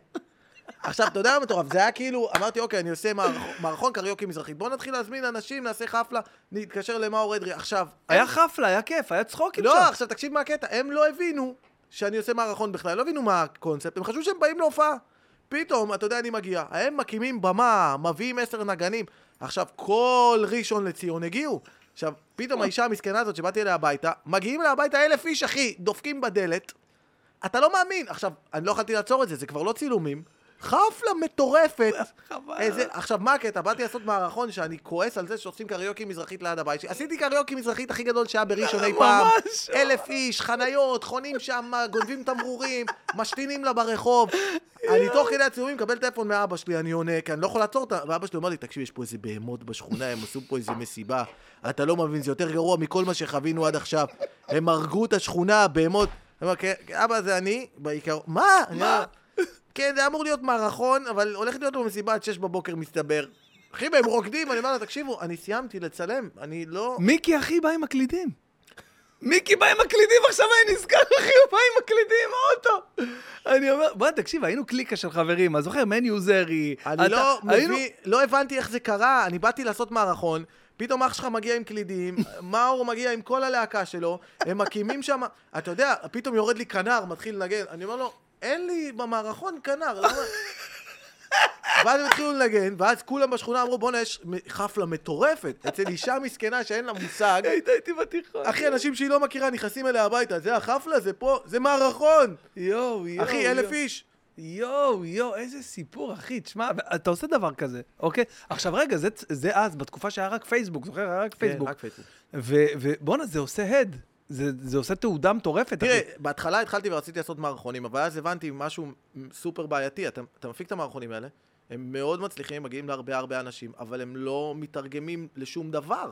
עכשיו, אתה יודע מה מטורף? זה היה כאילו, אמרתי, אוקיי, אני עושה מערכון, קריוקי מזרחית. בואו נתחיל להזמין אנשים, נעשה חפלה, נתקשר למאור אדרי. עכשיו... היה חפלה, היה כיף, היה צחוקים לא, שם. עכשיו תקשיב מה הקטע, הם לא הבינו שאני עושה מערכון בכלל, לא הבינו מה הקונספט, הם חשבו שהם באים להופעה. פתאום, אתה יודע, אני מגיע, הם מקימים במה, מביאים עשר נגנים. עכשיו, כל ראשון לציון הגיעו. עכשיו, פתאום האישה המסכנה הזאת שבאתי אליה הביתה, מגיעים אליה הביתה אלף איש, אחי, דופקים בדלת. אתה לא מאמין. עכשיו, אני לא יכולתי לעצור את זה, זה כבר לא צילומים. חפלה מטורפת. [laughs] חבל. איזה, עכשיו, מה הקטע? באתי לעשות מערכון שאני כועס על זה שעושים קריוקי מזרחית ליד הבית שלי. עשיתי קריוקי מזרחית הכי גדול שהיה בראשון אי פעם. ממש. אלף איש, חניות, חונים שם, גונבים תמרורים, משתינים לה ברחוב. [laughs] אני תוך כדי הצילומים מקבל טלפון מאבא שלי, אני עונה, כי אני לא יכול לעצור אותה. ואבא שלי אומר לי, תקשיב, יש פה איזה בהמות בשכונה, הם עשו פה איזה מסיבה. אתה לא מבין, זה יותר גרוע מכל מה שחווינו עד עכשיו. הם הרגו את השכונה, בהמות. אני אומר, "כן, אבא, זה אני, בעיקר... מה? אומר, כן, זה אמור להיות מערכון, אבל הולכת להיות לו מסיבה עד שש בבוקר, מסתבר. אחי, והם רוקדים, אני אומר לה, תקשיבו, אני סיימתי לצלם, אני לא... מיקי אחי בא עם מקלידים. מיקי בא עם מקלידים, עכשיו אני נזכר, אחי, הוא בא עם מקלידים, אוטו. אני אומר, בוא, תקשיב, היינו קליקה של חברים, אז זוכר, מני עוזרי. אני אתה- לא היינו- מבין, לא הבנתי איך זה קרה, אני באתי לעשות מערכון, פתאום אח שלך מגיע עם קלידים, [laughs] מאור מגיע עם כל הלהקה שלו, הם מקימים שם, אתה יודע, פתאום יורד לי כנר, מתחיל לנגן, אני אומר לו, אין לי במערכון כנר, למה... ואז הם התחילו לנגן, ואז כולם בשכונה אמרו, בואנה, יש חפלה מטורפת, אצל אישה מסכנה שאין לה מושג, היית איתי בתיכון. אחי, אנשים שהיא לא מכירה נכנסים אליה הביתה, זה החפלה, זה פה, זה מערכון, יואו, יואו. אחי, אלף. איש. יואו, יואו, איזה סיפור, אחי. תשמע, אתה עושה דבר כזה, אוקיי? עכשיו, רגע, זה, זה אז, בתקופה שהיה רק פייסבוק, זוכר? היה רק פייסבוק. כן, רק פייסבוק. ובואנה, זה עושה הד. זה, זה עושה תהודה מטורפת, תראה, אחי. בהתחלה התחלתי ורציתי לעשות מערכונים, אבל אז הבנתי משהו סופר בעייתי. אתה, אתה מפיק את המערכונים האלה, הם מאוד מצליחים, מגיעים להרבה הרבה אנשים, אבל הם לא מתרגמים לשום דבר.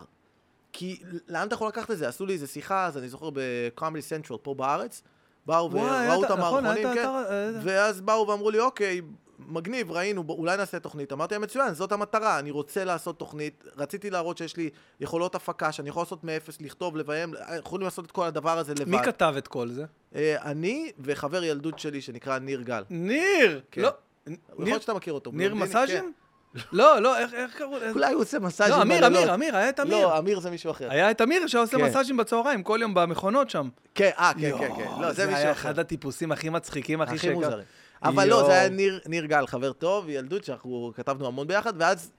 כי לאן אתה יכול לקחת את זה? עשו לי איזה שיחה, אז אני זוכר בקומדי סנטרל פה בארץ, באו וואי, וראו את- את נכון, המערכונים, את כן, האתר, אה, ואז באו ואמרו לי, אוקיי, מגניב, ראינו, בוא, אולי נעשה תוכנית. אמרתי להם, מצוין, זאת המטרה, אני רוצה לעשות תוכנית. רציתי להראות שיש לי יכולות הפקה, שאני יכול לעשות מאפס, לכתוב, לביים, יכולים לעשות את כל הדבר הזה לבד. מי כתב את כל זה? אה, אני וחבר ילדות שלי שנקרא ניר גל. ניר! כן. לא, יכול להיות שאתה מכיר אותו. ניר בלונדיני, מסאז'ים? לא, לא, איך, איך קראו? כן. אולי הוא עושה מסאז'ים. לא, אמיר. אמיר, אמיר, היה את אמיר. לא, אמיר זה מישהו אחר. היה את אמיר שעושה כן. מסאז'ים בצהריים כל יום במכונות שם. כן, אה, כן, כן, כן. לא, זה מישהו היה אחר. אחד הטיפוסים הכי מצחיקים, הכי מוזרים. אבל לא, יואו. זה היה ניר- ניר גל, חבר טוב, ילדות, שאנחנו כתבנו המון ביחד, ואז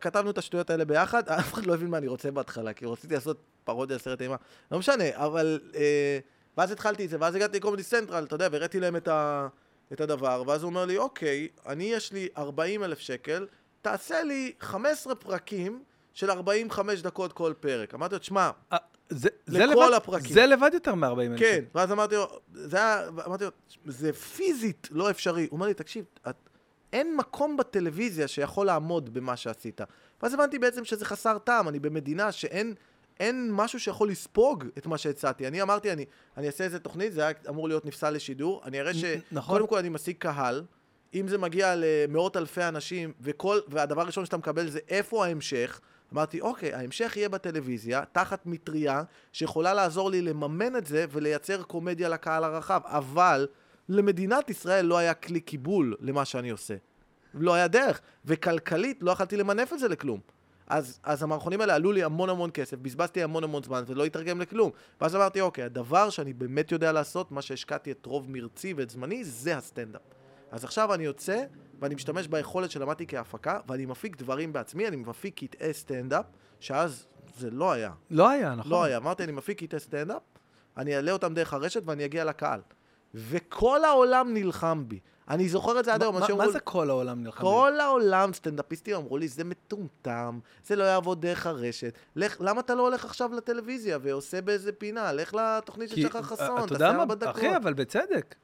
כתבנו את השטויות האלה ביחד, [laughs] אף אחד לא הבין מה אני רוצה בהתחלה, כי רציתי לעשות פרודיה לסרט אימה. לא משנה, אבל... אה, ואז התחלתי את זה, ואז הגעתי לקומדי סנטרל, אתה יודע, והראיתי להם את, ה, את הדבר, ואז הוא אומר לי, אוקיי, אני יש לי 40 אלף שקל, תעשה לי 15 פרקים של 45 דקות כל פרק. אמרתי לו, תשמע, אה, זה לכל לבד, הפרקים. זה לבד יותר מ-40 אלף. כן, ואז אמרתי לו, זה היה, אמרתי לו, זה פיזית לא אפשרי. הוא אומר לי, תקשיב, את, אין מקום בטלוויזיה שיכול לעמוד במה שעשית. ואז הבנתי בעצם שזה חסר טעם, אני במדינה שאין אין משהו שיכול לספוג את מה שהצעתי. אני אמרתי, אני, אני אעשה איזה תוכנית, זה היה אמור להיות נפסל לשידור, אני אראה נכון. שקודם כל אני משיג קהל, אם זה מגיע למאות אלפי אנשים, וכל, והדבר הראשון שאתה מקבל זה איפה ההמשך, אמרתי, אוקיי, ההמשך יהיה בטלוויזיה, תחת מטריה, שיכולה לעזור לי לממן את זה ולייצר קומדיה לקהל הרחב. אבל למדינת ישראל לא היה כלי קיבול למה שאני עושה. לא היה דרך. וכלכלית לא יכלתי למנף את זה לכלום. אז, אז המערכונים האלה עלו לי המון המון כסף, בזבזתי המון המון זמן ולא התרגם לכלום. ואז אמרתי, אוקיי, הדבר שאני באמת יודע לעשות, מה שהשקעתי את רוב מרצי ואת זמני, זה הסטנדאפ. אז עכשיו אני יוצא, ואני משתמש ביכולת שלמדתי כהפקה, ואני מפיק דברים בעצמי, אני מפיק קטעי סטנדאפ, שאז זה לא היה. לא היה, נכון. לא היה. אמרתי, אני מפיק קטעי סטנדאפ, אני אעלה אותם דרך הרשת ואני אגיע לקהל. וכל העולם נלחם בי. אני זוכר את זה עד היום. מה- מה זה כל העולם נלחם? כל העולם, סטנדאפיסטים אמרו לי, זה מטומטם, זה לא יעבוד דרך הרשת. לך, למה אתה לא הולך עכשיו לטלוויזיה ועושה באיזה פינה? לך לתוכנית של שחר חסון, אתה תעשה יודע ארבע מה, דקות. אחי, אבל בצדק.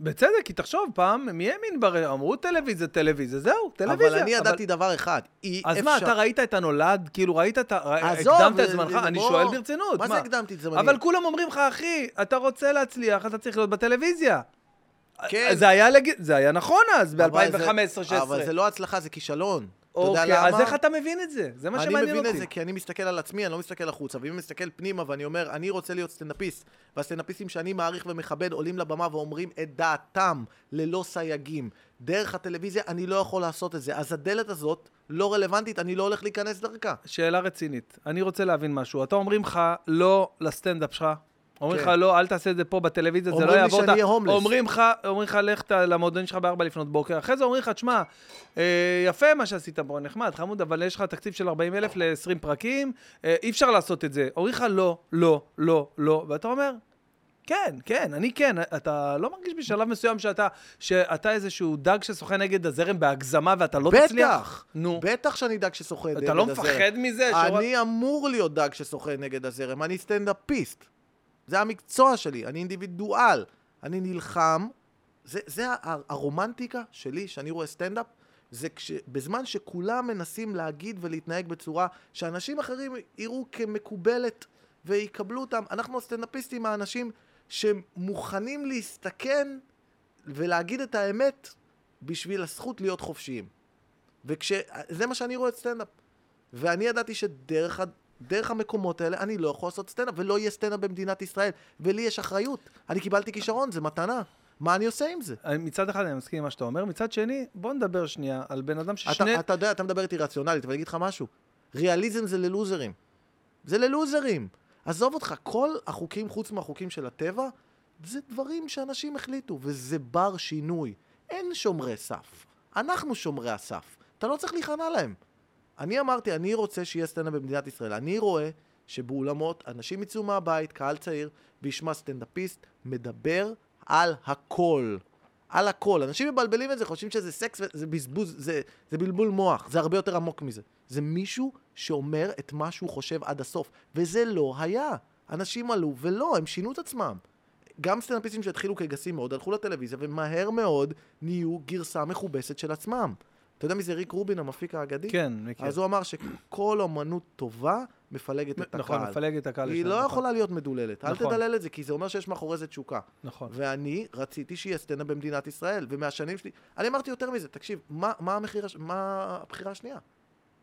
בצדק, כי תחשוב, פעם, מי האמין ברשת? אמרו טלוויזיה, טלוויזיה, זהו, טלוויזיה. אבל אני ידעתי דבר אחד, אי אז אפשר... מה, אתה ראית את הנולד? כאילו, ראית את ה... עזוב, הקדמת את זמנך? אני שואל ברצינות. מה זה הקדמתי את זמני? אבל כולם אומרים לך, אחי, אתה רוצה להצליח, אתה צריך להיות בטלוויזיה. כן. זה היה לג- זה היה נכון אז, אבל זה- ב-2015-2016. אבל זה לא הצלחה, זה כישלון. אוקיי, למה? אז איך אתה מבין את זה? זה מה אני שמעניין מבין אותי. את זה כי אני מסתכל על עצמי, אני לא מסתכל החוצה. ואם אני מסתכל פנימה ואני אומר, אני רוצה להיות סטנדאפיסט, והסטנדאפיסטים שאני מעריך ומכבד עולים לבמה ואומרים את דעתם ללא סייגים. דרך הטלוויזיה אני לא יכול לעשות את זה. אז הדלת הזאת לא רלוונטית, אני לא הולך להיכנס דרכה. שאלה רצינית. אני רוצה להבין משהו. אתה אומרים לך לא לסטנדאפ שלך? אומרים לך כן. לא, אל תעשה את זה פה בטלוויזיה, זה אומרים לא לי יעבור. שאני את ה- אהיה הומלס. אומרים לך, אומרים לך, לך למועדון שלך בארבע לפנות בוקר. אחרי זה אומרים לך, תשמע, אה, יפה מה שעשית פה, נחמד, חמוד, אבל יש לך תקציב של 40 אלף ל-20 פרקים, אה, אי אפשר לעשות את זה. אומרים לך לא, לא, לא, לא, ואתה אומר, כן, כן, אני כן. אתה לא מרגיש בשלב מסוים שאתה, שאתה איזשהו דג ששוחה נגד הזרם בהגזמה ואתה לא תצליח? בטח, נו. בטח שאני דג ששוחה נגד אתה הזרם. לא מפחד מזה? אני אמור להיות דג ששוחה נגד הזרם, אני סטנדאפיסט. זה המקצוע שלי, אני אינדיבידואל. אני נלחם. זה, זה הרומנטיקה שלי, שאני רואה סטנדאפ, זה כש, בזמן שכולם מנסים להגיד ולהתנהג בצורה שאנשים אחרים יראו כמקובלת ויקבלו אותם. אנחנו הסטנדאפיסטים האנשים שמוכנים להסתכן ולהגיד את האמת בשביל הזכות להיות חופשיים. וזה מה שאני רואה את סטנדאפ. ואני ידעתי שדרך. דרך המקומות האלה אני לא יכול לעשות סטנדאפ, ולא יהיה סטנדאפ במדינת ישראל. ולי יש אחריות. אני קיבלתי כישרון, זה מתנה. מה אני עושה עם זה? מצד אחד אני מסכים עם מה שאתה אומר, מצד שני, בוא נדבר שנייה על בן אדם ששני... אתה, אתה יודע, אתה מדבר איתי רציונלית, אבל אני אגיד לך משהו. ריאליזם זה ללוזרים. זה ללוזרים. עזוב אותך, כל החוקים חוץ מהחוקים של הטבע, זה דברים שאנשים החליטו, וזה בר שינוי. אין שומרי סף. אנחנו שומרי הסף. אתה לא צריך להיכנע להם. אני אמרתי, אני רוצה שיהיה סטנדאפ במדינת ישראל. אני רואה שבאולמות אנשים יצאו מהבית, קהל צעיר, וישמע סטנדאפיסט מדבר על הכל. על הכל. אנשים מבלבלים את זה, חושבים שזה סקס, זה בזבוז, זה, זה בלבול מוח, זה הרבה יותר עמוק מזה. זה מישהו שאומר את מה שהוא חושב עד הסוף, וזה לא היה. אנשים עלו, ולא, הם שינו את עצמם. גם סטנדאפיסטים שהתחילו כגסים מאוד, הלכו לטלוויזיה, ומהר מאוד נהיו גרסה מכובסת של עצמם. אתה יודע מי זה ריק רובין, המפיק האגדי? כן, מכיר. אז הוא אמר שכל אומנות טובה מפלגת את נכון, הקהל. מפלג את הקהל. היא לא נכון. יכולה להיות מדוללת. אל נכון. תדלל את זה, כי זה אומר שיש מאחורי זה תשוקה. נכון. ואני רציתי שיהיה סטנדאפ במדינת ישראל, ומהשנים שלי... אני אמרתי יותר מזה, תקשיב, מה, מה, המחיר, הש- מה הבחירה השנייה?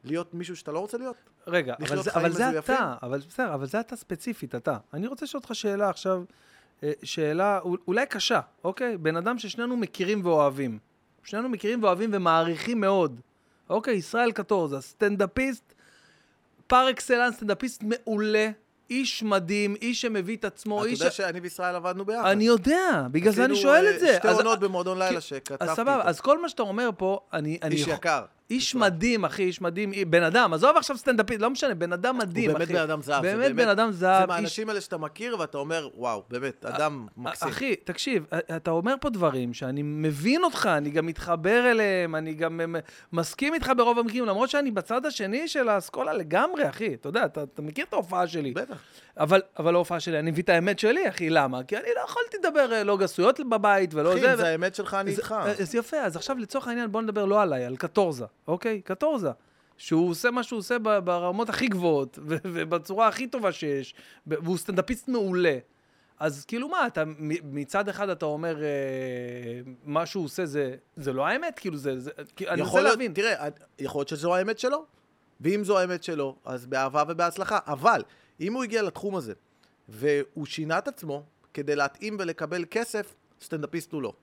להיות מישהו שאתה לא רוצה להיות? רגע, אבל זה, אבל? אתה, אבל בסדר, אבל זה אתה ספציפית, אתה. אני רוצה לשאול אותך שאלה עכשיו, אה, שאלה אול- אולי קשה, אוקיי? בן אדם ששנינו מכירים ואוהבים. שנינו מכירים ואוהבים ומעריכים מאוד. אוקיי, ישראל קטורזה, סטנדאפיסט, פר אקסלנס, סטנדאפיסט מעולה, איש מדהים, איש שמביא את עצמו, אתה איש... יודע שאני וישראל עבדנו ביחד. אני יודע, בגלל זה אני שואל אה, את זה. שתי אז- עונות במועדון לילה שכתבתי. אז סבבה. אז כל מה שאתה אומר פה, אני... אני איש יכול- יקר. איש מדהים, אחי, איש מדהים, בן אדם, עזוב עכשיו סטנדאפיסט, לא משנה, בן אדם מדהים, הוא באמת אחי. בן אדם זהב. זה באמת בן אדם זה זהב, איש מהאנשים האלה שאתה מכיר ואתה אומר, וואו, באמת, אדם מקסים. אחי, תקשיב, אתה אומר פה דברים שאני מבין אותך, אני גם מתחבר אליהם, אני גם אה, מסכים איתך ברוב המקרים, למרות שאני בצד השני של האסכולה לגמרי, אחי. אתה יודע, אתה מכיר את ההופעה שלי. בטח. אבל, אבל ההופעה שלי, אני מביא את האמת שלי, אחי, למה? כי אני לא יכולתי לדבר אה, לא גסויות בבית ולא אחי, זה. אם זה האמת שלך, אני איתך. אז יפה, אז עכשיו לצורך העניין בוא נדבר לא עליי, על קטורזה, אוקיי? קטורזה. שהוא עושה מה שהוא עושה ברמות הכי גבוהות, ובצורה הכי טובה שיש, והוא סטנדאפיסט מעולה. אז כאילו מה, אתה מצד אחד אתה אומר, אה, מה שהוא עושה זה, זה לא האמת? כאילו זה, זה אני רוצה להיות, להבין. תראה, יכול להיות שזו האמת שלו, ואם זו האמת שלו, אז באהבה ובהצלחה. אבל, אם הוא הגיע לתחום הזה, והוא שינה את עצמו כדי להתאים ולקבל כסף, סטנדאפיסט הוא לא.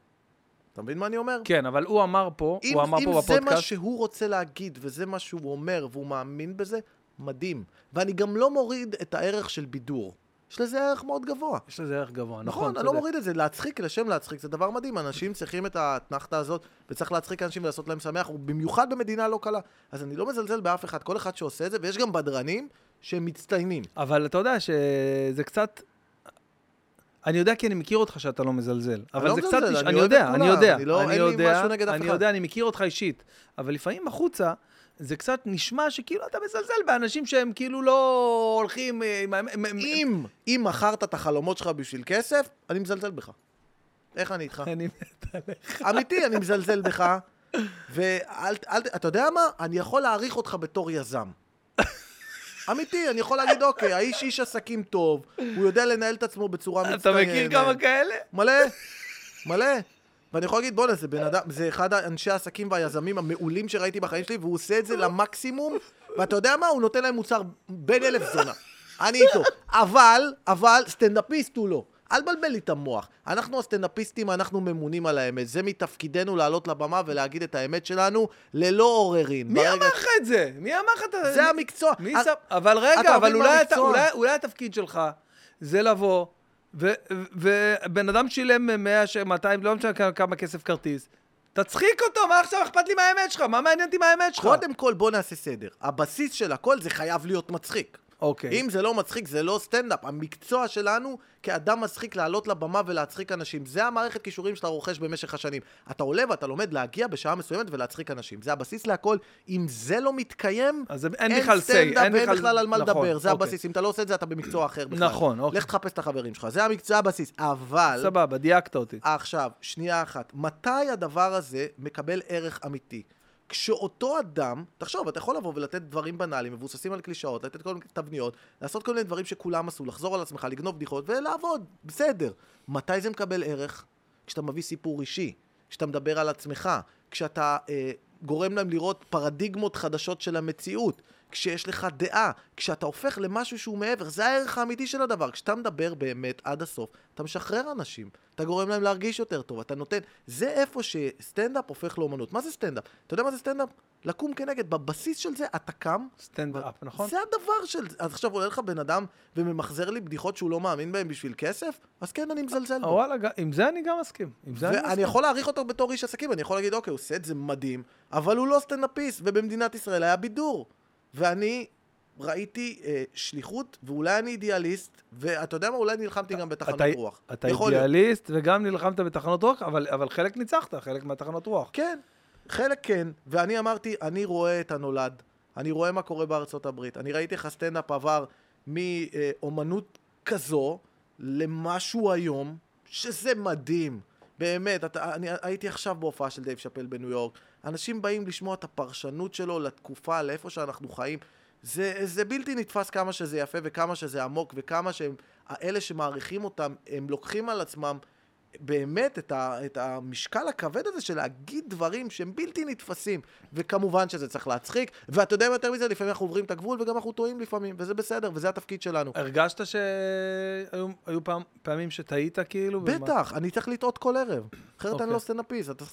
אתה מבין מה אני אומר? כן, אבל הוא אמר פה, אם, הוא אמר אם פה זה מה בפודקאסט, שהוא רוצה להגיד, וזה מה שהוא אומר, והוא מאמין בזה, מדהים. ואני גם לא מוריד את הערך של בידור. יש לזה ערך מאוד גבוה. יש לזה ערך גבוה, נכון, נכון, אני לא מוריד את זה. להצחיק לשם להצחיק זה דבר מדהים. אנשים צריכים את האתנחתא הזאת, וצריך להצחיק אנשים ולעשות להם שמח, ובמיוחד במדינה לא קלה. אז אני לא מזלזל באף אחד, כל אחד שעושה את זה, ויש גם בדרנים שהם מצטיינים. אבל אתה יודע שזה קצת... אני יודע כי אני מכיר אותך שאתה לא מזלזל. אבל לא זה מזלזל, קצת... אני אני יודע, אני יודע. אני לא- אני אין לי יודע, משהו נגד אף אני אחד. יודע, אני מכיר אותך אישית. אבל לפעמים החוצה, זה קצת נשמע שכאילו אתה מזלזל באנשים שהם כאילו לא הולכים אה, עם... הם- אם, אם מכרת את החלומות שלך בשביל כסף, אני מזלזל בך. איך אני איתך? אני מת עליך. אמיתי, אני מזלזל בך, ואל, אל, אתה יודע מה? אני יכול להעריך אותך בתור יזם. אמיתי, אני יכול להגיד, אוקיי, האיש איש עסקים טוב, הוא יודע לנהל את עצמו בצורה מצטיינת. אתה מכיר כמה כאלה? מלא, מלא. ואני יכול להגיד, בוא'נה, זה בן אדם, זה אחד האנשי העסקים והיזמים המעולים שראיתי בחיים שלי, והוא עושה את זה למקסימום, ואתה יודע מה? הוא נותן להם מוצר בין אלף זונה. אני איתו. אבל, אבל, סטנדאפיסט הוא לא. אל תבלבל לי את המוח. אנחנו הסטנדאפיסטים, אנחנו ממונים על האמת. זה מתפקידנו לעלות לבמה ולהגיד את האמת שלנו ללא עוררין. מי ברגע- אמר לך את זה? מי אמר לך את זה? זה המקצוע. מי שם... אבל רגע, אבל אולי, אתה? אולי, אולי התפקיד שלך זה לבוא, ובן אדם שילם 100, ש- 200, לא משנה כמה כסף כרטיס. תצחיק אותו, מה עכשיו אכפת לי מהאמת שלך? מה מעניין אותי מהאמת שלך? קודם כל, בוא נעשה סדר. הבסיס של הכל זה חייב להיות מצחיק. אוקיי. אם זה לא מצחיק, זה לא סטנדאפ. המקצוע שלנו כאדם מצחיק לעלות לבמה ולהצחיק אנשים. זה המערכת כישורים שאתה רוכש במשך השנים. אתה עולה ואתה לומד להגיע בשעה מסוימת ולהצחיק אנשים. זה הבסיס להכל. אם זה לא מתקיים, אז אין בכלל say, סטנדאפ אין ואין בכלל- בכלל על מה נכון, לדבר. זה אוקיי. הבסיס. אם אתה לא עושה את זה, אתה במקצוע אחר בכלל. נכון, אוקיי. לך תחפש את החברים שלך. זה המקצוע הבסיס. אבל... סבבה, דייקת אותי. עכשיו, שנייה אחת. מתי הדבר הזה מקבל ערך אמיתי? כשאותו אדם, תחשוב, אתה יכול לבוא ולתת דברים בנאליים, מבוססים על קלישאות, לתת כל מיני תבניות, לעשות כל מיני דברים שכולם עשו, לחזור על עצמך, לגנוב בדיחות ולעבוד, בסדר. מתי זה מקבל ערך? כשאתה מביא סיפור אישי, כשאתה מדבר על עצמך, כשאתה אה, גורם להם לראות פרדיגמות חדשות של המציאות, כשיש לך דעה, כשאתה הופך למשהו שהוא מעבר, זה הערך האמיתי של הדבר. כשאתה מדבר באמת עד הסוף, אתה משחרר אנשים, אתה גורם להם להרגיש יותר טוב, אתה נותן... זה איפה שסטנדאפ הופך לאומנות. מה זה סטנדאפ? אתה יודע מה זה סטנדאפ? לקום כנגד. בבסיס של זה אתה קם, סטנדאפ, נכון? זה הדבר של... אז עכשיו עולה לך בן אדם וממחזר לי בדיחות שהוא לא מאמין בהן בשביל כסף? אז כן, אני מזלזל בו. וואלה, עם זה אני גם מסכים. עם זה אני ואני מסכים. יכול להעריך אותו בתור איש עסקים, אני יכול להגיד, אוקיי, הוא עושה את זה מדהים, אבל הוא לא סטנדאפיסט, ובמדינת ישראל היה בידור. ואני ראיתי אה, שליחות, ואולי אני אידיאליסט, ואתה יודע מה, אולי נלחמתי גם בתחנות אתה- רוח. אתה יכול להיות. אידיאליסט וגם נלחמת בתחנות רוח, אבל אבל חלק ניצחת, חלק מהתחנות רוח. כן, חלק כן, ואני אמרתי, אני רואה את הנולד, אני רואה מה קורה בארצות הברית, אני ראיתי איך הסטנדאפ עבר מאומנות כזו למשהו היום, שזה מדהים. באמת, אתה, אני הייתי עכשיו בהופעה של דייב שאפל בניו יורק, אנשים באים לשמוע את הפרשנות שלו לתקופה, לאיפה שאנחנו חיים. זה, זה בלתי נתפס כמה שזה יפה וכמה שזה עמוק וכמה שהם, אלה שמעריכים אותם, הם לוקחים על עצמם באמת את, ה, את המשקל הכבד הזה של להגיד דברים שהם בלתי נתפסים. וכמובן שזה צריך להצחיק, ואתה יודע יותר מזה, לפעמים אנחנו עוברים את הגבול וגם אנחנו טועים לפעמים, וזה בסדר, וזה התפקיד שלנו. הרגשת שהיו היו פעם, פעמים שטעית כאילו? ומה- בטח, אני צריך לטעות כל ערב. אחרת אני אוקיי. לא סטנדאפיסט, אתה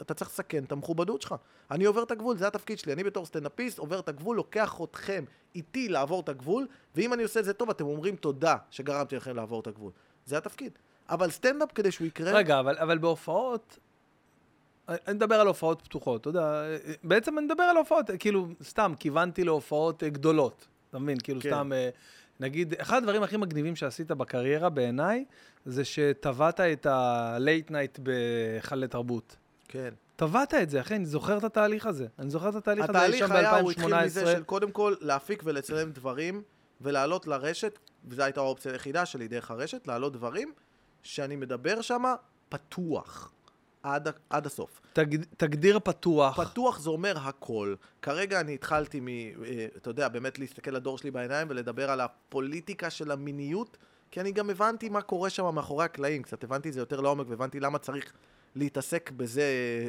אתה צריך לסכן את המכובדות שלך. אני עובר את הגבול, זה התפקיד שלי. אני בתור סטנדאפיסט עובר את הגבול, לוקח אתכם איתי לעבור את הגבול, ואם אני עושה את זה טוב, אתם אומרים תודה שגרמתי לכם לעבור את הגבול. זה התפקיד. אבל סטנדאפ כדי שהוא יקרה... רגע, אבל, אבל בהופעות, אני מדבר על הופעות פתוחות, אתה יודע, בעצם אני מדבר על הופעות, כאילו, סתם, כיוונתי להופעות אה, גדולות, אתה מבין? כאילו, כן. סתם, אה, נגיד, אחד הדברים הכי מגניבים שעשית בקריירה בעיניי, זה שטבעת את ה-late night בהיכל לתרבות. כן. טבעת את זה, אחי, אני זוכר את התהליך הזה. אני זוכר את התהליך הזה התהליך שם היה, הוא התחיל מזה ב-2018. של קודם כל להפיק ולצלם דברים ולעלות לרשת, וזו הייתה האופציה היחידה שלי דרך הרשת, להעלות דברים שאני מדבר שם פתוח. עד, עד הסוף. תג- תגדיר פתוח. פתוח זה אומר הכל. כרגע אני התחלתי מ... אה, אתה יודע, באמת להסתכל לדור שלי בעיניים ולדבר על הפוליטיקה של המיניות, כי אני גם הבנתי מה קורה שם מאחורי הקלעים. קצת הבנתי את זה יותר לעומק והבנתי למה צריך להתעסק בזה.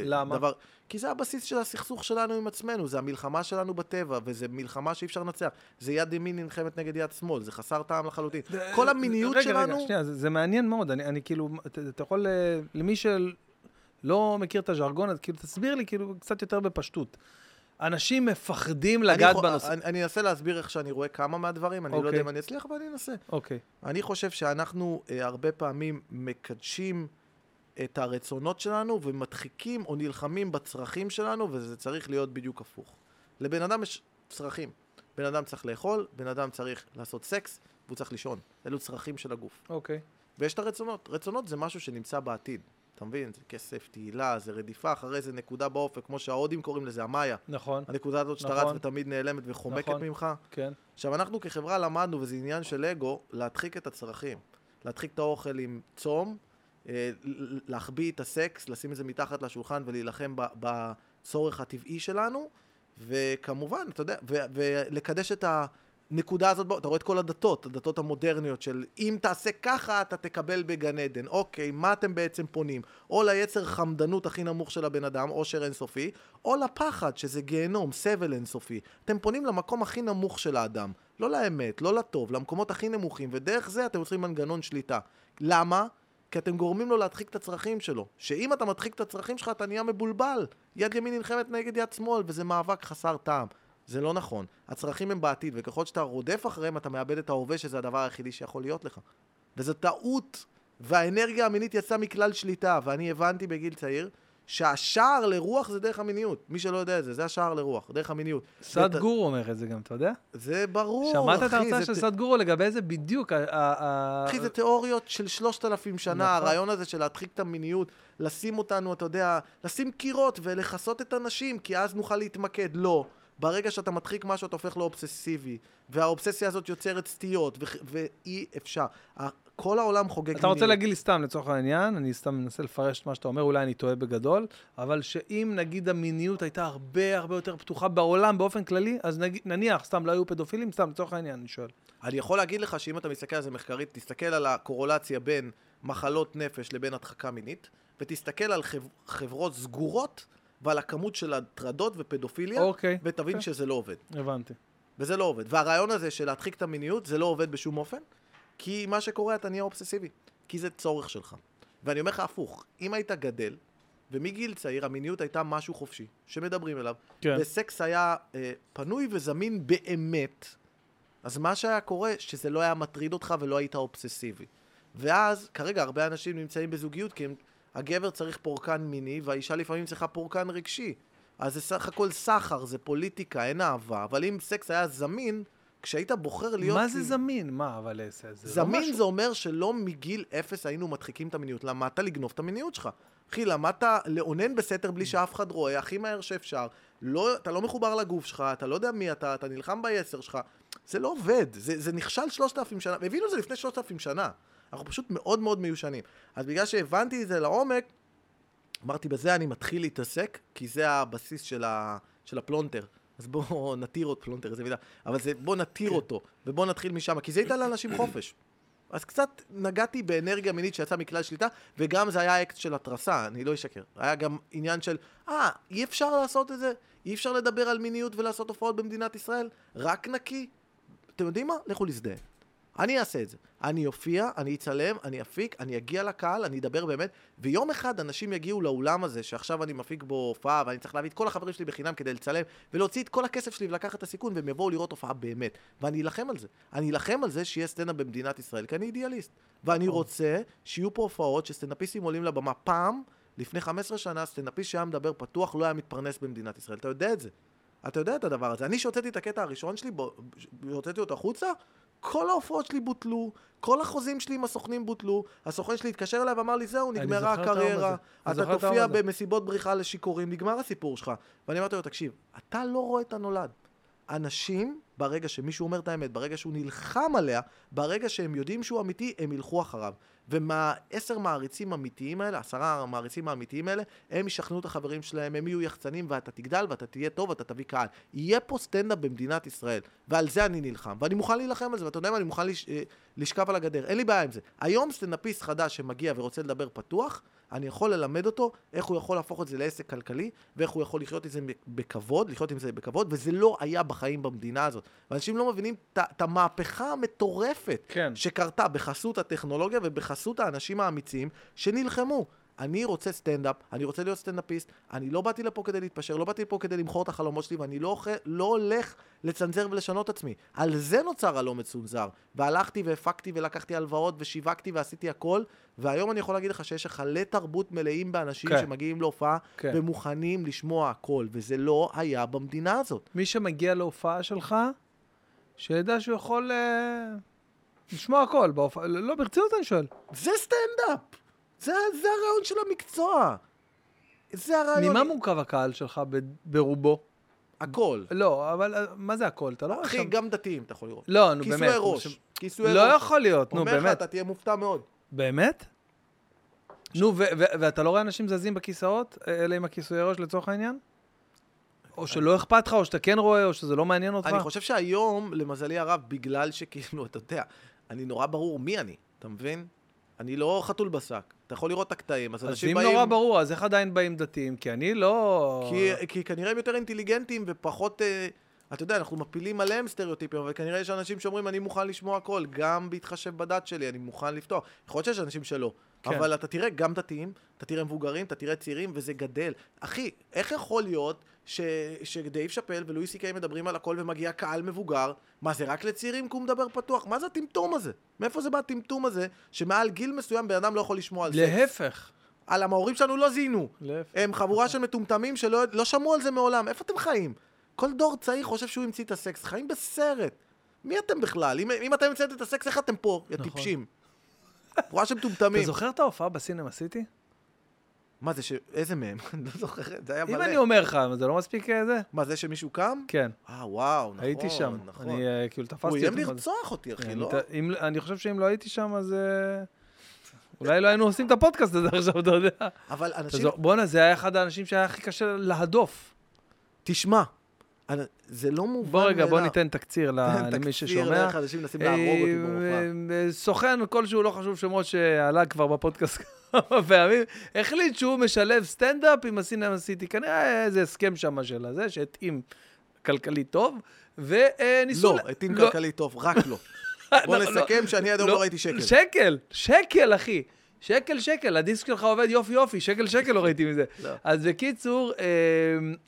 למה? דבר... כי זה הבסיס של הסכסוך שלנו עם עצמנו, זה המלחמה שלנו בטבע, וזה מלחמה שאי אפשר לנצח. זה יד ימין נלחמת נגד יד שמאל, זה חסר טעם לחלוטין. כל המיניות רגע, שלנו... רגע, שנייה, זה, זה מעניין מאוד. אני, אני כאילו, אתה, אתה יכול, אה, למי שלא מכיר את הז'רגון, אז כאילו, תסביר לי כאילו קצת יותר בפשטות. אנשים מפחדים אני לגעת חו- בנושא. אני, אני אנסה להסביר איך שאני רואה כמה מהדברים, אני לא יודע אוקיי. אם אני אצליח, אבל אני אנסה. אוקיי. אני חושב שאנחנו אה, הרבה פעמים מקדשים את הרצונות שלנו ומדחיקים או נלחמים בצרכים שלנו, וזה צריך להיות בדיוק הפוך. לבן אדם יש צרכים. בן אדם צריך לאכול, בן אדם צריך לעשות סקס, והוא צריך לישון. אלו צרכים של הגוף. אוקיי. ויש את הרצונות. רצונות זה משהו שנמצא בעתיד. אתה מבין? זה כסף, תהילה, זה רדיפה אחרי איזה נקודה באופק, כמו שההודים קוראים לזה, המאיה. נכון, הנקודה הזאת שאתה נכון. רץ ותמיד נעלמת וחומקת נכון. ממך. כן. עכשיו, אנחנו כחברה למדנו, וזה עניין של אגו, להדחיק את הצרכים. להדחיק את האוכל עם צום, להחביא את הסקס, לשים את זה מתחת לשולחן ולהילחם בצורך הטבעי שלנו, וכמובן, אתה יודע, ולקדש את הנקודה הזאת, אתה רואה את כל הדתות, הדתות המודרניות של אם תעשה ככה, אתה תקבל בגן עדן. אוקיי, מה אתם בעצם פונים? או ליצר חמדנות הכי נמוך של הבן אדם, עושר אינסופי, או לפחד, שזה גיהנום, סבל אינסופי. אתם פונים למקום הכי נמוך של האדם. לא לאמת, לא לטוב, למקומות הכי נמוכים, ודרך זה אתם יוצרים מנגנון שליטה. למה? כי אתם גורמים לו להדחיק את הצרכים שלו. שאם אתה מדחיק את הצרכים שלך, אתה נהיה מבולבל. יד ימין נלחמת נגד יד שמאל, וזה מאבק חסר טעם. זה לא נכון. הצרכים הם בעתיד, וככל שאתה רודף אחריהם, אתה מאבד את ההווה, שזה הדבר היחידי שיכול להיות לך. וזו טעות. והאנרגיה המינית יצאה מכלל שליטה, ואני הבנתי בגיל צעיר, שהשער לרוח זה דרך המיניות. מי שלא יודע את זה, זה השער לרוח, דרך המיניות. סדגורו אומר את זה גם, אתה יודע? זה ברור, שמעת את ההרצאה של סדגורו לגבי זה בדיוק? אחי, זה תיאוריות של שלושת אלפים שנה, נכון. הרעיון הזה של להדחיק את המיניות, לשים אותנו, אתה יודע, לשים קירות ולכסות את הנשים, כי אז נוכל להתמקד. לא. ברגע שאתה מדחיק משהו, אתה הופך לאובססיבי, והאובססיה הזאת יוצרת סטיות, ו- ואי אפשר. כל העולם חוגג אתה רוצה להגיד לי סתם, לצורך העניין, אני סתם מנסה לפרש את מה שאתה אומר, אולי אני טועה בגדול, אבל שאם נגיד המיניות הייתה הרבה הרבה יותר פתוחה בעולם באופן כללי, אז נגיד, נניח, סתם לא היו פדופילים, סתם לצורך העניין, אני שואל. אני יכול להגיד לך שאם אתה מסתכל על זה מחקרית, תסתכל על הקורולציה בין מחלות נפש לבין הדחקה מינית, ותסתכל על חב... חברות סגורות ועל הכמות של הטרדות ופדופיליה, אוקיי, ותבין אוקיי. שזה לא עובד. הבנתי. וזה לא עובד. והרעיון הזה של להדחיק את המיניות, זה לא עובד בשום אופן, כי מה שקורה, אתה נהיה אובססיבי. כי זה צורך שלך. ואני אומר לך הפוך, אם היית גדל, ומגיל צעיר המיניות הייתה משהו חופשי, שמדברים אליו, כן. וסקס היה אה, פנוי וזמין באמת, אז מה שהיה קורה, שזה לא היה מטריד אותך ולא היית אובססיבי. ואז, כרגע הרבה אנשים נמצאים בזוגיות כי הם, הגבר צריך פורקן מיני, והאישה לפעמים צריכה פורקן רגשי. אז זה סך הכל סחר, זה פוליטיקה, אין אהבה. אבל אם סקס היה זמין, כשהיית בוחר להיות... מה זה זמין? מה, אבל זה, זה לא זמין משהו... זה אומר שלא מגיל אפס היינו מדחיקים את המיניות. למדת לגנוב את המיניות שלך. אחי, למדת לאונן בסתר בלי שאף אחד רואה, הכי מהר שאפשר. לא, אתה לא מחובר לגוף שלך, אתה לא יודע מי אתה, אתה נלחם ביצר שלך. זה לא עובד, זה, זה נכשל שלושת אלפים שנה, הבינו את זה לפני שלושת אלפים שנה. אנחנו פשוט מאוד מאוד מיושנים. אז בגלל שהבנתי את זה לעומק, אמרתי, בזה אני מתחיל להתעסק, כי זה הבסיס של, ה, של הפלונטר. אז בואו [laughs] נתיר אותו, פלונטר, איזה מילה, אבל זה בואו נתיר אותו, ובואו נתחיל משם, כי זה ייתן לאנשים [coughs] חופש. אז קצת נגעתי באנרגיה מינית שיצאה מכלל שליטה, וגם זה היה אקט של התרסה, אני לא אשקר. היה גם עניין של, אה, אי אפשר לעשות את זה? אי אפשר לדבר על מיניות ולעשות הופעות במדינת ישראל? רק נקי? אתם יודעים מה? לכו להזדהה. אני אעשה את זה. אני אופיע, אני אצלם, אני אפיק, אני אגיע לקהל, אני אדבר באמת, ויום אחד אנשים יגיעו לאולם הזה, שעכשיו אני מפיק בו הופעה, ואני צריך להביא את כל החברים שלי בחינם כדי לצלם, ולהוציא את כל הכסף שלי ולקחת את הסיכון, והם יבואו לראות הופעה באמת. ואני אלחם על זה. אני אלחם על זה שיהיה סטנדאפ במדינת ישראל, כי אני אידיאליסט. ואני רוצה שיהיו פה הופעות שסטנדאפיסטים עולים לבמה פעם, לפני 15 שנה, סטנדאפיסט שהיה מדבר פתוח לא היה מתפרנס במדינת ישראל. אתה יודע את זה. אתה יודע את הדבר הזה. אני שהוצאתי את הקטע הראשון שלי, שהוצאתי אותו החוצה, כל ההופעות שלי בוטלו, כל החוזים שלי עם הסוכנים בוטלו, הסוכן שלי התקשר אליי ואמר לי, זהו, נגמרה הקריירה, אתה תופיע. במסיבות בריחה לשיכורים, נגמר הסיפור שלך. ואני אמרתי לו, תקשיב, אתה לא רואה את הנולד. אנשים, ברגע שמישהו אומר את האמת, ברגע שהוא נלחם עליה, ברגע שהם יודעים שהוא אמיתי, הם ילכו אחריו. ומהעשר מעריצים האמיתיים האלה, עשרה המעריצים האמיתיים האלה, הם ישכנעו את החברים שלהם, הם יהיו יחצנים, ואתה תגדל, ואתה תהיה טוב, ואתה תביא קהל. יהיה פה סטנדאפ במדינת ישראל, ועל זה אני נלחם. ואני מוכן להילחם על זה, ואתה יודע מה, אני מוכן לש... אה, לשכב על הגדר, אין לי בעיה עם זה. היום סטנדאפיסט חדש שמגיע ורוצה לדבר פתוח, אני יכול ללמד אותו איך הוא יכול להפוך את זה לעסק כלכלי, ואיך הוא יכול לחיות את זה בכבוד, לחיות עם זה בכבוד, וזה לא היה בחיים במדינה הזאת. ואנשים לא מבינים את המהפכה המטורפת כן. שקרתה בחסות הטכנולוגיה ובחסות האנשים האמיצים שנלחמו. אני רוצה סטנדאפ, אני רוצה להיות סטנדאפיסט, אני לא באתי לפה כדי להתפשר, לא באתי לפה כדי למכור את החלומות שלי, ואני לא, לא הולך לצנזר ולשנות את עצמי. על זה נוצר הלא מצונזר. והלכתי והפקתי ולקחתי הלוואות ושיווקתי ועשיתי הכל, והיום אני יכול להגיד לך שיש היכלי תרבות מלאים באנשים כן. שמגיעים להופעה כן. ומוכנים לשמוע הכל, וזה לא היה במדינה הזאת. מי שמגיע להופעה שלך, שידע שהוא יכול אה, לשמוע הכל בהופעה. לא, ברצינות אני שואל. זה סטנדאפ! זה, זה הרעיון של המקצוע. זה הרעיון. ממה מורכב הקהל שלך ב- ברובו? הכל. לא, אבל אה, מה זה הכל? אתה לא אחי, שם... גם דתיים אתה יכול לראות. לא, נו באמת. כיסויי ראש. ש- כיסויי לא ראש. יכול להיות, נו אומר לך, באמת. אתה תהיה מופתע מאוד. באמת? נו, ו- ו- ואתה לא רואה אנשים זזים בכיסאות, אה, אלה עם הכיסויי ראש לצורך העניין? או שלא אכפת לך, או שאתה כן רואה, או שזה לא מעניין אותך? אני חושב שהיום, למזלי הרב, בגלל שכאילו, אתה יודע, אני נורא ברור מי אני, אתה מבין? אני לא חתול בשק. אתה יכול לראות את הקטעים, אז אז אנשים אם באים... נורא ברור, אז איך עדיין באים דתיים? כי אני לא... כי, כי כנראה הם יותר אינטליגנטים ופחות... אה, אתה יודע, אנחנו מפילים עליהם סטריאוטיפים, אבל כנראה יש אנשים שאומרים, אני מוכן לשמוע הכל, גם בהתחשב בדת שלי, אני מוכן לפתוח. יכול להיות שיש אנשים שלא. כן. אבל אתה תראה גם דתיים, אתה תראה מבוגרים, אתה תראה צעירים, וזה גדל. אחי, איך יכול להיות ש... שדייב שאפל ולואי סי קיי מדברים על הכל ומגיע קהל מבוגר? מה, זה רק לצעירים כי הוא מדבר פתוח? מה זה הטמטום הזה? מאיפה זה בא הטמטום הזה, שמעל גיל מסוים בן אדם לא יכול לשמוע על סקס? להפך. על המהורים שלנו לא זיהינו. להפך. הם חבורה של מטומטמים שלא לא שמעו על זה מעולם. איפה אתם חיים? כל דור צעיר חושב שהוא המציא את הסקס. חיים בסרט. מי אתם בכלל? אם, אם אתם המצאתם את הסקס, איך אתם פה, יא נכון. טיפשים? [laughs] חבורה של אתה מטומטמים. זוכר את ההופעה בסינמה סיטי? מה זה ש... איזה מהם? [laughs] אני לא זוכר, זה היה אם מלא. אני אומר לך, זה לא מספיק אה, זה? מה, זה שמישהו קם? כן. אה, וואו, נכון, הייתי שם. נכון. אני אה, כאילו תפסתי הוא איים. לרצוח אותי, אחי, לא? אם- אני חושב שאם לא הייתי שם, אז... אה, אולי לא היינו עושים את הפודקאסט הזה [laughs] עכשיו, אתה יודע. אבל אנשים... בואנה, זה היה אחד האנשים שהיה הכי קשה להדוף. תשמע, זה לא מובן בוא רגע, בוא מאליו. ניתן תקציר [laughs] למי תקציר ששומע. לאיך אנשים מנסים להרוג אותי במופע. אה, סוכן כלשהו, לא חשוב שמות, שעלה כבר בפודקאסט כמה פעמים, החליט שהוא משלב סטנדאפ עם הסינמה סיטי. כנראה איזה הסכם שם של הזה, שהתאים כלכלית טוב, וניסו... לא, התאים כלכלית טוב, רק לא. [laughs] בוא לא, נסכם שאני עד היום לא ראיתי שקל. שקל, שקל, אחי. שקל, שקל, הדיסק שלך עובד יופי יופי, שקל, שקל לא ראיתי מזה. לא. אז בקיצור, אה,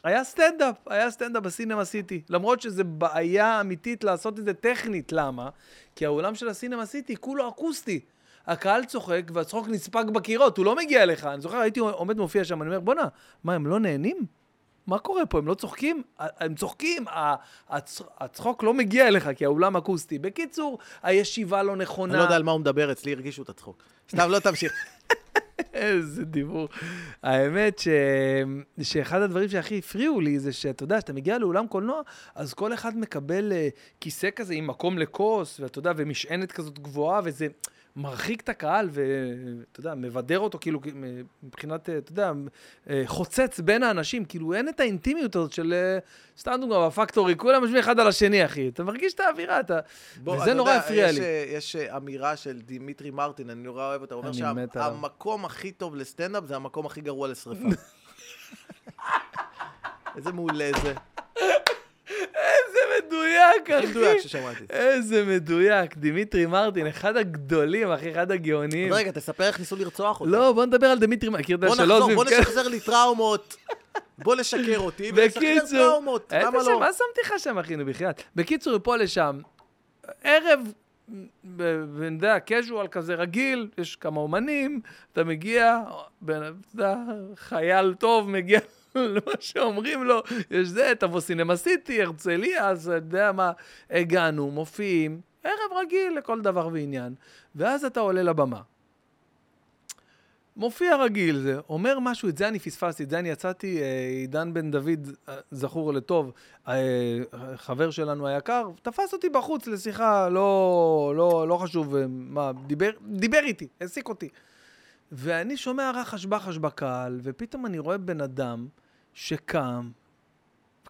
היה סטנדאפ, היה סטנדאפ בסינמה סיטי. למרות שזו בעיה אמיתית לעשות את זה טכנית, למה? כי האולם של הסינמה סיטי כולו אקוסטי. הקהל צוחק והצחוק נספג בקירות, הוא לא מגיע אליך. אני זוכר, הייתי עומד מופיע שם, אני אומר, בואנה, מה, הם לא נהנים? מה קורה פה? הם לא צוחקים? הם צוחקים, הצ- הצחוק לא מגיע אליך כי האולם אקוסטי. בקיצור, הישיבה לא נכונה. אני לא יודע על מה הוא מדבר, אצלי הרגישו את הצחוק. סתם, לא תמשיך. [laughs] איזה דיבור. האמת ש... שאחד הדברים שהכי הפריעו לי זה שאתה יודע, כשאתה מגיע לאולם קולנוע, אז כל אחד מקבל uh, כיסא כזה עם מקום לכוס, ואתה יודע, ומשענת כזאת גבוהה, וזה מרחיק את הקהל, ואתה יודע, מבדר אותו, כאילו, מבחינת, אה, אתה יודע, אה, חוצץ בין האנשים, כאילו, אין את האינטימיות הזאת של, אה, סתם דוגמא, בפקטורי, כולם יושבים אחד על השני, אחי. אתה מרגיש את האווירה, אתה... בוא, וזה אתה נורא הפריע יש, לי. יש אמירה של דימיטרי מרטין, אני נורא אוהב אותה, הוא אומר. שהמקום הכי טוב לסטנדאפ זה המקום הכי גרוע לשרפה. [laughs] איזה מעולה זה. מדויק, אחי. הכי מדויק ששמעתי. איזה מדויק, דימיטרי מרטין, אחד הגדולים, אחי, אחד הגאונים. רגע, תספר איך ניסו לרצוח אותו. לא, בוא נדבר על דימיטרי מרטין, בוא נחזור, בוא כן? נשחזר לי טראומות. בוא לשקר אותי [laughs] בקיצור, טראומות. למה לא? מה שמתי לך שם, אחי, נו, בחייאת? בקיצור, מפה לשם, ערב אתה יודע, casual כזה רגיל, יש כמה אומנים, אתה מגיע, בן- אתה חייל טוב מגיע [laughs] למה שאומרים לו, יש זה, תבוא סינמה סיטי, הרצליה, אז אתה יודע מה, הגענו, מופיעים, ערב רגיל לכל דבר ועניין. ואז אתה עולה לבמה. מופיע רגיל זה, אומר משהו, את זה אני פספסתי, את זה אני יצאתי, אה, עידן בן דוד, אה, זכור לטוב, אה, חבר שלנו היקר, תפס אותי בחוץ לשיחה, לא, לא, לא חשוב מה, דיבר, דיבר איתי, העסיק אותי. ואני שומע רחש בחש בקהל, ופתאום אני רואה בן אדם שקם,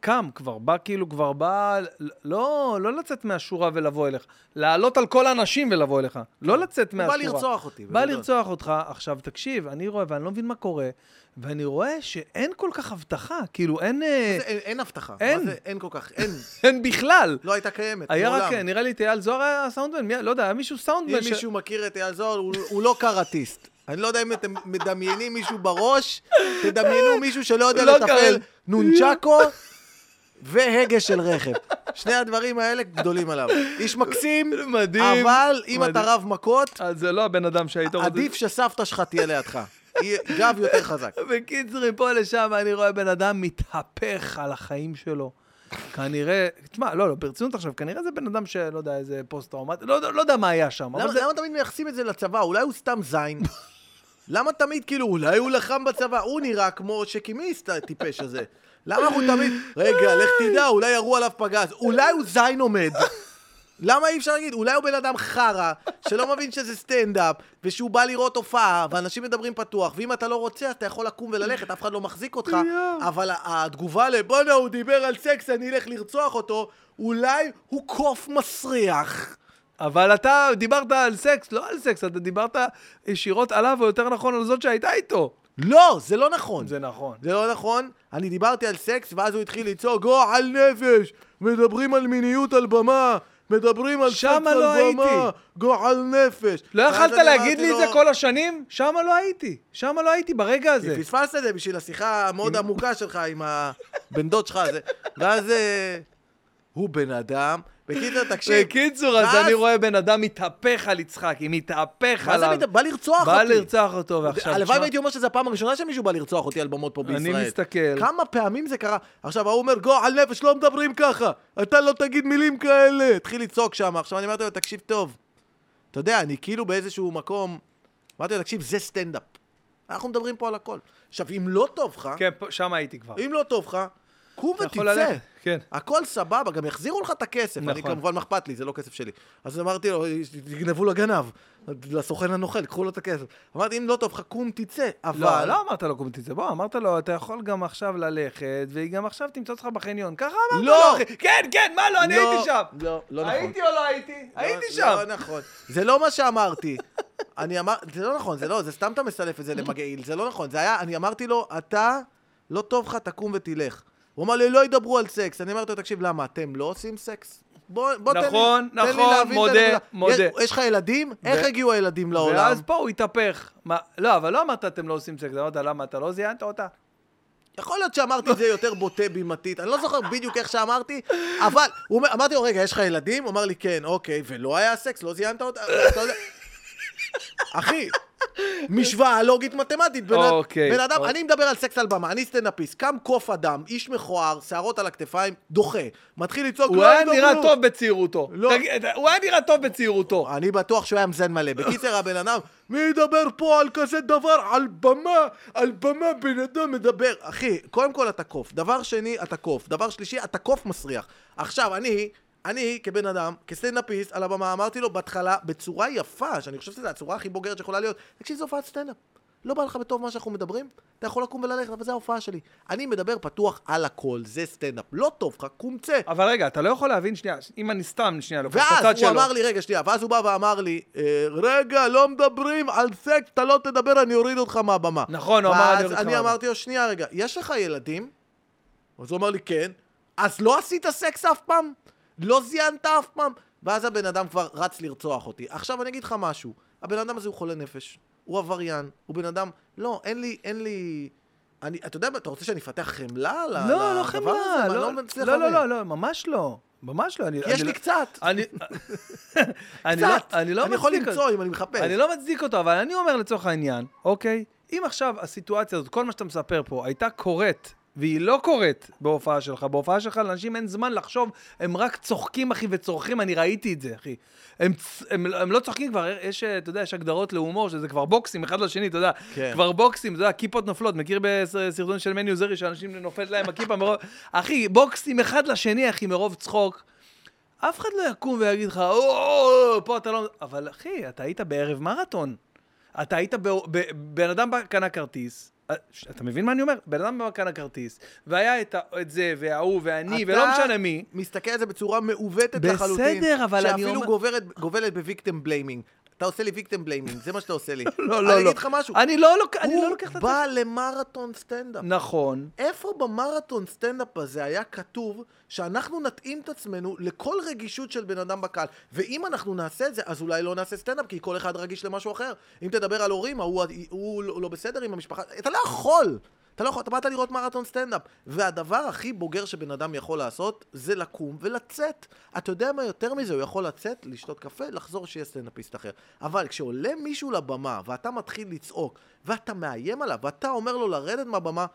קם כבר, בא כאילו כבר בא, לא, לא לצאת מהשורה ולבוא אליך, לעלות על כל האנשים ולבוא אליך, לא לצאת הוא מהשורה. בא לרצוח אותי. בא בגדול. לרצוח אותך. עכשיו, תקשיב, אני רואה, ואני לא מבין מה קורה, ואני רואה שאין כל כך הבטחה, כאילו, אין... אה, זה- אין- אין הבטחה. אין. זה אין כל כך? אין. [laughs] אין בכלל. לא הייתה קיימת. היה מעולם. רק, נראה לי את אייל זוהר היה סאונדמן, לא יודע, היה מישהו סאונדמן. אם מישהו מכיר את אייל זוהר, הוא- הוא לא קראטיסט. אני לא יודע אם אתם מדמיינים מישהו בראש, תדמיינו מישהו שלא יודע לא לתפעל נונצ'קו והגה של רכב. שני הדברים האלה גדולים עליו. איש מקסים, מדהים. אבל אם מדהים. אתה רב מכות, אז זה לא הבן אדם שהיית רוצה... עדיף שסבתא שלך תהיה לידך. גב יותר חזק. בקיצור, מפה לשם אני רואה בן אדם מתהפך על החיים שלו. כנראה, תשמע, לא, לא, ברצינות עכשיו, כנראה זה בן אדם שלא יודע, איזה פוסט-טראומטי, לא, יודע- לא יודע מה היה שם, למה זה... למה תמיד מייחסים את זה לצבא? אולי הוא סתם זין? למה תמיד כאילו, אולי הוא לחם בצבא? הוא נראה כמו שקימיסט הטיפש הזה. למה אנחנו תמיד, רגע, לך תדע, אולי ירו עליו פגז. אולי הוא זין עומד. למה אי אפשר להגיד? אולי הוא בן אדם חרא, שלא מבין שזה סטנדאפ, ושהוא בא לראות הופעה, ואנשים מדברים פתוח, ואם אתה לא רוצה, אתה יכול לקום וללכת, אף אחד לא מחזיק אותך, אבל התגובה לבואנה, הוא דיבר על סקס, אני אלך לרצוח אותו, אולי הוא קוף מסריח. אבל אתה דיברת על סקס, לא על סקס, אתה דיברת ישירות עליו, או יותר נכון על זאת שהייתה איתו. לא, זה לא נכון. זה נכון. זה לא נכון. אני דיברתי על סקס, ואז הוא התחיל לצעוק, גועל נפש! מדברים על מיניות על במה! מדברים על סקס שמה על לא במה! הייתי. גועל נפש! לא יכלת להגיד לי את לו, זה כל השנים? שמה לא הייתי. שמה לא הייתי ברגע הזה. פספסת את זה בשביל השיחה המאוד עמוקה שלך עם הבן [laughs] דוד שלך הזה. ואז אה, הוא בן אדם. בקיצור, [laughs] תקשיב. בקיצור, אז אני רואה בן אדם מתהפך על יצחקי, מתהפך מה זה עליו. בא לרצוח בא אותי. לרצוח אותו, ועכשיו... הלוואי והייתי אומר שזו הפעם הראשונה שמישהו בא לרצוח אותי על במות פה אני בישראל. מסתכל. כמה פעמים זה קרה? עכשיו, ההוא אומר, גועל נפש, לא מדברים ככה. אתה לא תגיד מילים כאלה. התחיל לצעוק שם. עכשיו אני אמרתי לו, תקשיב טוב. אתה יודע, אני כאילו באיזשהו מקום... אמרתי לו, תקשיב, זה סטנדאפ. אנחנו מדברים פה על הכל. עכשיו, אם לא טוב לך, כן, שם הייתי כבר. אם לא טוב לך, קום ותצא. כן. הכל סבבה, גם יחזירו לך את הכסף. אני נכון. כמובן, מה אכפת לי, זה לא כסף שלי. אז אמרתי לו, תגנבו לגנב, לסוכן הנוכל, קחו לו את הכסף. אמרתי, אם לא טוב לך, קום תצא. אבל... לא, לא אמרת לו קום תצא, בוא, אמרת לו, אתה יכול גם עכשיו ללכת, והיא גם עכשיו תמצא אותך בחניון. ככה אמרת לא. לו, אחי. כן, כן, מה לא, אני לא, הייתי שם. לא, לא נכון. הייתי או לא הייתי? הייתי לא, שם. לא נכון. זה לא מה שאמרתי. [laughs] אני אמר... זה לא נכון, זה לא, זה סתם אתה מסלף את זה למגעיל, זה לא נכון. זה היה, אני אמרתי לו, אתה, לא טוב לך, תקום ותלך. הוא אמר לי, לא ידברו על סקס. אני אמרתי לו, תקשיב, למה, אתם לא עושים סקס? בוא, בוא תן לי, נכון, תן לי נכון, להבין את מודה, הנקודה. מודה. יש, יש לך ילדים? איך הגיעו הילדים לעולם? ואז פה הוא התהפך. מה, לא, אבל לא אמרת אתם לא עושים סקס, אמרת למה אתה לא זיינת אותה? יכול להיות שאמרתי את זה יותר בוטה בימתית, אני לא זוכר בדיוק איך שאמרתי, אבל הוא אמרתי לו, רגע, יש לך ילדים? הוא אמר לי, כן, אוקיי, ולא היה סקס, לא זיינת אותה? אחי, משוואה לוגית מתמטית. בן, אוקיי, בן אדם, אוקיי. אני מדבר על סקס על במה, אני סטנדאפיסט, קם קוף אדם, איש מכוער, שערות על הכתפיים, דוחה, מתחיל לצעוק, הוא לא היה ידברו. נראה טוב בצעירותו. לא. תגיד, הוא היה נראה טוב בצעירותו. אני בטוח שהוא היה מזן מלא. בקיצר, הבן אדם, מי ידבר פה על כזה דבר? על במה, על במה בן אדם מדבר. אחי, קודם כל אתה קוף. דבר שני, אתה קוף. דבר שלישי, אתה קוף מסריח. עכשיו, אני, אני כבן אדם, כסטנדאפיסט, על הבמה, אמרתי לו בהתחלה, בצורה יפה, שאני חושב שזו הצורה הכי בוגרת שיכולה להיות, תקשיב, זו הופעת סטנדאפ. לא בא לך בטוב מה שאנחנו מדברים? אתה יכול לקום וללכת, אבל זו ההופעה שלי. אני מדבר פתוח על הכל, זה סטנדאפ. לא טוב לך, קום צא. אבל רגע, אתה לא יכול להבין, שנייה, אם אני סתם, שנייה, לוקח את ואז הצד הוא שלו. אמר לי, רגע, שנייה, ואז הוא בא ואמר לי, אה, רגע, לא מדברים על סקס, אתה לא תדבר, אני אוריד אותך מהבמה. נכון, הוא אמר, אני אוריד אותך ואז אני מהבמה. אמרתי לו, שנייה, רגע, יש לך ילדים? אז הוא אמר לי, כן. אז לא עשית סקס אף פעם? לא זיינת אף פעם? ואז הבן אדם כבר רץ לרצוח אותי. עכשיו אני אגיד לך משהו, הבן אדם הזה הוא חולה נפש, הוא עבריין, הוא בן אדם, לא, אין לי, אין לי... אני, אתה יודע אתה רוצה שאני אפתח חמלה על ה- לא, לא הזה? חמלה, לא, מצליח לא, לא, להבין. לא, לא, ממש לא. ממש לא. אני, יש אני לי לא- קצת. [laughs] אני, אני, לא, קצת. אני לא אני יכול מצדיק למצוא אותו. אם אני מחפש. אני לא מצדיק אותו, אבל אני אומר לצורך העניין, אוקיי? אם עכשיו הסיטואציה הזאת, כל מה שאתה מספר פה, הייתה קורית, והיא לא קורית בהופעה שלך, בהופעה שלך לאנשים אין זמן לחשוב, הם רק צוחקים, אחי, וצורכים, אני ראיתי את זה, אחי. הם, הם, הם לא צוחקים כבר, יש, אתה יודע, יש הגדרות להומור, שזה כבר בוקסים אחד לשני, אתה יודע, כן. כבר בוקסים, אתה יודע, כיפות נופלות, מכיר בסרטון של מני עוזרי, שאנשים נופלת להם הכיפה מרוב... אחי, בוקסים אחד לשני, אחי, מרוב צחוק. אף אחד לא יקום ויגיד לך, או, פה אתה לא... אבל אחי, אתה היית בערב מרתון. אתה היית, ב... ב... בן אדם קנה כרטיס. אה, אתה מבין מה אני אומר? בן אדם קנה כרטיס, והיה את, ה... את זה, וההוא, ואני, ולא משנה מי. אתה מסתכל על זה בצורה מעוותת בסדר, לחלוטין. אבל אני שאפילו אומר- גוברת, גובלת בvictim blaming. אתה עושה לי victim blaming, זה מה שאתה עושה לי. [laughs] לא, אני לא, לא. אגיד לך משהו. אני לא. אני לא הוא לוקח את זה. בא למרתון סטנדאפ. נכון. איפה במרתון סטנדאפ הזה היה כתוב שאנחנו נתאים את עצמנו לכל רגישות של בן אדם בקהל? ואם אנחנו נעשה את זה, אז אולי לא נעשה סטנדאפ, כי כל אחד רגיש למשהו אחר. אם תדבר על הורים, ההוא הוא לא לא בסדר עם המשפחה, אתה לא יכול! אתה לא יכול, אתה באת לראות מרתון סטנדאפ. והדבר הכי בוגר שבן אדם יכול לעשות, זה לקום ולצאת. אתה יודע מה יותר מזה? הוא יכול לצאת, לשתות קפה, לחזור שיהיה סטנדאפיסט אחר. אבל כשעולה מישהו לבמה, ואתה מתחיל לצעוק, ואתה מאיים עליו, ואתה אומר לו לרדת מהבמה,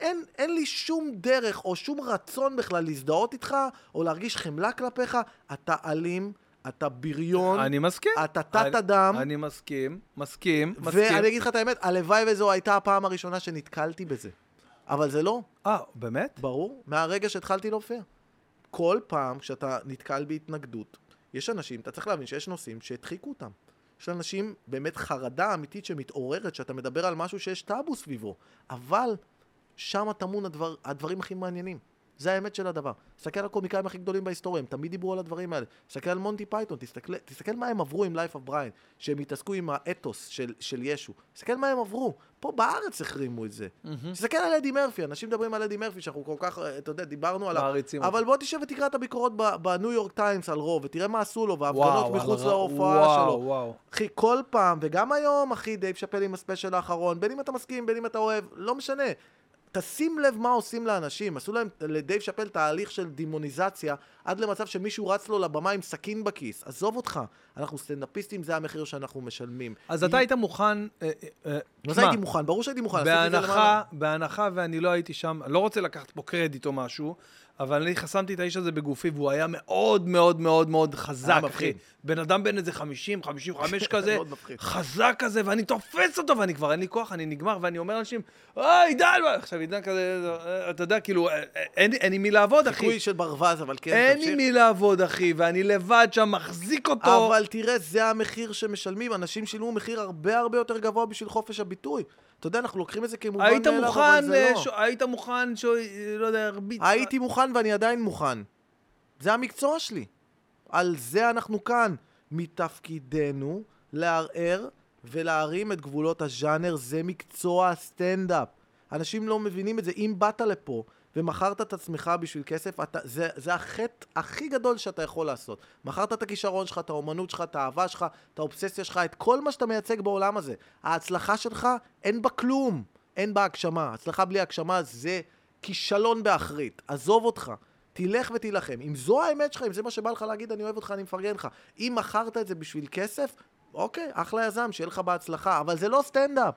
אין, אין לי שום דרך או שום רצון בכלל להזדהות איתך, או להרגיש חמלה כלפיך. אתה אלים, אתה בריון, אני מסכים. אתה תת אני-. אני מסכים, מסכים, מסכים. ואני אגיד לך את האמת, הלוואי וזו הייתה הפעם הראשונה שנתקלתי בזה. אבל זה לא, אה, באמת? ברור, מהרגע שהתחלתי להופיע. כל פעם כשאתה נתקל בהתנגדות, יש אנשים, אתה צריך להבין שיש נושאים שהדחיקו אותם. יש אנשים באמת חרדה אמיתית שמתעוררת, שאתה מדבר על משהו שיש טאבו סביבו. אבל שם טמון הדבר, הדברים הכי מעניינים. זה האמת של הדבר. תסתכל על הקומיקאים הכי גדולים בהיסטוריה, הם תמיד דיברו על הדברים האלה. תסתכל על מונטי פייתון, תסתכל, תסתכל מה הם עברו עם Life of Brian, שהם התעסקו עם האתוס של, של ישו. תסתכל מה הם עברו. פה בארץ החרימו את זה. תסתכל על אדי מרפי, אנשים מדברים על אדי מרפי, שאנחנו כל כך, אה, אתה יודע, דיברנו עליו. מעריצים אבל. בוא תשב ותקרא את הביקורות בניו יורק טיימס על רוב, ותראה מה עשו לו, וההפגנות מחוץ על ר- להופעה וואו, שלו. וואו. אחי, כל פעם, וגם היום, אחי, דייב שאפל עם הספיישל האחרון, בין אם אתה מסכים, בין אם אתה אוהב, לא משנה. תשים לב מה עושים לאנשים. עשו להם, לדייב שאפל תהליך של דימוניזציה, עד למצב שמישהו רץ לו לבמה עם סכין בכיס. עזוב אותך, אנחנו סטנדאפיסטים, זה המחיר שאנחנו משלמים. אז אתה היית מוכן... אה, אה, אה, מה זה תשמע, הייתי מוכן? ברור שהייתי מוכן. בהנחה. בהנחה ואני לא הייתי שם, לא רוצה לקחת פה קרדיט או משהו, אבל אני חסמתי את האיש הזה בגופי, והוא היה מאוד מאוד מאוד מאוד חזק, אחי. בן אדם בן איזה 50, 55 [laughs] כזה. חזק כזה, ואני תופס אותו, ואני כבר אין לי כוח, אני נגמר, ואני אומר לאנשים, אוי, עידן, מה?" עכשיו עידן כזה, אתה יודע, כאילו, אין לי- מי לעבוד, אחי. חיקוי של ברווז, אבל כן, אין לי תמשיך. מי לעבוד, אחי, ואני לבד שם מחזיק אותו. אבל תראה, זה המחיר שמשלמים. אנשים שילמו מחיר הרבה הרבה יותר גבוה בשביל חופש הביטוי. אתה יודע, אנחנו לוקחים את זה כמובן היית מאליו, אבל זה אה, לא. ש- היית מוכן, ש- לא יודע, הרביץ. הייתי מוכן ואני עדיין מוכן. זה המקצוע שלי. על זה אנחנו כאן. מתפקידנו לערער ולהרים את גבולות הז'אנר, זה מקצוע הסטנדאפ. אנשים לא מבינים את זה. אם באת לפה ומכרת את עצמך בשביל כסף, אתה, זה, זה החטא הכי גדול שאתה יכול לעשות. מכרת את הכישרון שלך, את האומנות שלך, את האהבה שלך, את האובססיה שלך, את כל מה שאתה מייצג בעולם הזה. ההצלחה שלך, אין בה כלום. אין בה הגשמה. הצלחה בלי הגשמה זה כישלון באחרית. עזוב אותך. תלך ותילחם. אם זו האמת שלך, אם זה מה שבא לך להגיד, אני אוהב אותך, אני מפרגן לך. אם מכרת את זה בשביל כסף, אוקיי, אחלה יזם, שיהיה לך בהצלחה. אבל זה לא סטנדאפ.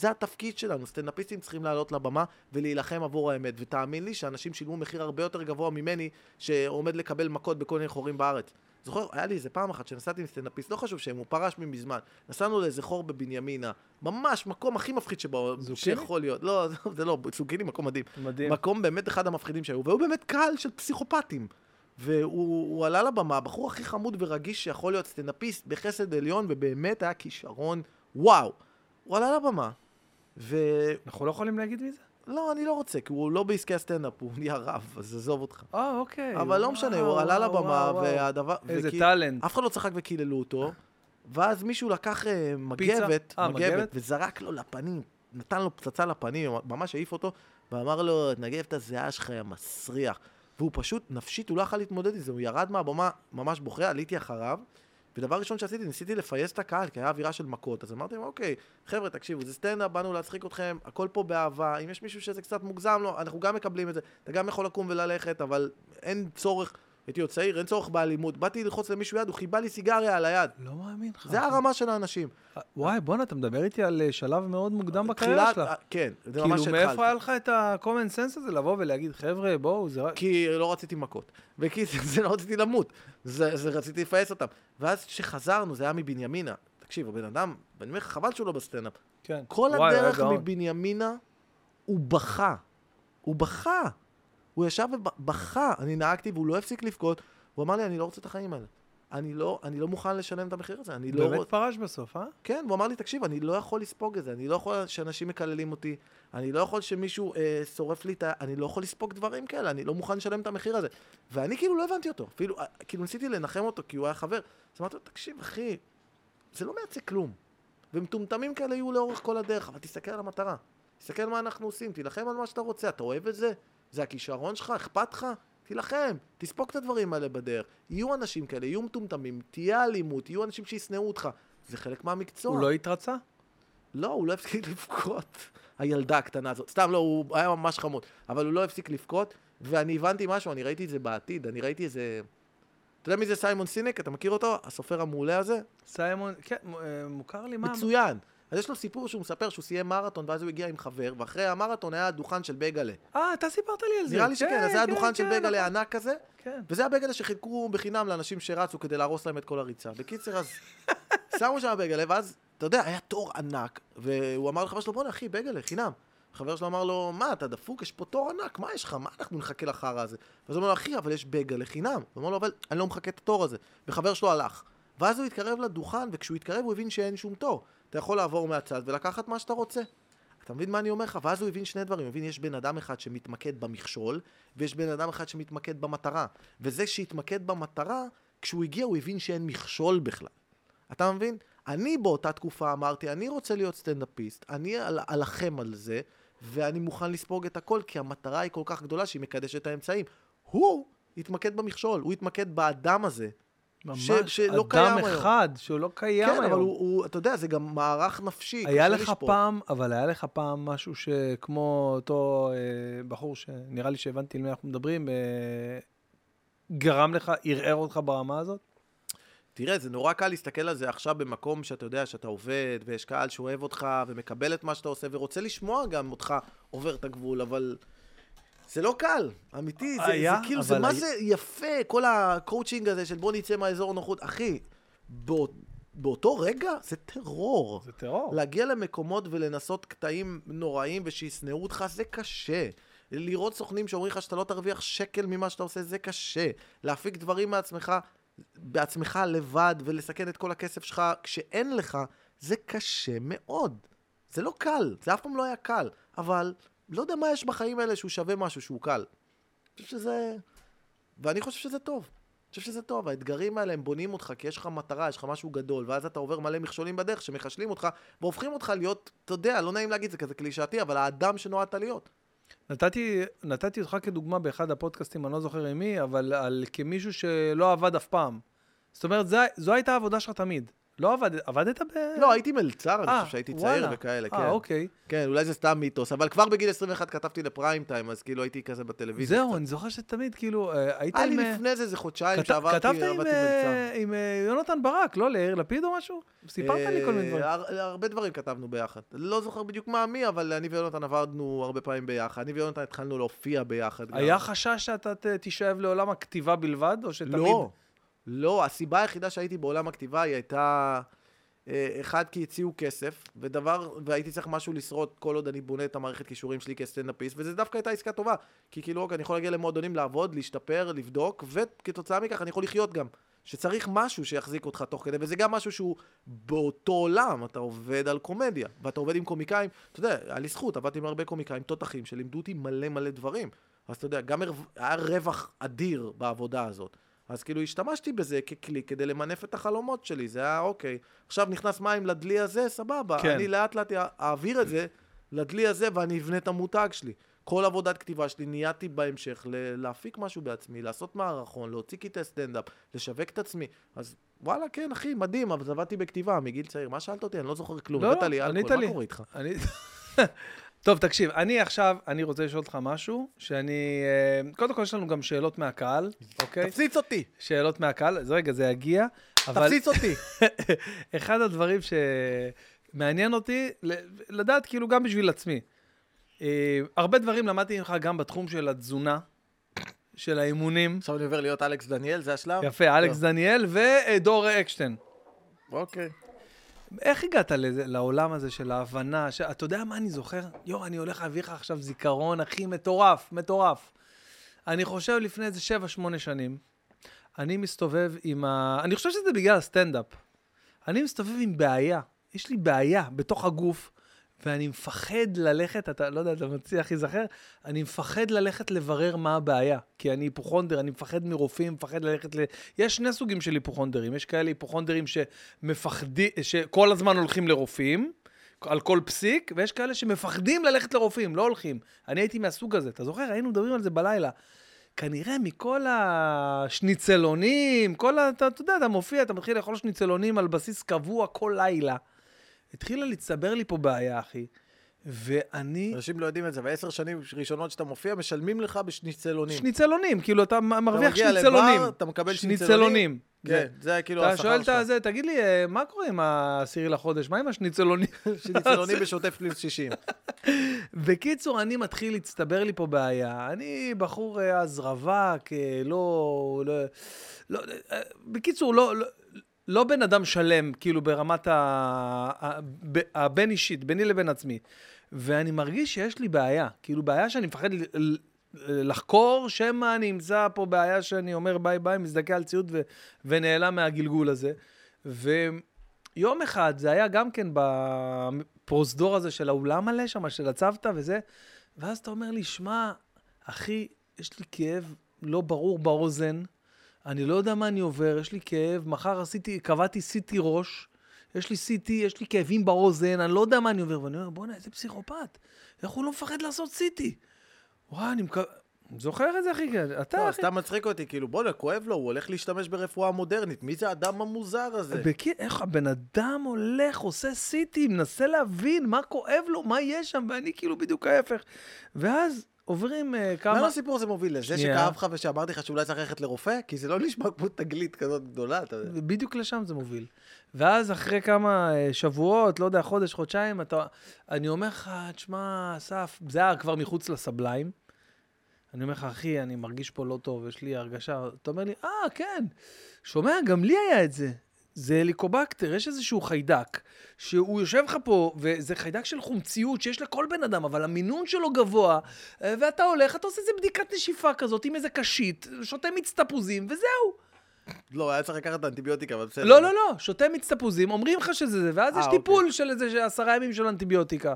זה התפקיד שלנו. סטנדאפיסטים צריכים לעלות לבמה ולהילחם עבור האמת. ותאמין לי שאנשים שילמו מחיר הרבה יותר גבוה ממני, שעומד לקבל מכות בכל מיני חורים בארץ. זוכר, היה לי איזה פעם אחת שנסעתי עם סטנדאפיסט, לא חשוב שם, הוא פרש לי מזמן. נסענו לאיזה חור בבנימינה, ממש מקום הכי מפחיד שבו? שיכול להיות. לא, [laughs] זה לא, זוקיני מקום מדהים. מדהים. מקום באמת אחד המפחידים שהיו, והוא באמת קהל של פסיכופטים. והוא הוא עלה לבמה, הבחור הכי חמוד ורגיש שיכול להיות סטנדאפיסט בחסד עליון, ובאמת היה כישרון וואו. הוא עלה לבמה, ו... אנחנו לא יכולים להגיד מי זה? לא, אני לא רוצה, כי הוא לא בעסקי הסטנדאפ, הוא נהיה רב, אז עזוב אותך. אה, אוקיי. אבל לא וואו, משנה, הוא עלה וואו, לבמה, וואו, וואו. והדבר... איזה וכי- talent. אף אחד לא צחק וקיללו אותו, ואז מישהו לקח אה, פיצה? מגבת, אה, מגבת, מגבת? וזרק לו לפנים, נתן לו פצצה לפנים, ממש העיף אותו, ואמר לו, תנגב את הזיעה שלך, יא מסריח. והוא פשוט, נפשית, הוא לא יכול להתמודד עם זה, הוא ירד מהבמה ממש בוכה, עליתי אחריו, ודבר ראשון שעשיתי, ניסיתי לפייס את הקהל, כי היה אווירה של מכות, אז אמרתי להם, אוקיי, חבר'ה, תקשיבו, זה סטנדאפ, באנו להצחיק אתכם, הכל פה באהבה, אם יש מישהו שזה קצת מוגזם לו, אנחנו גם מקבלים את זה, אתה גם יכול לקום וללכת, אבל אין צורך הייתי עוד צעיר, אין צורך באלימות. באתי ללחוץ למישהו יד, הוא חיבה לי סיגריה על היד. לא מאמין לך. זה הרמה של האנשים. וואי, בואנה, אתה מדבר איתי על אה, שלב מאוד מוקדם בקריירה שלך. אה, כן, זה כאילו, ממש מאיפה התחלתי. היה לך את ה-common sense הזה לבוא ולהגיד, חבר'ה, בואו, זה רק... כי לא רציתי מכות. בקיצור, זה לא רציתי למות. זה, רציתי לפייס אותם. ואז כשחזרנו, זה היה מבנימינה. תקשיב, הבן אדם, ואני אומר לך, חבל שהוא לא בסטנדאפ. כן. כל הדרך. מבנימינה, הוא בכה. הוא בכה. הוא ישב ובכה. אני נהגתי והוא לא הפסיק לבכות. הוא אמר לי, אני לא רוצה את החיים האלה. אני לא, אני לא מוכן לשלם את המחיר הזה. אני לא באמת. פרש בסוף, אה? כן, והוא אמר לי, תקשיב, אני לא יכול לספוג את זה, אני לא יכול שאנשים מקללים אותי, אני לא יכול שמישהו אה, שורף לי את ה... אני לא יכול לספוג דברים כאלה, אני לא מוכן לשלם את המחיר הזה. ואני כאילו לא הבנתי אותו, אפילו, אה, כאילו ניסיתי לנחם אותו, כי הוא היה חבר. אז אמרתי לו, תקשיב, אחי, זה לא מייצג כלום. ומטומטמים כאלה יהיו לאורך כל הדרך, אבל תסתכל על המטרה. תסתכל מה אנחנו עושים, תילחם על מה שאתה רוצה, אתה אוהב את זה? זה הכישרון שלך? אכפת לך? תילחם, תספוג את הדברים האלה בדרך. יהיו אנשים כאלה, יהיו מטומטמים, תהיה אלימות, יהיו אנשים שישנאו אותך. זה חלק מהמקצוע. הוא לא התרצה? לא, הוא לא הפסיק לבכות. הילדה הקטנה הזאת. סתם לא, הוא היה ממש חמוד. אבל הוא לא הפסיק לבכות, ואני הבנתי משהו, אני ראיתי את זה בעתיד, אני ראיתי איזה... אתה יודע מי זה סיימון סינק? אתה מכיר אותו? הסופר המעולה הזה? סיימון, כן, אה, מוכר לי מה? מצוין. אז יש לו סיפור שהוא מספר שהוא סיים מרתון, ואז הוא הגיע עם חבר, ואחרי המרתון היה דוכן של בייגלה. אה, אתה סיפרת לי על זה. נראה לי שכן, אז זה היה כן, דוכן של כן, בייגלה נכון. ענק כזה, כן. וזה הבייגלה שחילקו בחינם לאנשים שרצו כדי להרוס להם את כל הריצה. בקיצר, אז [laughs] שמו שם בייגלה, ואז, אתה יודע, היה תור ענק, והוא אמר לחבר שלו, בוא'נה, אחי, בייגלה, חינם. החבר שלו אמר לו, מה, אתה דפוק? יש פה תור ענק, מה יש לך? מה אנחנו נחכה לחרא הזה? ואז הוא אומר לו, אחי, אבל יש בייגלה חינם. הוא אומר לו, אבל אני לא מחכה את התור הזה. וחבר שלו הלך. ואז הוא התקרב לדוכן, וכשהוא התקרב הוא הבין שאין שום תור. אתה יכול לעבור מהצד ולקחת מה שאתה רוצה. אתה מבין מה אני אומר לך? ואז הוא הבין שני דברים. הוא הבין, יש בן אדם אחד שמתמקד במכשול, ויש בן אדם אחד שמתמקד במטרה. וזה שהתמקד במטרה, כשהוא הגיע הוא הבין שאין מכשול בכלל. אתה מבין? אני באותה תקופה אמרתי, אני רוצה להיות סטנדאפיסט, אני אל- אלחם על זה, ואני מוכן לספוג את הכל, כי המטרה היא כל כך גדולה שהיא מקדשת את האמצעים. הוא התמקד במכשול, הוא התמקד באדם הזה. ממש, ש- שלא קיים אדם היום. אחד שהוא לא קיים כן, היום. אבל הוא, הוא, אתה יודע, זה גם מערך נפשי, היה לך לשפוט. פעם, אבל היה לך פעם משהו שכמו אותו אה, בחור שנראה לי שהבנתי על מי אנחנו מדברים, אה, גרם לך, ערער אותך ברמה הזאת? תראה, זה נורא קל להסתכל על זה עכשיו במקום שאתה יודע שאתה עובד, ויש קהל שאוהב אותך, ומקבל את מה שאתה עושה, ורוצה לשמוע גם אותך עובר את הגבול, אבל זה לא קל, אמיתי, זה, היה, זה כאילו, זה מה היה- זה יפה, כל הקואוצ'ינג הזה של בוא נצא מהאזור הנוחות. אחי, בא, באותו רגע זה טרור. זה טרור. להגיע למקומות ולנסות קטעים נוראים ושישנאו אותך, זה קשה. לראות סוכנים שאומרים לך שאתה לא תרוויח שקל ממה שאתה עושה, זה קשה. להפיק דברים מעצמך, בעצמך לבד, ולסכן את כל הכסף שלך כשאין לך, זה קשה מאוד. זה לא קל, זה אף פעם לא היה קל. אבל לא יודע מה יש בחיים האלה שהוא שווה משהו שהוא קל. אני חושב שזה... ואני חושב שזה טוב. אני חושב שזה טוב, האתגרים האלה הם בונים אותך, כי יש לך מטרה, יש לך משהו גדול, ואז אתה עובר מלא מכשולים בדרך שמחשלים אותך, והופכים אותך להיות, אתה יודע, לא נעים להגיד זה כזה קלישאתי, אבל האדם שנועדת להיות. נתתי, נתתי אותך כדוגמה באחד הפודקאסטים, אני לא זוכר עם מי, אבל על, כמישהו שלא עבד אף פעם. זאת אומרת, זה, זו הייתה העבודה שלך תמיד. לא עבד, עבדת ב... לא, הייתי מלצר, אני אה, חושב שהייתי וואלה. צעיר וכאלה, כן. אה, אוקיי. כן, אולי זה סתם מיתוס, אבל כבר בגיל 21 כתבתי לפריים טיים, אז כאילו הייתי כזה בטלוויזיה. זהו. אני זוכר שתמיד, כאילו, אה, היית היה עם... לי אה, לפני זה איזה חודשיים כת- שעברתי, כתבת עם, עבדתי אה, מלצר. עם אה, יונתן ברק, לא ליאיר לפיד או משהו? סיפרת לי כל מיני דברים. אה, הר- הרבה דברים כתבנו ביחד. לא זוכר בדיוק מה מי, אבל אני ויונתן עבדנו הרבה פעמים ביחד. אני ויונתן התחלנו להופיע ביחד. גם. היה חשש שאתה תישאב לעולם הכתיבה בלבד, או שתמיד... לא, לא, הסיבה היחידה שהייתי בעולם הכתיבה היא הייתה, אה, אחד, כי הציעו כסף, ודבר, והייתי צריך משהו לשרוד כל עוד אני בונה את המערכת כישורים שלי כסטנדאפיסט, וזה דווקא הייתה עסקה טובה, כי כאילו, אוקיי, אני יכול להגיע למועדונים לעבוד, להשתפר, לבדוק, וכתוצאה מכך אני יכול לחיות גם. שצריך משהו שיחזיק אותך תוך כדי, וזה גם משהו שהוא באותו עולם, אתה עובד על קומדיה, ואתה עובד עם קומיקאים, אתה יודע, היה לי זכות, עבדתי עם הרבה קומיקאים תותחים שלימדו אותי מלא מלא דברים. אז אתה יודע, גם היה רווח אדיר בעבודה הזאת. אז כאילו השתמשתי בזה ככלי כדי למנף את החלומות שלי, זה היה אוקיי, עכשיו נכנס מים לדלי הזה, סבבה, כן. אני לאט לאט אעביר את זה לדלי הזה ואני אבנה את המותג שלי. כל עבודת כתיבה שלי נהייתי בהמשך ל- להפיק משהו בעצמי, לעשות מערכון, להוציא קטעי סטנדאפ, לשווק את עצמי. אז וואלה, כן, אחי, מדהים, אבל עבדתי בכתיבה מגיל צעיר. מה שאלת אותי? אני לא זוכר כלום. לא, ענית לי. מה קורה איתך? [laughs] טוב, תקשיב, אני עכשיו, אני רוצה לשאול אותך משהו, שאני... אה, קודם כל, יש לנו גם שאלות מהקהל, אוקיי? תפציץ אותי, שאלות מהקהל, אז רגע, זה יגיע, אבל תפציץ אותי. [laughs] אחד הדברים שמעניין אותי, לדעת כאילו גם בשביל עצמי. אה, הרבה דברים למדתי ממך גם בתחום של התזונה, של האימונים. עכשיו אני עובר להיות אלכס דניאל, זה השלב? יפה, אלכס דניאל ודור אקשטיין. אוקיי. איך הגעת לזה, לעולם הזה של ההבנה? ש... אתה יודע מה אני זוכר? יואו, אני הולך להביא לך עכשיו זיכרון הכי מטורף, מטורף. אני חושב לפני איזה 7-8 שנים, אני מסתובב עם ה... אני חושב שזה בגלל הסטנדאפ. אני מסתובב עם בעיה. יש לי בעיה בתוך הגוף, ואני מפחד ללכת, אתה לא יודע, אתה מצליח להיזכר? אני מפחד ללכת לברר מה הבעיה. כי אני היפוכונדר, אני מפחד מרופאים, מפחד ללכת ל... יש שני סוגים של היפוכונדרים. יש כאלה היפוכונדרים שמפחדים, שכל הזמן הולכים לרופאים, על כל פסיק, ויש כאלה שמפחדים ללכת לרופאים, לא הולכים. אני הייתי מהסוג הזה. אתה זוכר? היינו מדברים על זה בלילה. כנראה מכל השניצלונים, כל ה... אתה, אתה יודע, אתה מופיע, אתה מתחיל לאכול שניצלונים על בסיס קבוע כל לילה. התחילה להצטבר לי פה בעיה, אחי. ואני... אנשים לא יודעים את זה, ועשר שנים ראשונות שאתה מופיע, משלמים לך בשניצלונים. שניצלונים, כאילו, אתה מרוויח מגיע שניצלונים. לבר, אתה מקבל שניצלונים. כן, זה כאילו אתה השכר שואל שלך. את זה, תגיד לי, אה, מה קורה עם העשירי לחודש? מה עם השניצלונים? [laughs] שניצלונים בשוטף פלוס 60. [laughs] בקיצור, אני מתחיל להצטבר לי פה בעיה. אני בחור אה, אז רווק, אה, לא... לא, לא בקיצור, לא... לא בן אדם שלם, כאילו ברמת ה... הבין אישית, ביני לבין עצמי. ואני מרגיש שיש לי בעיה, כאילו בעיה שאני מפחד לחקור, שמא אני אמצא פה בעיה שאני אומר ביי ביי, מזדכה על ציוד ו- ונעלם מהגלגול הזה. ויום אחד, זה היה גם כן בפרוזדור הזה של האולם מלא שם, של הצוותא וזה, ואז אתה אומר לי, שמע, אחי, יש לי כאב לא ברור באוזן, אני לא יודע מה אני עובר, יש לי כאב, מחר עשיתי, קבעתי CT ראש, יש לי CT, יש לי כאבים באוזן, אני לא יודע מה אני עובר, ואני אומר, בואנה, איזה פסיכופת, איך הוא לא מפחד לעשות CT? וואי, אני מקווה... זוכר את זה, אחי? אתה, לא, אחי. סתם מצחיק אותי, כאילו, בוא'נה, כואב לו, הוא הולך להשתמש ברפואה מודרנית. מי זה האדם המוזר הזה? איך הבן אדם הולך, עושה סיטי, מנסה להבין מה כואב לו, מה יש שם, ואני כאילו בדיוק ההפך. ואז עוברים uh, לאן כמה... הסיפור הזה מוביל? לזה שנייה. שכאב לך ושאמרתי לך שאולי צריך ללכת לרופא? כי זה לא נשמע כמו תגלית כזאת גדולה, אתה יודע. בדיוק לשם זה מוביל. ואז אחרי כמה אה, שבועות, לא יודע, חודש, חודשיים, אתה... אני אומר לך, תשמע, אסף, זה היה כבר מחוץ לסבליים. אני אומר לך, אחי, אני מרגיש פה לא טוב, יש לי הרגשה. אתה אומר לי, אה, כן, שומע, גם לי היה את זה. זה הליקובקטר, יש איזשהו חיידק, שהוא יושב לך פה, וזה חיידק של חומציות שיש לכל בן אדם, אבל המינון שלו גבוה, אה, ואתה הולך, אתה עושה איזה בדיקת נשיפה כזאת עם איזה קשית, שותה מיץ תפוזים, וזהו. לא, היה צריך לקחת אנטיביוטיקה, אבל בסדר. לא, לא, לא, שותה מיץ תפוזים, אומרים לך שזה זה, ואז אה, יש אוקיי. טיפול של איזה עשרה ימים של אנטיביוטיקה.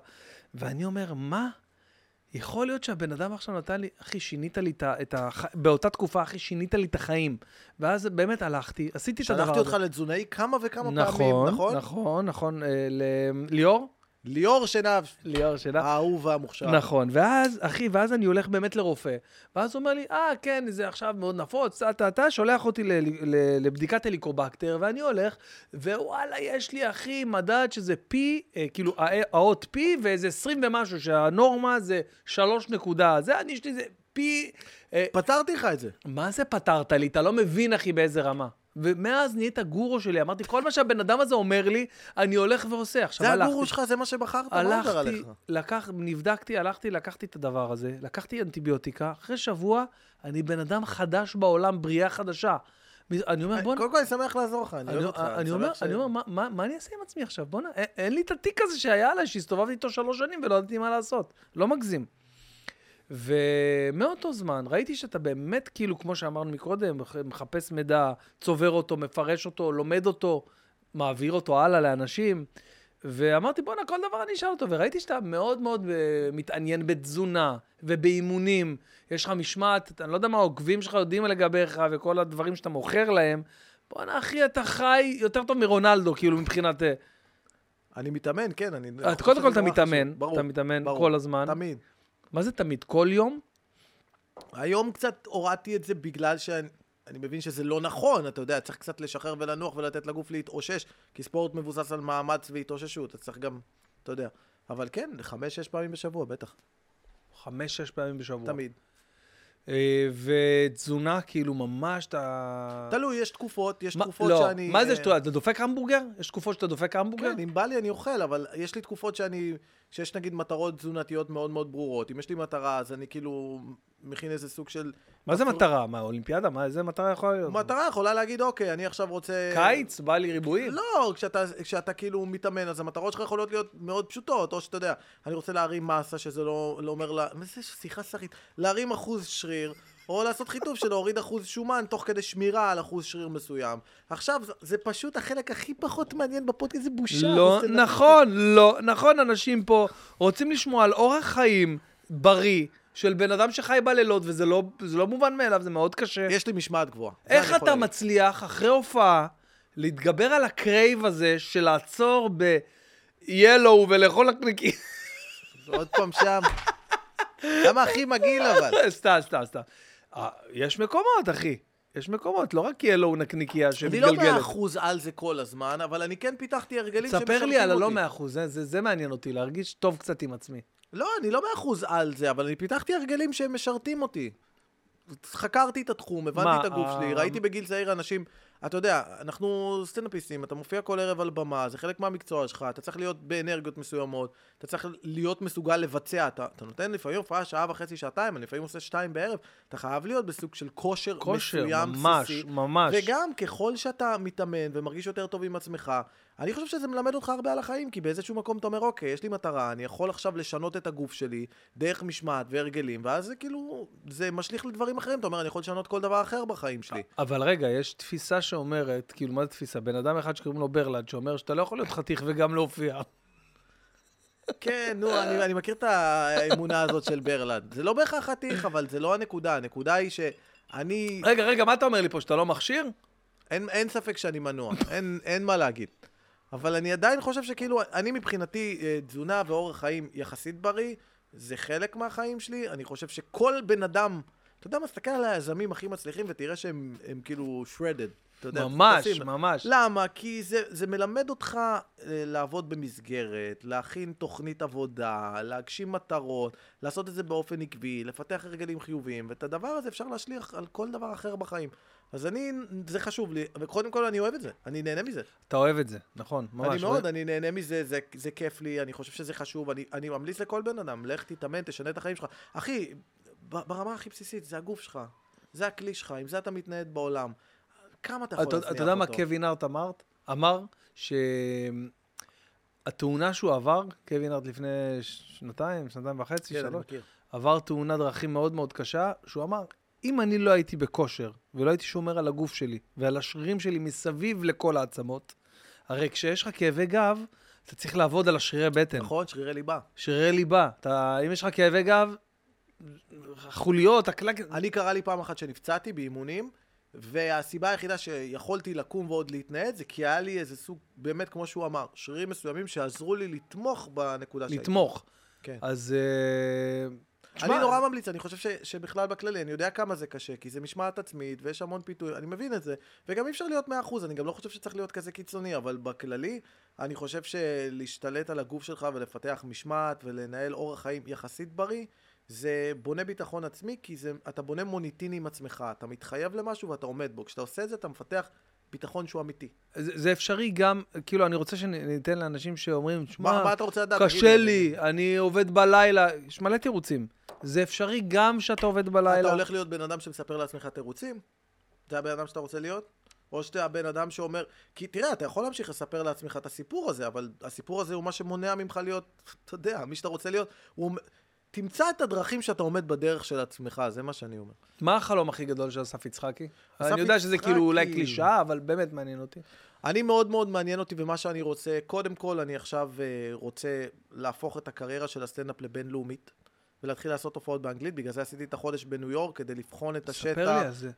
ואני אומר, מה? יכול להיות שהבן אדם עכשיו נתן לי, אחי, שינית לי את ה... את ה... באותה תקופה, אחי, שינית לי את החיים. ואז באמת הלכתי, עשיתי את הדבר הזה. שלחתי אותך לתזונאי כמה וכמה פעמים, נכון, נכון? נכון, נכון. אה, ל- ליאור? ליאור שנהב, ליאור שלה. האהוב והמוכשר. נכון, ואז, אחי, ואז אני הולך באמת לרופא, ואז הוא אומר לי, אה, כן, זה עכשיו מאוד נפוץ, אתה, אתה שולח אותי ל, ל, לבדיקת הליקובקטר, ואני הולך, ווואלה, יש לי, אחי, מדד שזה פי, אה, כאילו, הא- האות פי, ואיזה 20 ומשהו, שהנורמה זה 3 נקודה, זה, אני, יש לי זה פי... אה, פתרתי לך את זה. מה זה פתרת לי? אתה לא מבין, אחי, באיזה רמה. ומאז נהיית גורו שלי, אמרתי, כל מה שהבן אדם הזה אומר לי, אני הולך ועושה. עכשיו זה הלכתי. הגורו שלך, זה מה שבחרת, מה עובר הלכתי, עליך? לקח, נבדקתי, הלכתי, לקחתי את הדבר הזה, לקחתי אנטיביוטיקה, אחרי שבוע אני בן אדם חדש בעולם, בריאה חדשה. אני אומר, בוא'נה, קודם כל אני שמח לעזור לך, אני אוהב אותך. אני, אומר, אני אומר, מה, אני אעשה עם עצמי עכשיו? בוא'נה, אין, אין לי את התיק הזה שהיה עליי, שהסתובבתי איתו שלוש שנים ולא ידעתי מה לעשות. לא מגזים. ומאותו זמן ראיתי שאתה באמת, כאילו, כמו שאמרנו מקודם, מח- מחפש מידע, צובר אותו, מפרש אותו, לומד אותו, מעביר אותו הלאה לאנשים. ואמרתי, בואנה, כל דבר אני אשאל אותו. וראיתי שאתה מאוד מאוד אה, מתעניין בתזונה ובאימונים. יש לך משמעת, אני לא יודע מה העוקבים שלך יודעים לגביך וכל הדברים שאתה מוכר להם. בואנה, אחי, אתה חי יותר טוב מרונלדו, כאילו, מבחינת... אה, אני מתאמן, כן, אני... חושב קודם כל אתה מתאמן. ברור, אתה מתאמן ברור. כל הזמן. תמיד. מה זה תמיד? כל יום? היום קצת הורדתי את זה בגלל שאני... אני מבין שזה לא נכון, אתה יודע, צריך קצת לשחרר ולנוח ולתת לגוף להתאושש, כי ספורט מבוסס על מאמץ והתאוששות, אז צריך גם, אתה יודע, אבל כן, חמש-שש פעמים בשבוע, בטח. חמש-שש פעמים בשבוע. תמיד. אה, ותזונה, כאילו, ממש אתה... תלוי, יש תקופות, יש מה- תקופות לא, שאני... מה זה שטויות? אתה דופק המבורגר? יש תקופות שאתה דופק המבורגר? כן, אם בא לי אני אוכל, אבל יש לי תקופות שאני... שיש נגיד מטרות תזונתיות מאוד מאוד ברורות. אם יש לי מטרה, אז אני כאילו מכין איזה סוג של... מה זה מטרה? מה, אולימפיאדה? מה, איזה מטרה יכולה להיות? מטרה יכולה להגיד, אוקיי, אני עכשיו רוצה... קיץ? בא לי ריבועים? לא, כשאתה, כשאתה כאילו מתאמן, אז המטרות שלך יכולות להיות מאוד פשוטות, או שאתה יודע, אני רוצה להרים מסה, שזה לא, לא אומר לה... מה זה שיחה שרית? להרים אחוז שריר, או לעשות חיתוף של להוריד אחוז שומן, תוך כדי שמירה על אחוז שריר מסוים. עכשיו, זה, פשוט החלק הכי פחות מעניין בפודקאסט, זה בושה. לא. נכון, לא, נכון, אנשים פה רוצים לשמוע על אורח חיים בריא של בן אדם שחי בלילות, וזה לא, לא מובן מאליו, זה מאוד קשה. יש לי משמעת גבוהה. איך אתה להגיד. מצליח, אחרי הופעה, להתגבר על ה crave הזה של לעצור ב-Yellow ולאכול נקניקי? עוד פעם שם. למה הכי מגעיל אבל? [laughs] סתם, סתם, סתם. אה, יש מקומות, אחי. יש מקומות, לא רק Yellow נקניקייה אני לא מאה שמתגלגלת. אחוז על זה כל הזמן, אבל אני כן פיתחתי הרגלים ספר לי על הלא אותי. מאה אחוז, זה- זה זה מעניין אותי, להרגיש טוב קצת עם עצמי. לא, אני לא מאה אחוז על זה, אבל אני פיתחתי הרגלים שהם משרתים אותי. חקרתי את התחום, הבנתי מה, את הגוף אה, שלי, ראיתי בגיל צעיר אנשים... אתה יודע, אנחנו סטנדאפיסטים, אתה מופיע כל ערב על במה, זה חלק מהמקצוע שלך, אתה צריך להיות באנרגיות מסוימות, אתה צריך להיות מסוגל לבצע, אתה, אתה נותן לפעמים הופעה שעה וחצי, שעתיים, אני לפעמים עושה שתיים בערב, אתה חייב להיות בסוג של כושר, כושר, מסוים ממש, בסיסי. ממש. וגם ככל שאתה מתאמן ומרגיש יותר טוב עם עצמך, אני חושב שזה מלמד אותך הרבה על החיים, כי באיזשהו מקום אתה אומר, אוקיי, יש לי מטרה, אני יכול עכשיו לשנות את הגוף שלי דרך משמעת והרגלים, ואז זה כאילו, זה משליך לדברים אחרים. אתה אומר, אני יכול לשנות כל דבר אחר בחיים שלי. אבל רגע, יש תפיסה שאומרת, כאילו, מה זה תפיסה? בן אדם אחד שקוראים לו ברלד, שאומר שאתה לא יכול להיות חתיך וגם להופיע. כן, נו, אני, אני מכיר את האמונה הזאת של ברלנד. זה לא בהכרח חתיך, אבל זה לא הנקודה. הנקודה היא שאני... רגע, רגע, מה אתה אומר לי פה, שאתה לא מכשיר? אין, אין ספק שאני מנוע, אין, אין מה להגיד. אבל אני עדיין חושב שכאילו, אני מבחינתי, אה, תזונה ואורח חיים יחסית בריא, זה חלק מהחיים שלי. אני חושב שכל בן אדם, אתה יודע מה, תסתכל על היזמים הכי מצליחים ותראה שהם הם כאילו shredded. אתה יודע, ממש, תשים- ממש. למה? כי זה, זה מלמד אותך אה, לעבוד במסגרת, להכין תוכנית עבודה, להגשים מטרות, לעשות את זה באופן עקבי, לפתח הרגלים חיוביים, ואת הדבר הזה אפשר להשליך על כל דבר אחר בחיים. אז אני, זה חשוב לי, וקודם כל אני אוהב את זה, אני נהנה מזה. אתה אוהב את זה, נכון, ממש. אני מאוד, אני נהנה מזה, זה, זה כיף לי, אני חושב שזה חשוב, אני, אני ממליץ לכל בן אדם, לך תתאמן, תשנה את החיים שלך. אחי, ברמה הכי בסיסית, זה הגוף שלך, זה הכלי שלך, עם זה אתה מתנהד בעולם. כמה אתה יכול להצניח אתה יודע מה אותו? קווין הארט אמר? אמר שהתאונה שהוא עבר, קווין הארט לפני שנתיים, שנתיים וחצי, כן, שלוש. עבר תאונת דרכים מאוד מאוד קשה, שהוא אמר, אם אני לא הייתי בכושר, ולא הייתי שומר על הגוף שלי, ועל השרירים שלי מסביב לכל העצמות, הרי כשיש לך כאבי גב, אתה צריך לעבוד על השרירי בטן. נכון, שרירי ליבה. שרירי ליבה. אתה, אם יש לך כאבי גב, חוליות, הקלק... אני קרה לי פעם אחת שנפצעתי באימונים, והסיבה היחידה שיכולתי לקום ועוד להתנהד זה כי היה לי איזה סוג, באמת כמו שהוא אמר, שרירים מסוימים שעזרו לי לתמוך בנקודה שהייתי. לתמוך. כן. אז... אה, אני נורא ממליץ, אני חושב ש, שבכלל בכללי, אני יודע כמה זה קשה, כי זה משמעת עצמית, ויש המון פיתוי, אני מבין את זה, וגם אי אפשר להיות 100%, אני גם לא חושב שצריך להיות כזה קיצוני, אבל בכללי, אני חושב שלהשתלט על הגוף שלך ולפתח משמעת ולנהל אורח חיים יחסית בריא, זה בונה ביטחון עצמי, כי זה, אתה בונה מוניטין עם עצמך, אתה מתחייב למשהו ואתה עומד בו, כשאתה עושה את זה אתה מפתח ביטחון שהוא אמיתי. זה, זה אפשרי גם, כאילו, אני רוצה שניתן לאנשים שאומרים, שמע, קשה לי, אני עובד בלילה, יש מלא תירוצים. זה אפשרי גם שאתה עובד בלילה. אתה הולך להיות בן אדם שמספר לעצמך תירוצים? זה הבן אדם שאתה רוצה להיות? או שאתה הבן אדם שאומר... כי תראה, אתה יכול להמשיך לספר לעצמך את הסיפור הזה, אבל הסיפור הזה הוא מה שמונע ממך להיות, אתה יודע, מי שאתה רוצה להיות, הוא... תמצא את הדרכים שאתה עומד בדרך של עצמך, זה מה שאני אומר. מה החלום הכי גדול של אסף יצחקי? אני יודע שזה כאילו אולי קלישאה, אבל באמת מעניין אותי. אני מאוד מאוד מעניין אותי ומה שאני רוצה, קודם כל אני עכשיו אה, רוצה להפוך את הקריירה של הסטנדאפ לבינלאומית ולהתחיל לעשות הופעות באנגלית, בגלל זה עשיתי את החודש בניו יורק כדי לבחון את השטח.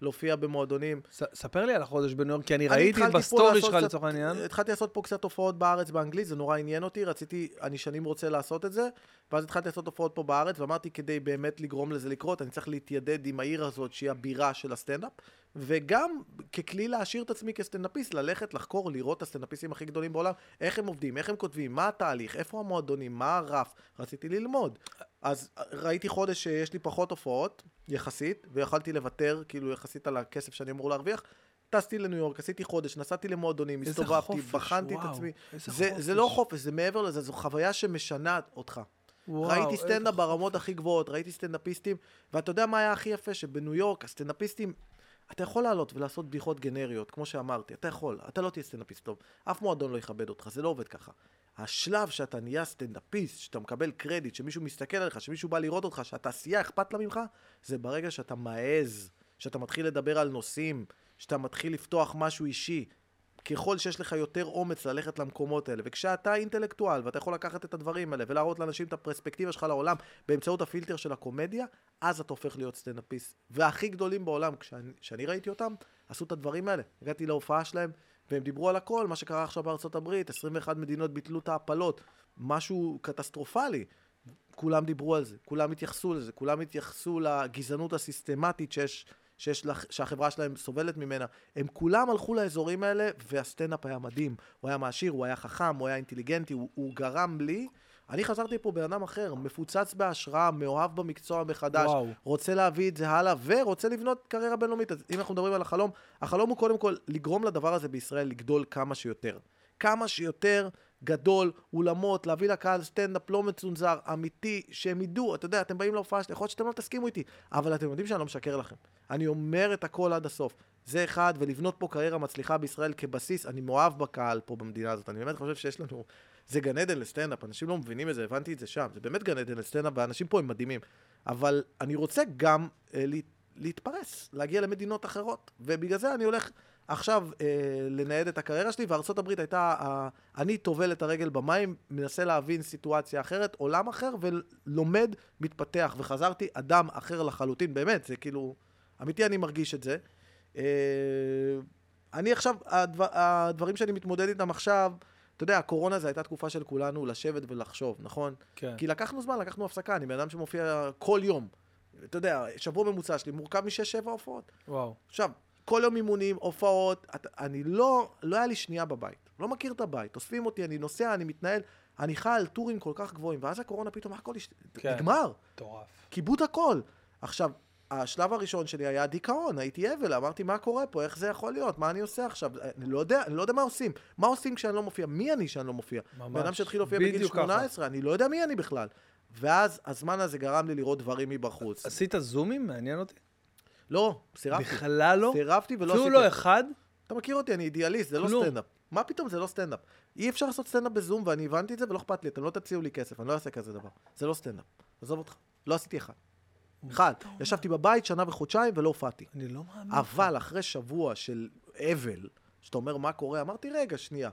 להופיע במועדונים. ס- ספר לי על החודש בניו יורק, כי אני אני ראיתי בסטורי שלך לצורך העניין. התחלתי לעשות פה קצת הופעות בארץ באנגלית, זה נורא עניין אותי, רציתי, אני שנים רוצה לעשות את זה, ואז התחלתי לעשות הופעות פה בארץ, ואמרתי כדי באמת לגרום לזה לקרות, אני צריך להתיידד עם העיר הזאת שהיא הבירה של הסטנדאפ, וגם ככלי להעשיר את עצמי כסטנדאפיסט, ללכת, לחקור, לראות את הסטנדאפיסטים הכי גדולים בעולם, איך הם עובדים, איך הם כותבים, מה התהליך, איפה המועדונים, מה הרף, רציתי ללמוד. אז ראיתי חודש שיש לי פחות הופעות, יחסית, ויכולתי לוותר, כאילו, יחסית על הכסף שאני אמור להרוויח. טסתי לניו יורק, עשיתי חודש, נסעתי למועדונים, הסתובבתי, חופש, בחנתי את וואו, עצמי. איזה זה. זה לא חופש, זה מעבר לזה, זו חוויה שמשנה אותך. וואו, ראיתי סטנדאפ ברמות הכי גבוהות, ראיתי סטנדאפיסטים, ואתה יודע מה היה הכי יפה? שבניו יורק, הסטנדאפיסטים, אתה יכול לעלות ולעשות בדיחות גנריות, כמו שאמרתי, אתה יכול, אתה לא תהיה סטנדאפיסט טוב, אף מועדון לא יכבד אותך, זה לא עובד ככה. השלב שאתה נהיה סטנדאפיסט, שאתה מקבל קרדיט, שמישהו מסתכל עליך, שמישהו בא לראות אותך, שהתעשייה אכפת לה ממך, זה ברגע שאתה מעז, שאתה מתחיל לדבר על נושאים, שאתה מתחיל לפתוח משהו אישי. ככל שיש לך יותר אומץ ללכת למקומות האלה, וכשאתה אינטלקטואל ואתה יכול לקחת את הדברים האלה ולהראות לאנשים את הפרספקטיבה שלך לעולם באמצעות הפילטר של הקומדיה, אז אתה הופך להיות סטנדאפיסט. והכי גדולים בעולם, כשאני, ראיתי אותם, עשו את הדברים האלה. הגעתי להופעה שלהם, והם דיברו על הכל, מה שקרה עכשיו בארצות הברית, 21 מדינות ביטלו את ההפלות, משהו קטסטרופלי. כולם דיברו על זה, כולם התייחסו לזה, כולם התייחסו לגזענות הסיסטמטית שיש, שיש לך, שהחברה שלהם סובלת ממנה. הם כולם הלכו לאזורים האלה, והסטנדאפ היה מדהים. הוא היה מעשיר, הוא היה חכם, הוא היה אינטליגנטי, הוא, הוא גרם לי... אני חזרתי פה בן אדם אחר, מפוצץ בהשראה, מאוהב במקצוע מחדש, וואו. רוצה להביא את זה הלאה, ורוצה לבנות קריירה בינלאומית. אז אם אנחנו מדברים על החלום, החלום הוא קודם כל לגרום לדבר הזה בישראל לגדול כמה שיותר. כמה שיותר גדול, אולמות, להביא לקהל סטנדאפ לא מצונזר, אמיתי, שהם ידעו, אתה יודע, אתם באים להופעה שלי, יכול להיות שאתם לא תסכימו איתי, אבל אתם יודעים שאני לא משקר לכם. אני אומר את הכל עד הסוף. זה אחד, ולבנות פה קריירה מצליחה בישראל כבסיס, אני מאוהב בקהל פה במדינה הזאת, אני באמת חושב שיש לנו... זה גן עדן לסטנדאפ, אנשים לא מבינים את זה, הבנתי את זה שם, זה באמת גן עדן לסטנדאפ, והאנשים פה הם מדהימים. אבל אני רוצה גם אה, לה, להתפרס, להגיע למדינות אחרות, ובגלל זה אני הולך עכשיו אה, לנייד את הקריירה שלי, וארצות הברית הייתה, אה, אני טובל את הרגל במים, מנסה להבין סיטואציה אחרת, עולם אחר, ולומד, מתפתח, וחזרתי אדם אחר לחלוטין, באמת, זה כאילו, אמיתי אני מרגיש את זה. אה, אני עכשיו, הדבר, הדברים שאני מתמודד איתם עכשיו, אתה יודע, הקורונה זו הייתה תקופה של כולנו לשבת ולחשוב, נכון? כן. כי לקחנו זמן, לקחנו הפסקה, אני בן אדם שמופיע כל יום. אתה יודע, שבוע ממוצע שלי מורכב משש-שבע הופעות. וואו. עכשיו, כל יום אימונים, הופעות, את, אני לא, לא היה לי שנייה בבית. לא מכיר את הבית. אוספים אותי, אני נוסע, אני מתנהל, אני חי על טורים כל כך גבוהים, ואז הקורונה פתאום הכל הש... כן. נגמר. מטורף. כיבוד הכל. עכשיו, השלב הראשון שלי היה דיכאון, הייתי אבל, אמרתי, מה קורה פה, איך זה יכול להיות, מה אני עושה עכשיו, אני לא יודע, אני לא יודע מה עושים. מה עושים כשאני לא מופיע? מי אני שאני לא מופיע? ממש. בן אדם שהתחיל להופיע בגיל בדיוק ככה. 18, אני לא יודע מי אני בכלל. ואז הזמן הזה גרם לי לראות דברים מבחוץ. עשית זומים? מעניין אותי. לא, סירבתי. בכלל לא? סירבתי ולא אפילו עשיתי. לא אחד? אתה מכיר אותי, אני אידיאליסט, זה לא. סטנדאפ. מה פתאום, זה לא סטנדאפ. אי אפשר לעשות סטנדאפ בזום, ואני הבנתי את זה ולא אכפת לי, אתם לא תציעו לי כסף, אני לא אעשה כזה דבר. זה לא סטנדאפ. עזוב אותך. לא עשיתי אחד. אחד. ישבתי בבית שנה וחודשיים ולא הופעתי. אני לא מאמין. אבל אחרי שבוע של אבל, שאתה אומר מה קורה, אמרתי, רגע, שנייה.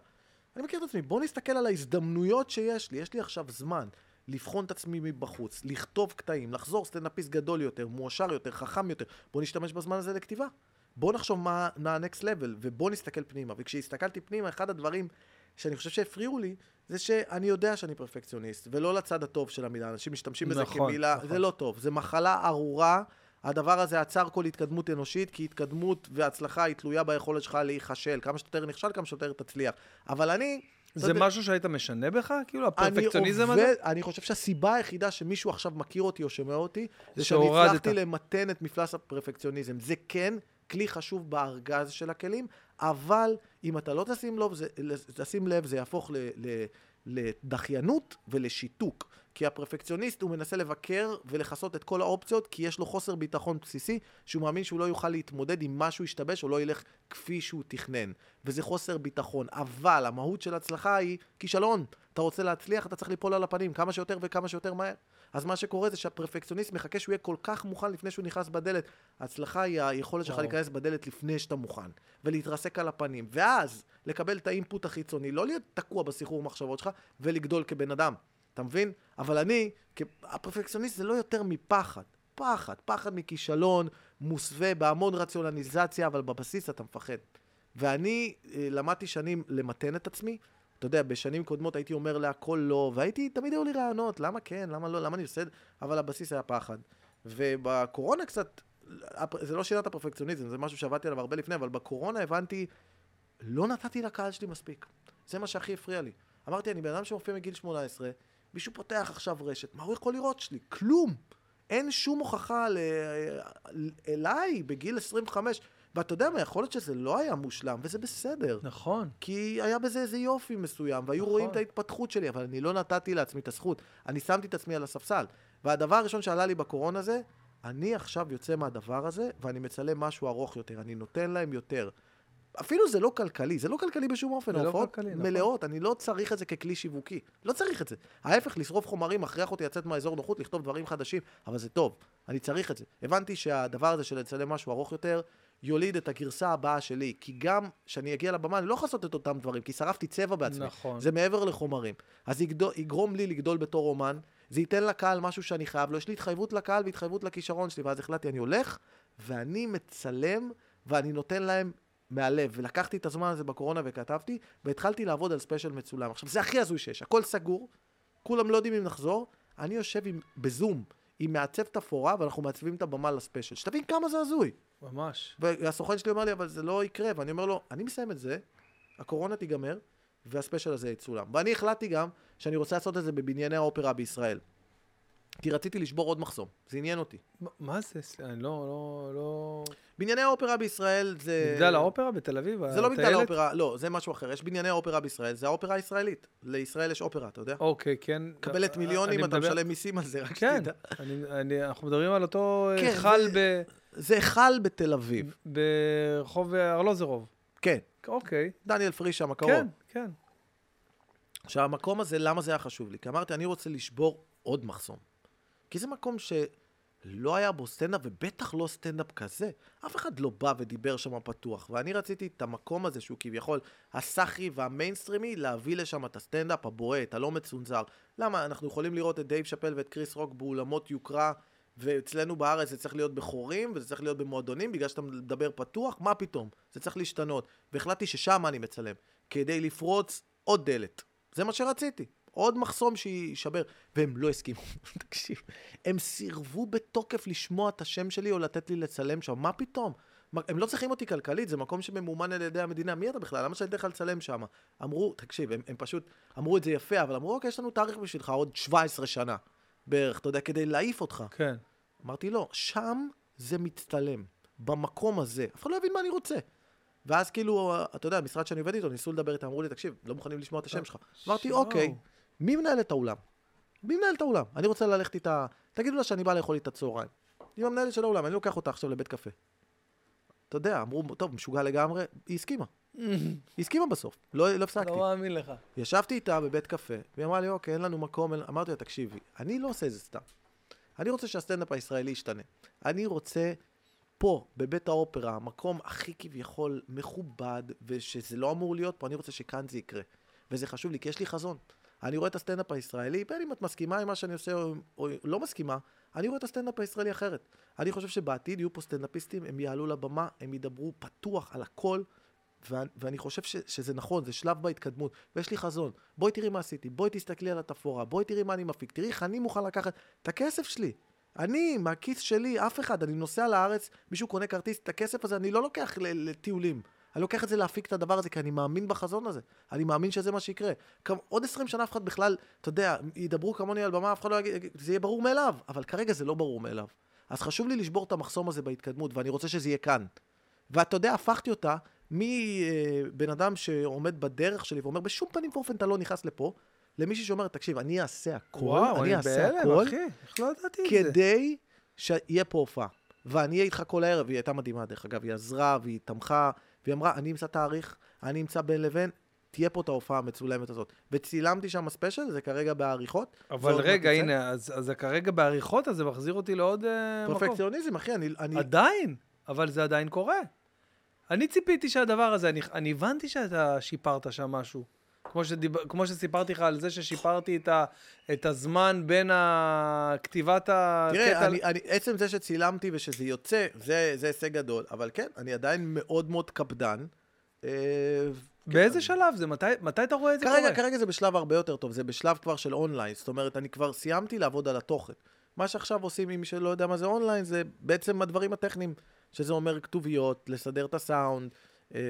אני מכיר את עצמי, בוא נסתכל על ההזדמנויות שיש לי. יש לי עכשיו זמן לבחון את עצמי מבחוץ, לכתוב קטעים, לחזור סטנדאפיסט גדול יותר, מועשר יותר, חכם יותר. בוא נשתמש בזמן הזה לכתיבה. בוא נחשוב מה מה ה-next level, ובוא נסתכל פנימה. וכשהסתכלתי פנימה, אחד הדברים שאני חושב שהפריעו לי, זה שאני יודע שאני פרפקציוניסט, ולא לצד הטוב של המילה. אנשים משתמשים בזה נכון, כמילה, נכון. זה לא טוב. זה מחלה ארורה. הדבר הזה עצר כל התקדמות אנושית, כי התקדמות והצלחה היא תלויה ביכולת שלך להיכשל. כמה שיותר נכשל, כמה שיותר תצליח. אבל אני... אתה זה יודע, משהו שהיית משנה בך? כאילו, אני הפרפקציוניזם עובד, הזה? אני חושב שהסיבה היחידה שמישהו עכשיו מכיר אותי או שומע אותי, זה שאני. הצלחתי למתן את מפלס הפרפקציוניזם. זה כן כלי חשוב בארגז של הכלים, אבל אם אתה לא תשים לב, זה, תשים לב, זה יהפוך ל, ל, לדחיינות ולשיתוק. כי הפרפקציוניסט הוא מנסה לבקר ולכסות את כל האופציות, כי יש לו חוסר ביטחון בסיסי, שהוא מאמין שהוא לא יוכל להתמודד עם משהו ישתבש או לא ילך כפי שהוא תכנן. וזה חוסר ביטחון. אבל המהות של הצלחה היא כישלון. אתה רוצה להצליח, אתה צריך ליפול על הפנים כמה שיותר וכמה שיותר מהר. אז מה שקורה זה שהפרפקציוניסט מחכה שהוא יהיה כל כך מוכן לפני שהוא נכנס בדלת. ההצלחה היא היכולת שלך. להיכנס בדלת לפני שאתה מוכן, ולהתרסק על הפנים, ואז לקבל את האינפוט החיצוני, לא להיות תקוע בסחרור מחשבות שלך, ולגדול כבן אדם. אתה מבין? אבל אני, הפרפקציוניסט זה לא יותר מפחד. פחד, פחד מכישלון, מוסווה בהמון רציונליזציה, אבל בבסיס אתה מפחד. ואני אה, למדתי שנים למתן את עצמי. אתה יודע, בשנים קודמות הייתי אומר להכל לא, והייתי, תמיד היו לי רעיונות, למה כן, למה לא, למה אני עושה את זה, אבל הבסיס היה פחד. ובקורונה קצת זה לא שאלת הפרפקציוניזם, זה משהו שעבדתי עליו הרבה לפני, אבל בקורונה הבנתי, לא נתתי לקהל שלי מספיק. זה מה שהכי הפריע לי. אמרתי, אני בן אדם שמופיע מגיל 18, מישהו פותח עכשיו רשת, מה הוא יכול לראות שלי? כלום. אין שום הוכחה ל... אליי בגיל 25. ואתה יודע מה, יכול להיות שזה לא היה מושלם, וזה בסדר. נכון. כי היה בזה איזה יופי מסוים, והיו נכון. רואים את ההתפתחות שלי, אבל אני לא נתתי לעצמי את הזכות. אני שמתי את עצמי על הספסל. והדבר הראשון שעלה לי בקורונה זה, אני עכשיו יוצא מהדבר הזה, ואני מצלם משהו ארוך יותר, אני נותן להם יותר. אפילו זה לא כלכלי, זה לא כלכלי בשום אופן, לא ההופעות נכון. מלאות, אני לא צריך את זה ככלי שיווקי. לא צריך את זה. ההפך, לשרוף חומרים, מכריח אותי לצאת מהאזור נוחות, לכתוב דברים חדשים, אבל זה טוב, אני צריך את זה. הבנתי שהדבר הזה של לצלם משהו ארוך יותר, יוליד את הגרסה הבאה שלי, כי גם כשאני אגיע לבמה, אני לא יכול לעשות את אותם דברים, כי שרפתי צבע בעצמי. נכון. זה מעבר לחומרים. אז יגדול, יגרום לי לגדול בתור אומן, זה ייתן לקהל משהו שאני חייב לו, יש לי התחייבות לקהל והתחייבות לכישרון שלי, ואז החלטתי, אני הולך, ואני מצלם, ואני נותן להם מהלב. ולקחתי את הזמן הזה בקורונה וכתבתי, והתחלתי לעבוד על ספיישל מצולם. עכשיו, זה הכי הזוי שיש, הכל סגור, כולם לא יודעים אם נחזור, אני יושב עם, בזום עם מעצב תפאורה, ואנחנו מעצבים את הבמה לספיישל. שתבין כמה זה הזוי. ממש. והסוכן שלי אומר לי, אבל זה לא יקרה, ואני אומר לו, אני מסיים את זה, הקורונה תיגמר, והספיישל הזה יצולם. ואני החלטתי גם שאני רוצה לעשות את זה בבנייני האופרה בישראל. כי רציתי לשבור עוד מחסום, זה עניין אותי. מה- מה זה? אני לא, לא, לא... בנייני האופרה בישראל זה... מגדל האופרה בתל אביב? זה לא מגדל? האופרה, לא, זה משהו אחר. יש בנייני האופרה בישראל, זה האופרה הישראלית. לישראל יש אופרה, אתה יודע? אוקיי, כן. מקבלת אני מיליונים, אתה משלם מיסים על זה, רק כן, שתדע. אני, אנחנו מדברים על אותו כן, היכל זה- זה היכל בתל אביב. ב- ברחוב ארלוזרוב. כן, אוקיי. דניאל פריש שם הקרוב. כן, כן. עכשיו, המקום הזה, למה זה היה חשוב לי? כי אמרתי, אני רוצה לשבור עוד מחסום. כי זה מקום שלא היה בו סטנדאפ, ובטח לא סטנדאפ כזה. אף אחד לא בא ודיבר שם פתוח. ואני רציתי את המקום הזה, שהוא כביכול הסאחי והמיינסטרימי, להביא לשם את הסטנדאפ הבועט, הלא מצונזר. למה? אנחנו יכולים לראות את דייב שאפל ואת קריס רוק באולמות יוקרה, ואצלנו בארץ זה צריך להיות בחורים, וזה צריך להיות במועדונים, בגלל שאתה מדבר פתוח, מה פתאום? זה צריך להשתנות. והחלטתי ששם אני מצלם, כדי לפרוץ עוד דלת. זה מה שרציתי. עוד מחסום שיישבר. והם לא הסכימו. [laughs] תקשיב, הם סירבו בתוקף לשמוע את השם שלי או לתת לי לצלם שם. מה פתאום? הם לא צריכים אותי כלכלית, זה מקום שממומן על ידי המדינה. מי אתה בכלל? למה שאני אתן לך לצלם שם? אמרו, תקשיב, הם, הם פשוט אמרו את זה יפה, אבל אמרו, אוקיי, יש לנו תאריך בשבילך עוד 17 שנה בערך, אתה יודע, כדי להעיף אותך. כן. אמרתי, לא, שם זה מצטלם. במקום הזה. אף אחד לא יבין מה אני רוצה. ואז כאילו, אתה יודע, המשרד שאני עובד איתו, ניסו לדבר איתם, אמרו לי, תקשיב, לא מוכנים לשמוע את השם שלך. אמרתי. אוקיי, מי מנהל את האולם? מי מנהל את האולם? אני רוצה ללכת איתה, תגידו לה שאני בא לאכול איתה צהריים. היא המנהלת של האולם, אני לוקח אותה עכשיו לבית קפה. אתה יודע, אמרו, טוב, משוגע לגמרי, היא הסכימה. [laughs] היא הסכימה בסוף, לא, לא הפסקתי. לא מאמין לך. ישבתי איתה בבית קפה, והיא אמרה לי, אוקיי, אין לנו מקום. אמרתי לה, תקשיבי, אני לא עושה את זה סתם. אני רוצה שהסטנדאפ הישראלי ישתנה. אני רוצה פה, בבית האופרה, המקום הכי כביכול מכובד, ושזה לא אמור להיות פה, אני רוצה שכאן זה יקרה. וזה חשוב לי, כי יש לי חזון. אני רואה את הסטנדאפ הישראלי, בין אם את מסכימה עם מה שאני עושה או, או לא מסכימה, אני רואה את הסטנדאפ הישראלי אחרת. אני חושב שבעתיד יהיו פה סטנדאפיסטים, הם יעלו לבמה, הם ידברו פתוח על הכל, ואני, ואני חושב ש, שזה נכון, זה שלב בהתקדמות, ויש לי חזון. בואי תראי מה עשיתי, בואי תסתכלי על התפאורה, בואי תראי מה אני מפיק, תראי איך אני מוכן לקחת את הכסף שלי. אני, מהכיס שלי, אף אחד, אני נוסע לארץ, מישהו קונה כרטיס, את הכסף הזה אני לא לוקח לטיולים. אני לוקח את זה להפיק את הדבר הזה, כי אני מאמין בחזון הזה. אני מאמין שזה מה שיקרה. כמה, עוד 20 שנה אף אחד בכלל, אתה יודע, ידברו כמוני על במה, אף אחד לא יגיד, זה יהיה ברור מאליו, אבל כרגע זה לא ברור מאליו. אז חשוב לי לשבור את המחסום הזה בהתקדמות, ואני רוצה שזה יהיה כאן. ואתה יודע, הפכתי אותה מבן אדם שעומד בדרך שלי ואומר, בשום פנים ואופן אתה לא נכנס לפה, למישהי שאומרת, תקשיב, אני אעשה הכל, וואו, אני אעשה בהלם, הכל, אחי. איך לא ידעתי את זה? כדי שיהיה פה הופעה. ואני אהיה איתך כל הערב, היא הייתה מדהימה דרך אגב, היא עזרה והיא תמכה, והיא אמרה, אני אמצא תאריך, אני אמצא בין לבין, תהיה פה את ההופעה המצולמת הזאת. וצילמתי שם ספיישל, זה כרגע בעריכות. אבל רגע, יצא. הנה, אז אז זה כרגע בעריכות, אז זה מחזיר אותי לעוד אה, מקום. פרפקציוניזם, אחי, אני... אני... עדיין, אבל זה עדיין קורה. אני ציפיתי שהדבר הזה, אני, אני הבנתי שאתה שיפרת שם משהו. כמו, שדיב, כמו שסיפרתי לך על זה ששיפרתי את, ה, את הזמן בין ה- כתיבת הקטע... תראה, אני, אני, עצם זה שצילמתי ושזה יוצא, זה, זה הישג גדול, אבל כן, אני עדיין מאוד מאוד קפדן. אה, באיזה כן, שלב זה? מתי, מתי אתה רואה את זה כרגע, קורה? כרגע זה בשלב הרבה יותר טוב, זה בשלב כבר של אונליין, זאת אומרת, אני כבר סיימתי לעבוד על התוכן. מה שעכשיו עושים עם מי שלא יודע מה זה אונליין, זה בעצם הדברים הטכניים, שזה אומר כתוביות, לסדר את הסאונד,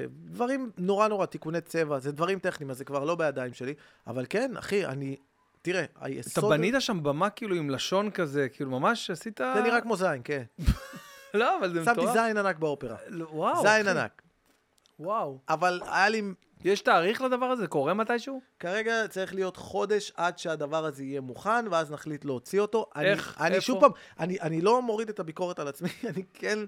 דברים נורא נורא, תיקוני צבע, זה דברים טכניים, אז זה כבר לא בידיים שלי. אבל כן, אחי, אני... תראה, אתה היסוד... בנית שם במה כאילו עם לשון כזה, כאילו ממש עשית... זה נראה כמו זין, כן. [laughs] לא, אבל זה שמתי מטורף. זין ענק באופרה. לא, וואו. זין. ענק. וואו. אבל היה לי... יש תאריך לדבר הזה? קורה מתישהו? כרגע צריך להיות חודש עד שהדבר הזה יהיה מוכן, ואז נחליט להוציא אותו. אני- איך? אני איפה? שוב פעם, אני, אני לא מוריד את הביקורת על עצמי, [laughs] אני כן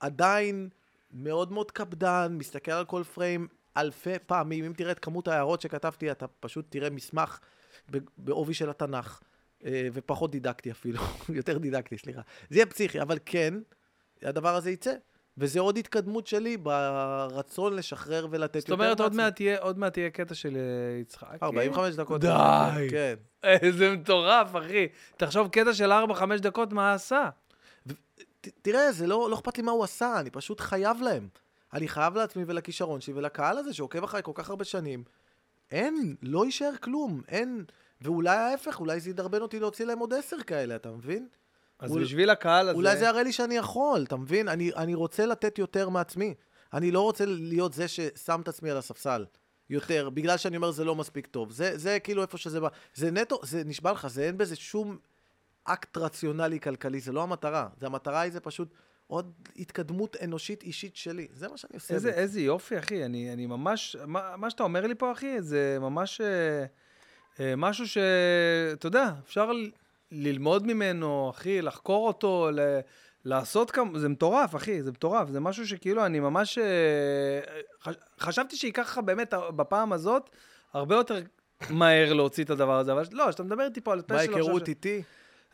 עדיין מאוד מאוד קפדן, מסתכל על כל פריים אלפי פעמים. אם תראה את כמות ההערות שכתבתי, אתה פשוט תראה מסמך בעובי של התנ"ך, אה, ופחות דידקטי אפילו, [laughs] יותר דידקטי, סליחה. זה יהיה פסיכי, אבל כן, הדבר הזה יצא. וזה עוד התקדמות שלי ברצון לשחרר ולתת יותר זאת אומרת, עוד מעצמי. מעט תהיה- עוד מעט תהיה קטע של אה, יצחק. 45 דקות. די. כן. [laughs] איזה מטורף, אחי. תחשוב, קטע של 4-5 דקות, מה עשה? תראה, זה לא, לא אכפת לי מה הוא עשה, אני פשוט חייב להם. אני חייב לעצמי ולכישרון שלי ולקהל הזה שעוקב אחריי כל כך הרבה שנים. אין, לא יישאר כלום, אין. ואולי ההפך, אולי זה ידרבן אותי להוציא להם עוד עשר כאלה, אתה מבין? אז אול- בשביל הקהל הזה... אולי זה יראה לי שאני יכול, אתה מבין? אני, אני רוצה לתת יותר מעצמי. אני לא רוצה להיות זה ששם את עצמי על הספסל. יותר, בגלל שאני אומר זה לא מספיק טוב. זה, זה כאילו איפה שזה בא. זה נטו, זה נשבע לך, זה אין בזה שום אקט רציונלי כלכלי, זה לא המטרה. זה המטרה היא זה פשוט עוד התקדמות אנושית אישית שלי. זה מה שאני עושה. איזה. איזה יופי, אחי. אני, אני ממש... מה, מה שאתה אומר לי פה, אחי, זה ממש אה, אה, משהו ש... אתה יודע, אפשר ל- ללמוד ממנו, אחי, לחקור אותו, ל... לעשות כמה... זה מטורף, אחי, זה מטורף. זה משהו שכאילו, אני ממש... אה, חש... חשבתי שייקח לך באמת, בפעם הזאת, הרבה יותר מהר להוציא את הדבר הזה. אבל לא, כשאתה מדבר איתי פה על עכשיו... בהיכרות ש- איתי,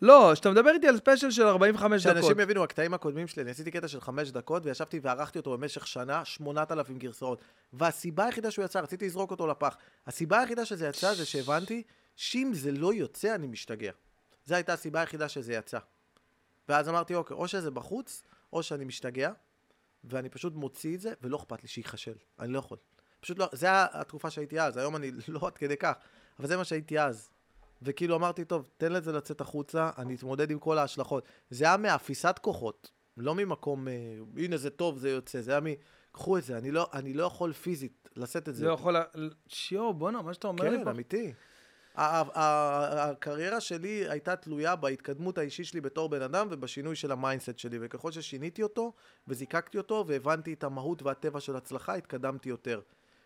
לא, כשאתה מדבר איתי על ספיישל של 45 דקות. שאנשים יבינו, הקטעים הקודמים שלי, אני עשיתי קטע של חמש דקות, וישבתי וערכתי אותו במשך שנה, 8,000 גרסאות. והסיבה היחידה שהוא יצא, רציתי לזרוק אותו לפח. הסיבה היחידה שזה יצא זה שהבנתי שאם זה לא יוצא, אני משתגע. זו הייתה הסיבה היחידה שזה יצא. ואז אמרתי, אוקיי, או שזה בחוץ, או שאני משתגע, ואני פשוט מוציא את זה, ולא אכפת לי שייכשל. אני לא יכול. פשוט לא, זה התקופה שהייתי אז, היום אני לא עד כדי כך, אבל זה מה שהייתי אז. וכאילו אמרתי, טוב, תן לזה לצאת החוצה, אני אתמודד עם כל ההשלכות. זה היה מאפיסת כוחות, לא ממקום, אה, הנה זה טוב, זה יוצא, זה היה מ... קחו את זה, אני לא, אני לא יכול פיזית לשאת את זה. לא יכול... שיו, בואנה, מה שאתה אומר לי כן, פה... אמיתי. ה- ה- ה- הקריירה שלי הייתה תלויה בהתקדמות האישית שלי בתור בן אדם ובשינוי של ה mindset שלי, וככל ששיניתי אותו וזיקקתי אותו והבנתי את המהות והטבע של הצלחה, התקדמתי יותר.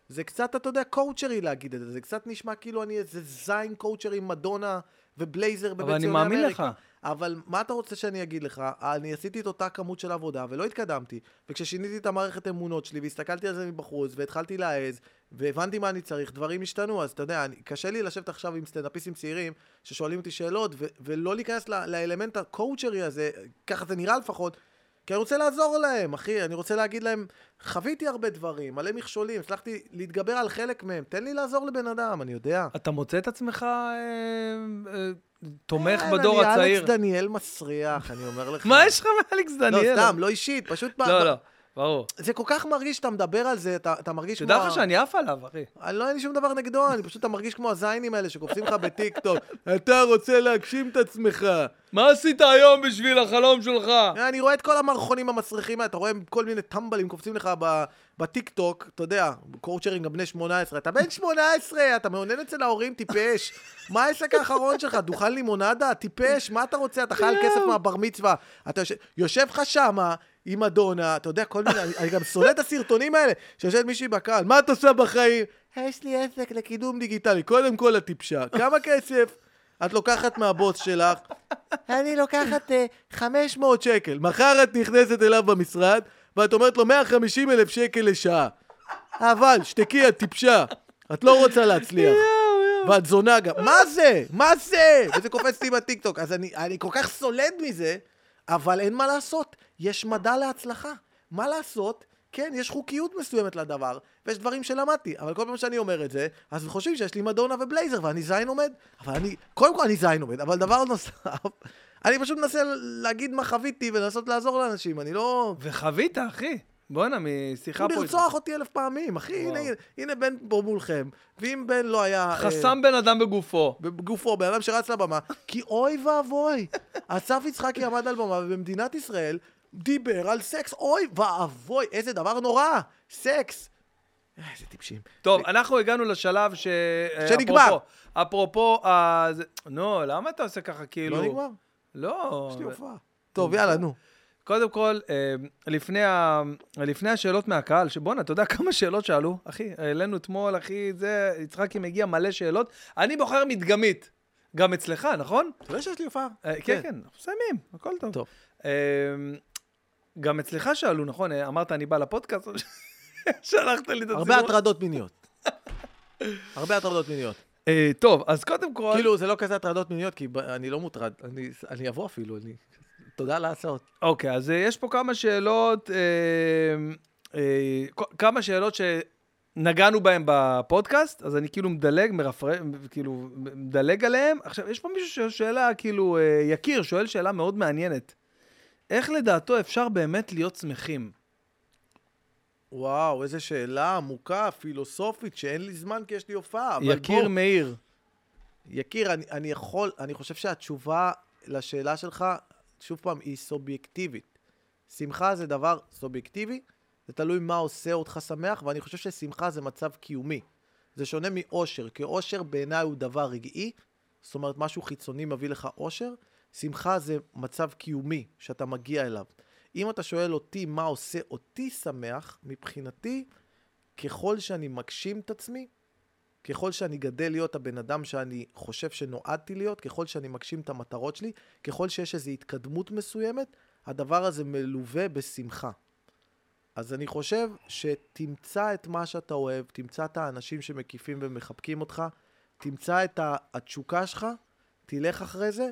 זה קצת, אתה יודע, קואוצ'רי להגיד את זה, זה קצת נשמע כאילו אני איזה זין קואוצ'רי עם מדונה ובלייזר בבית אבל אני ציוני מאמין אמריקה. לך. אבל מה אתה רוצה שאני אגיד לך? אני עשיתי את אותה כמות של עבודה ולא התקדמתי. וכששיניתי את המערכת אמונות שלי והסתכלתי על זה מבחוץ והתחלתי להעז והבנתי מה אני צריך, דברים השתנו. אז אתה יודע, אני, קשה לי לשבת עכשיו עם סטנדאפיסטים צעירים ששואלים אותי שאלות ו- ולא להיכנס ל- לאלמנט הקואוצ'רי הזה, ככה זה נראה לפחות. כי אני רוצה לעזור להם, אחי, אני רוצה להגיד להם, חוויתי הרבה דברים, מלא מכשולים, הצלחתי להתגבר על חלק מהם, תן לי לעזור לבן אדם, אני יודע. אתה מוצא את עצמך אה, אה, תומך אין, בדור אני הצעיר? אלכס דניאל מסריח, אני אומר לך. מה יש לך מאלכס לא, דניאל? סתם, לא אישית, פשוט... לא, לא, ברור. זה כל כך מרגיש שאתה מדבר על זה, אתה, אתה מרגיש כמו... תדע לך שאני עף עליו, אחי. אני לא, אין לי שום דבר נגדו, אני פשוט, אתה מרגיש כמו הזיינים האלה שקופצים לך בטיקטוק. אתה רוצה להגשים את עצמך. מה עשית היום בשביל החלום שלך? אני רואה את כל המערכונים המסריחים האלה, אתה רואה כל מיני טמבלים קופצים לך בטיקטוק, אתה יודע, קואוצ'רים גם בני 18, אתה בן 18, אתה מעונן אצל ההורים, טיפש. מה העסק האחרון שלך? דוכן לימונדה? טיפש, מה אתה רוצה? אתה חייל כסף מהבר מצווה. אתה יושב לך שמה עם אדונה, אתה יודע, כל מיני, אני, גם שונא את הסרטונים האלה, שיושבת מישהי בקהל, מה את עושה בחיים? יש לי עסק לקידום דיגיטלי, קודם כל את טיפשה. כמה כסף? את לוקחת מהבוס שלך, אני לוקחת אה, 500 שקל. מחר את נכנסת אליו במשרד, ואת אומרת לו 150 אלף שקל לשעה. אבל, שתקי, את טיפשה. את לא רוצה להצליח. ואת זונה גם. מה זה? מה זה? וזה קופץ לי בטיקטוק. אז אני, אני כל כך סולד מזה, אבל אין מה לעשות. יש מדע להצלחה. מה לעשות? כן, יש חוקיות מסוימת לדבר, ויש דברים שלמדתי, אבל כל פעם שאני אומר את זה, אז חושבים שיש לי מדונה ובלייזר, ואני זין עומד. אבל אני, קודם כל אני זין עומד, אבל דבר נוסף, [laughs] אני פשוט מנסה להגיד מה חוויתי ולנסות לעזור לאנשים, אני לא... וחווית, אחי. בואנה, משיחה פה... לרצוח אותי אלף פעמים, אחי, הנה, הנה בן פה מולכם, ואם בן לא היה... אה, חסם בן אדם בגופו. בגופו, בן אדם שרץ לבמה, כי אוי ואבוי, [laughs] אסף יצחקי עמד על במה ובמדינת ישראל דיבר על סקס, אוי ואבוי, איזה דבר נורא, סקס. אה, איזה טיפשים. טוב, אנחנו הגענו לשלב ש... שנגמר. אפרופו- אה, זה- נו, למה אתה עושה ככה כאילו? לא נגמר? לא. יש לי הופעה. טוב, יאללה, נו. קודם כל, אה, לפני, ה... לפני השאלות מהקהל, שבואנה, אתה יודע כמה שאלות שאלו? אחי, העלינו אתמול, אחי, זה, יצחקי מגיע מלא שאלות. אני בוחר מדגמית. גם אצלך, נכון? אתה יודע שיש לי הופעה? אה, כן, כן, אנחנו מסיימים, הכל טוב. טוב. אה, גם אצלך שאלו, נכון? אה, אמרת, אני בא לפודקאסט? [laughs] שלחת לי את הציבור. הרבה הטרדות מיניות. הרבה הטרדות מיניות. טוב, אז קודם כל... כאילו, זה לא כזה הטרדות מיניות, כי אני לא מוטרד. אני אבוא אפילו, אני... תודה על ההצעות. אוקיי, אז אה, יש פה כמה שאלות, אה, אה, כמה שאלות שנגענו בהן בפודקאסט, אז אני כאילו מדלג, מרפר... כאילו, מדלג עליהן. עכשיו, יש פה מישהו שואל שאלה, כאילו, אה, יקיר, שואל שאלה מאוד מעניינת. איך לדעתו אפשר באמת להיות שמחים? וואו, איזו שאלה עמוקה, פילוסופית, שאין לי זמן כי יש לי הופעה. יקיר בוא, מאיר. יקיר, אני, אני יכול, אני חושב שהתשובה לשאלה שלך, שוב פעם, היא סובייקטיבית. שמחה זה דבר סובייקטיבי, זה תלוי מה עושה אותך שמח, ואני חושב ששמחה זה מצב קיומי. זה שונה מאושר, כי אושר בעיניי הוא דבר רגעי, זאת אומרת, משהו חיצוני מביא לך אושר. שמחה זה מצב קיומי שאתה מגיע אליו. אם אתה שואל אותי מה עושה אותי שמח, מבחינתי, ככל שאני מגשים את עצמי, ככל שאני גדל להיות הבן אדם שאני חושב שנועדתי להיות, ככל שאני מגשים את המטרות שלי, ככל שיש איזו התקדמות מסוימת, הדבר הזה מלווה בשמחה. אז אני חושב שתמצא את מה שאתה אוהב, תמצא את האנשים שמקיפים ומחבקים אותך, תמצא את התשוקה שלך, תלך אחרי זה,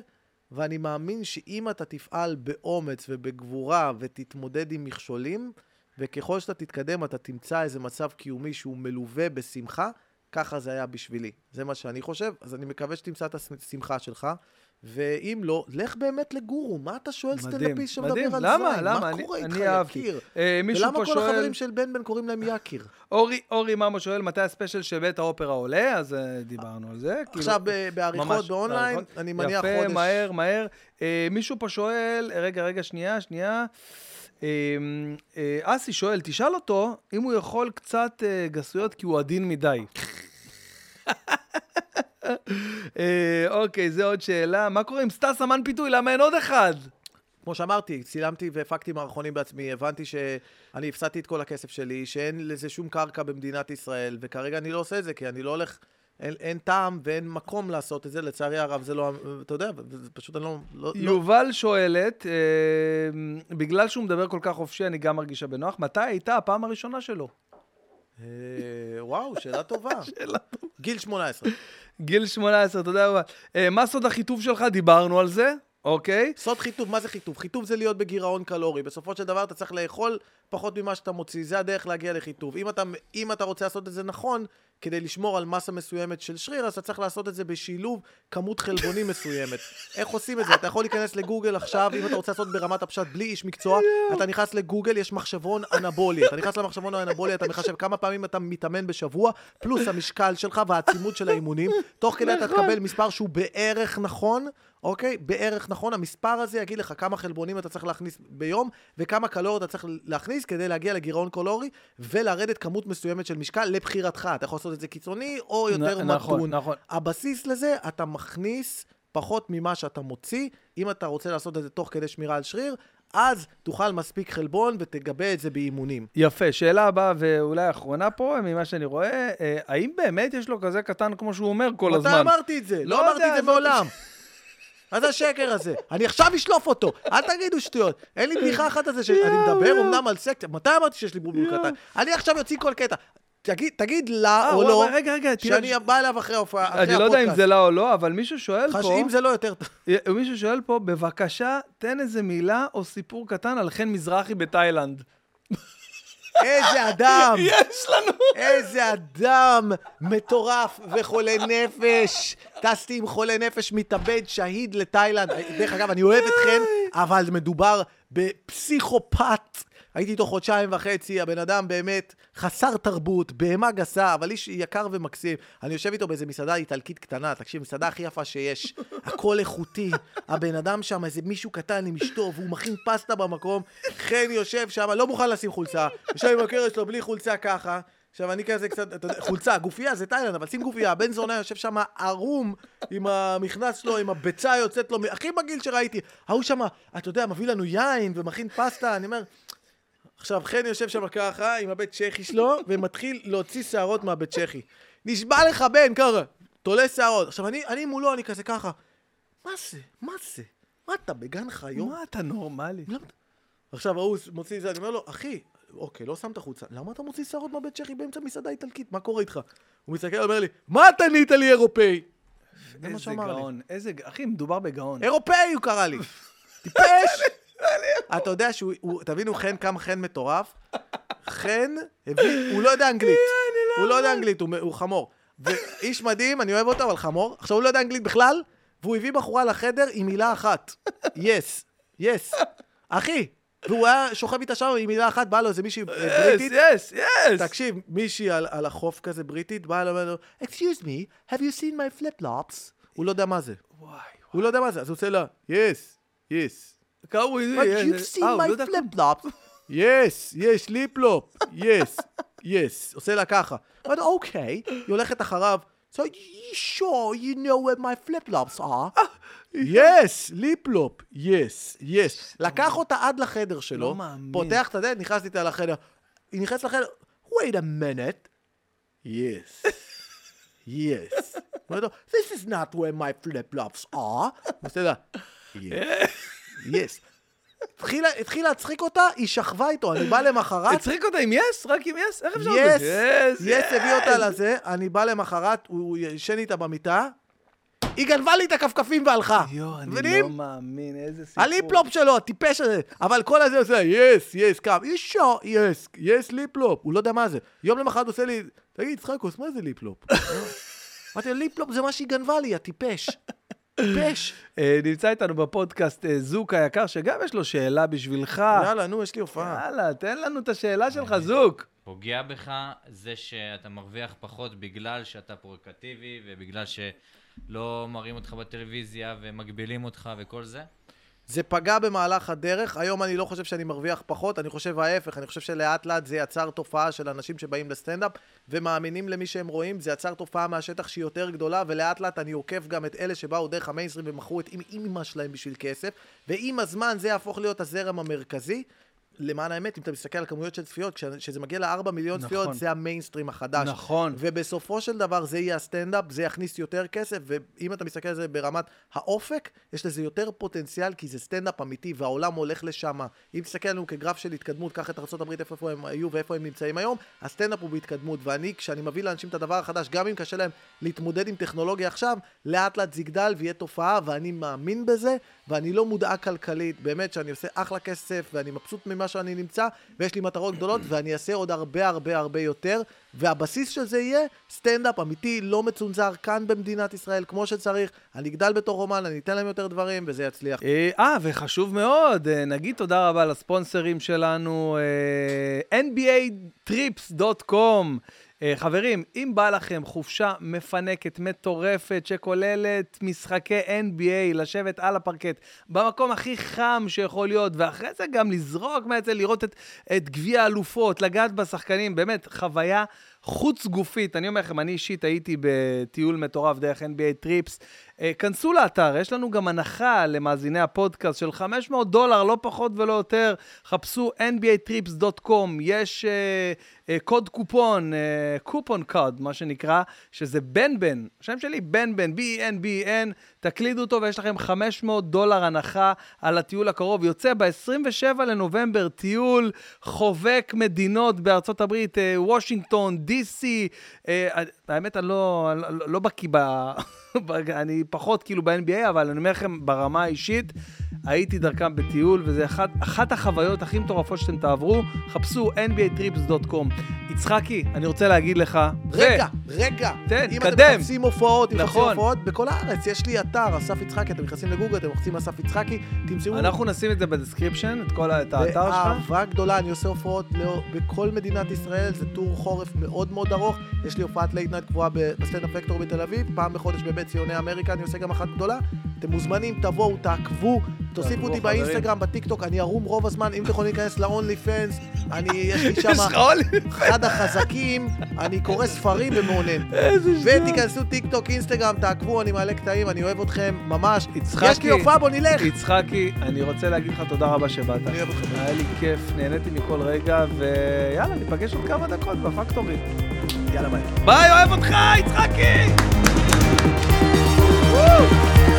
ואני מאמין שאם אתה תפעל באומץ ובגבורה ותתמודד עם מכשולים, וככל שאתה תתקדם אתה תמצא איזה מצב קיומי שהוא מלווה בשמחה, ככה זה היה בשבילי. זה מה שאני חושב, אז אני מקווה שתמצא את השמחה שלך, ואם לא, לך באמת לגורו. מה אתה שואל סטנדאפיסט שמדבר מדהים. על למה? זין? למה? מה אני- קורה איתך. יקיר? אה, ולמה כל שואל... החברים של בן בן קוראים להם יקיר? [laughs] אורי, אורי ממו שואל, מתי הספיישל של בית האופרה עולה? אז אה, דיברנו על זה. כאילו- עכשיו ב- בעריכות באונליין, בעריכות. אני מניח יפה, חודש. מהר, מהר. אה, מישהו פה שואל, רגע, רגע, שנייה, שנייה. אה, אסי שואל, תשאל אותו אם הוא יכול קצת גסויות כי הוא עדין מדי. אה, אוקיי, זו עוד שאלה. מה קורה עם סטס אמן פיתוי? למה אין עוד אחד? כמו שאמרתי, צילמתי והפקתי מערכונים בעצמי, הבנתי שאני הפסדתי את כל הכסף שלי, שאין לזה שום קרקע במדינת ישראל, וכרגע אני לא עושה את זה, כי אני לא הולך, אין, אין טעם ואין מקום לעשות את זה, לצערי הרב זה לא, אתה יודע, זה פשוט אני לא... לא, לא יובל שואלת, אה, בגלל שהוא מדבר כל כך חופשי, אני גם מרגישה בנוח, מתי הייתה הפעם הראשונה שלו? אה, וואו, שאלה טובה. [laughs] שאלה גיל 18. גיל 18, תודה רבה. אה, מה סוד החיטוב שלך? דיברנו על זה, אוקיי. סוד חיטוב, מה זה חיטוב? חיטוב זה להיות בגירעון קלורי. בסופו של דבר אתה צריך לאכול פחות ממה שאתה מוציא, זה הדרך להגיע לחיטוב. אם אתה, אם אתה רוצה לעשות את זה נכון, כדי לשמור על מסה מסוימת של שריר, אז אתה צריך לעשות את זה בשילוב כמות חלבונים מסוימת. איך עושים את זה? אתה יכול להיכנס לגוגל עכשיו, אם אתה רוצה לעשות ברמת הפשט בלי איש מקצוע, אתה נכנס לגוגל, יש מחשבון אנבולי. אתה נכנס למחשבון האנבולי, אתה מחשב כמה פעמים אתה מתאמן בשבוע, פלוס המשקל שלך והעצימות של האימונים. תוך כדי אתה תקבל מספר שהוא בערך נכון, אוקיי? בערך נכון. המספר הזה יגיד לך כמה חלבונים אתה צריך להכניס ביום, וכמה קלוריות אתה צריך להכניס כדי להגיע לגירעון קלורי, ולרדת כמות מסוימת של משקל לבחירתך. אתה יכול לעשות את זה קיצוני, או יותר נ- נכון, מתון. נכון. הבסיס לזה, אתה מכניס פחות ממה שאתה מוציא. אם אתה רוצה לעשות את זה תוך כדי שמירה על שריר, אז תאכל מספיק חלבון ותגבה את זה באימונים. יפה, שאלה הבאה ואולי האחרונה פה, ממה שאני רואה, אה, האם באמת יש לו כזה קטן כמו שהוא אומר כל הזמן? מתי אמרתי את זה? לא לא אמרתי את זה מעולם. [laughs] מה זה השקר הזה? אני עכשיו אשלוף אותו, אל תגידו שטויות. אין לי בדיחה אחת על זה שאני מדבר אמנם על סקציה. מתי אמרתי שיש לי בולבול קטן? אני עכשיו אוציא כל קטע. תגיד- תגיד לה אה, או לא, רגע, רגע, שאני בא אליו אחרי אחרי אני לא יודע אם הפודקאסט. זה לה או לא, אבל מישהו שואל פה, אם זה לא יותר טוב. מישהו שואל פה, בבקשה, תן איזה מילה או סיפור קטן על חן מזרחי בתאילנד. איזה אדם! יש לנו! איזה אדם מטורף וחולה נפש. טסתי עם חולה נפש מתאבד, שהיד לתאילנד. דרך אגב, אני אוהב אתכן, אבל מדובר בפסיכופת הייתי איתו חודשיים וחצי, הבן אדם באמת חסר תרבות, בהמה גסה, אבל איש יקר ומקסים. אני יושב איתו באיזה מסעדה איטלקית קטנה, תקשיב, מסעדה הכי יפה שיש. [laughs] הכל איכותי. הבן אדם שם, איזה מישהו קטן עם אשתו, והוא מכין פסטה במקום. חן יושב שם, לא מוכן לשים חולצה. יושב עם הקרש שלו בלי חולצה ככה. עכשיו, אני כזה קצת, אתה יודע, חולצה, גופייה זה תאילנד, אבל שים גופייה. הבן זונה יושב שם ערום עם המכנס שלו, עם הביצה יוצאת לו, הכי מגעיל שראיתי. ההוא שם, אתה יודע, מביא לנו יין ומכין פסטה, אני אומר... עכשיו, חן יושב שם ככה, עם הבית צ'כי שלו, ומתחיל להוציא שערות מהבית צ'כי. נשבע לך, בן, ככה, תולה שערות. עכשיו, אני, אני מולו, אני כזה ככה, מה זה? מה זה? מה אתה בגן חיות? מה אתה נורמלי? למה עכשיו ההוא מוציא את זה, אני אומר לו, אחי, אוקיי, לא שמת חוצה, למה אתה מוציא שערות מהבית צ'כי באמצע מסעדה איטלקית? מה קורה איתך? הוא מסתכל, אומר לי, מה אתה נהיית לי אירופאי? איזה. גאון. איזה... אחי, מדובר בגאון. אירופאי הוא קרא לי. [laughs] טיפש! אתה יודע שהוא, הוא- תבינו חן כמה חן מטורף? חן הביא, הוא לא יודע אנגלית. הוא לא יודע אנגלית, הוא חמור. ואיש מדהים, אני אוהב אותו, אבל חמור. עכשיו, הוא לא יודע אנגלית בכלל, והוא הביא בחורה לחדר עם מילה אחת. yes. yes. אחי. והוא היה שוכב איתה שם עם מילה אחת, בא לו איזה מישהי אה, בריטית. yes, yes! תקשיב, מישהי על, על החוף כזה בריטית, באה אליו, אומר לו, excuse me, have you seen my flip-flops? הוא לא יודע מה זה. וואי. הוא לא יודע מה זה, אז הוא עושה לה, yes, כמה הוא... But you've seen אה, my יודע- flip-flops. yes, yes, ליפלופ, yes, yes. עושה לה ככה. אבל אוקיי, היא הולכת אחריו. So you sure you know where my flip-flops are? yes, ליפלופ, yes, yes. לקח אותה עד לחדר שלו, לא מאמין. פותח את הדלת, נכנס איתה לחדר. היא נכנסת לחדר, wait a minute. yes. yes. [laughs] לו, this is not where my flip-flops are. הוא עושה לה, yes. Yes. התחילה- התחיל להצחיק אותה, היא שכבה איתו, אני בא למחרת, הצחיק אותה עם yes? רק עם yes? איך אפשר yes, לעשות? yes הביא אותה לזה, אני בא למחרת, הוא ישן איתה במיטה, היא גנבה לי את הכפכפים והלכה. יואו, אני? לא מאמין, איזה סיפור. הליפלופ שלו, הטיפש הזה. אבל כל הזה עושה, yes, yes, yes sure, yes, yes ליפלופ. הוא לא יודע מה זה. יום למחרת עושה לי, תגיד, יצחקוס, מה זה ליפלופ? [laughs] אמרתי לו, ליפלופ זה מה שהיא גנבה לי, הטיפש. טיפש. אה, נמצא איתנו בפודקאסט אה, זוק היקר, שגם יש לו שאלה בשבילך. יאללה, נו, יש לי הופעה. יאללה, תן לנו את השאלה שלך, זוק. פוגע בך זה שאתה מרוויח פחות בגלל שאתה פרובוקטיבי ובגלל שלא מראים אותך בטלוויזיה ומגבילים אותך וכל זה? זה פגע במהלך הדרך, היום אני לא חושב שאני מרוויח פחות, אני חושב ההפך, אני חושב שלאט לאט זה יצר תופעה של אנשים שבאים לסטנדאפ ומאמינים למי שהם רואים, זה יצר תופעה מהשטח שהיא יותר גדולה, ולאט לאט אני עוקף גם את אלה שבאו דרך המיינסטרים ומכרו את אימא שלהם בשביל כסף, ועם הזמן זה יהפוך להיות הזרם המרכזי. למען האמת, אם אתה מסתכל על כמויות של צפיות, כש- כשזה מגיע לארבע מיליון נכון. צפיות, זה המיינסטרים החדש. נכון. ובסופו של דבר זה יהיה הסטנדאפ, זה יכניס יותר כסף, ואם אתה מסתכל על זה ברמת האופק, יש לזה יותר פוטנציאל, כי זה סטנדאפ אמיתי, והעולם הולך לשם. אם תסתכל עלינו כגרף של התקדמות, קח את ארה"ב, איפה הם היו ואיפה הם נמצאים היום, הסטנדאפ הוא בהתקדמות, ואני, כשאני מביא לאנשים את הדבר החדש, גם אם קשה להם להתמודד עם טכנולוגיה עכשיו, לאט לאט זה יגדל ויהיה תופעה, ואני מאמין בזה, ואני לא מודאג כלכלית, באמת שאני עושה אחלה כסף, ואני מבסוט ממה שאני נמצא, ויש לי מטרות גדולות, ואני אעשה עוד הרבה הרבה הרבה יותר, והבסיס של זה יהיה סטנדאפ אמיתי, לא מצונזר, כאן במדינת ישראל, כמו שצריך, אני אגדל בתור אומן, אני אתן להם יותר דברים, וזה יצליח. אה, אה, וחשוב מאוד, אה, נגיד תודה רבה לספונסרים שלנו, אה, NBATrips.com. אה, חברים, אם בא לכם חופשה מפנקת, מטורפת, שכוללת משחקי NBA, לשבת על הפרקט, במקום הכי חם שיכול להיות, ואחרי זה גם לזרוק מהצל, לראות את, את גביע האלופות, לגעת בשחקנים, באמת, חוויה חוץ גופית. אני אומר לכם, אני אישית הייתי בטיול מטורף דרך NBA טריפס. אה, כנסו לאתר, יש לנו גם הנחה למאזיני הפודקאסט של 500 דולר, לא פחות ולא יותר. חפשו nbatrips.com, יש אה, אה, קוד קופון, קופון קוד, מה שנקרא, שזה בן בן, השם שלי בן B-E-N-B-E-N, תקלידו אותו ויש לכם 500 דולר הנחה על הטיול הקרוב. יוצא ב-27 לנובמבר טיול חובק מדינות בארצות הברית, וושינגטון, די.סי. אה, האמת, אני לא, לא, לא בקיא ב... [laughs] [laughs] אני פחות כאילו ב-NBA, אבל אני אומר לכם, ברמה האישית, הייתי דרכם בטיול, וזה אחת, אחת החוויות הכי מטורפות שאתם תעברו. חפשו nbatrips.com. יצחקי, אני רוצה להגיד לך... רגע, רגע. תן, אם קדם. אתם מחפשים הופעות, אם מחפשים נכון. הופעות, בכל הארץ יש לי אתר, אסף יצחקי, אתם נכנסים לגוגל, אתם לוחצים אסף יצחקי, תמצאו... אנחנו נשים את זה ב description, את כל את האתר שלך. באהבה גדולה, אני עושה הופעות לא- בכל מדינת ישראל, זה tour חורף מאוד מאוד ארוך. יש לי הופעת late night קבועה בסטנדאפ פקטורי בתל אביב, פעם בחודש בבית ציוני אמריקה, אני עושה גם אחת גדולה. אתם מוזמנים, תבואו, תעקבו, תוסיפו אותי. באינסטגרם, בטיקטוק, אני ערום רוב הזמן, אם אתם יכולים להיכנס ל-only fans, אני, יש לי שם? אחד החזקים, אני קורא ספרים [laughs] שטות. ותיכנסו טיק טוק, אינסטגרם, תעקבו, אני מעלה קטעים, אני אוהב אתכם, ממש. יצחקי. יש לי הופעה, בוא נלך. יצחקי, אני רוצה להגיד לך תודה רבה שבאת. אני אוהב אותך. היה לי כיף, נהניתי מכל רגע, ויאללה, ניפגש עוד כמה דקות בפקטורי. יאללה ביי. ביי, אוהב אותך, יצחקי! וואו!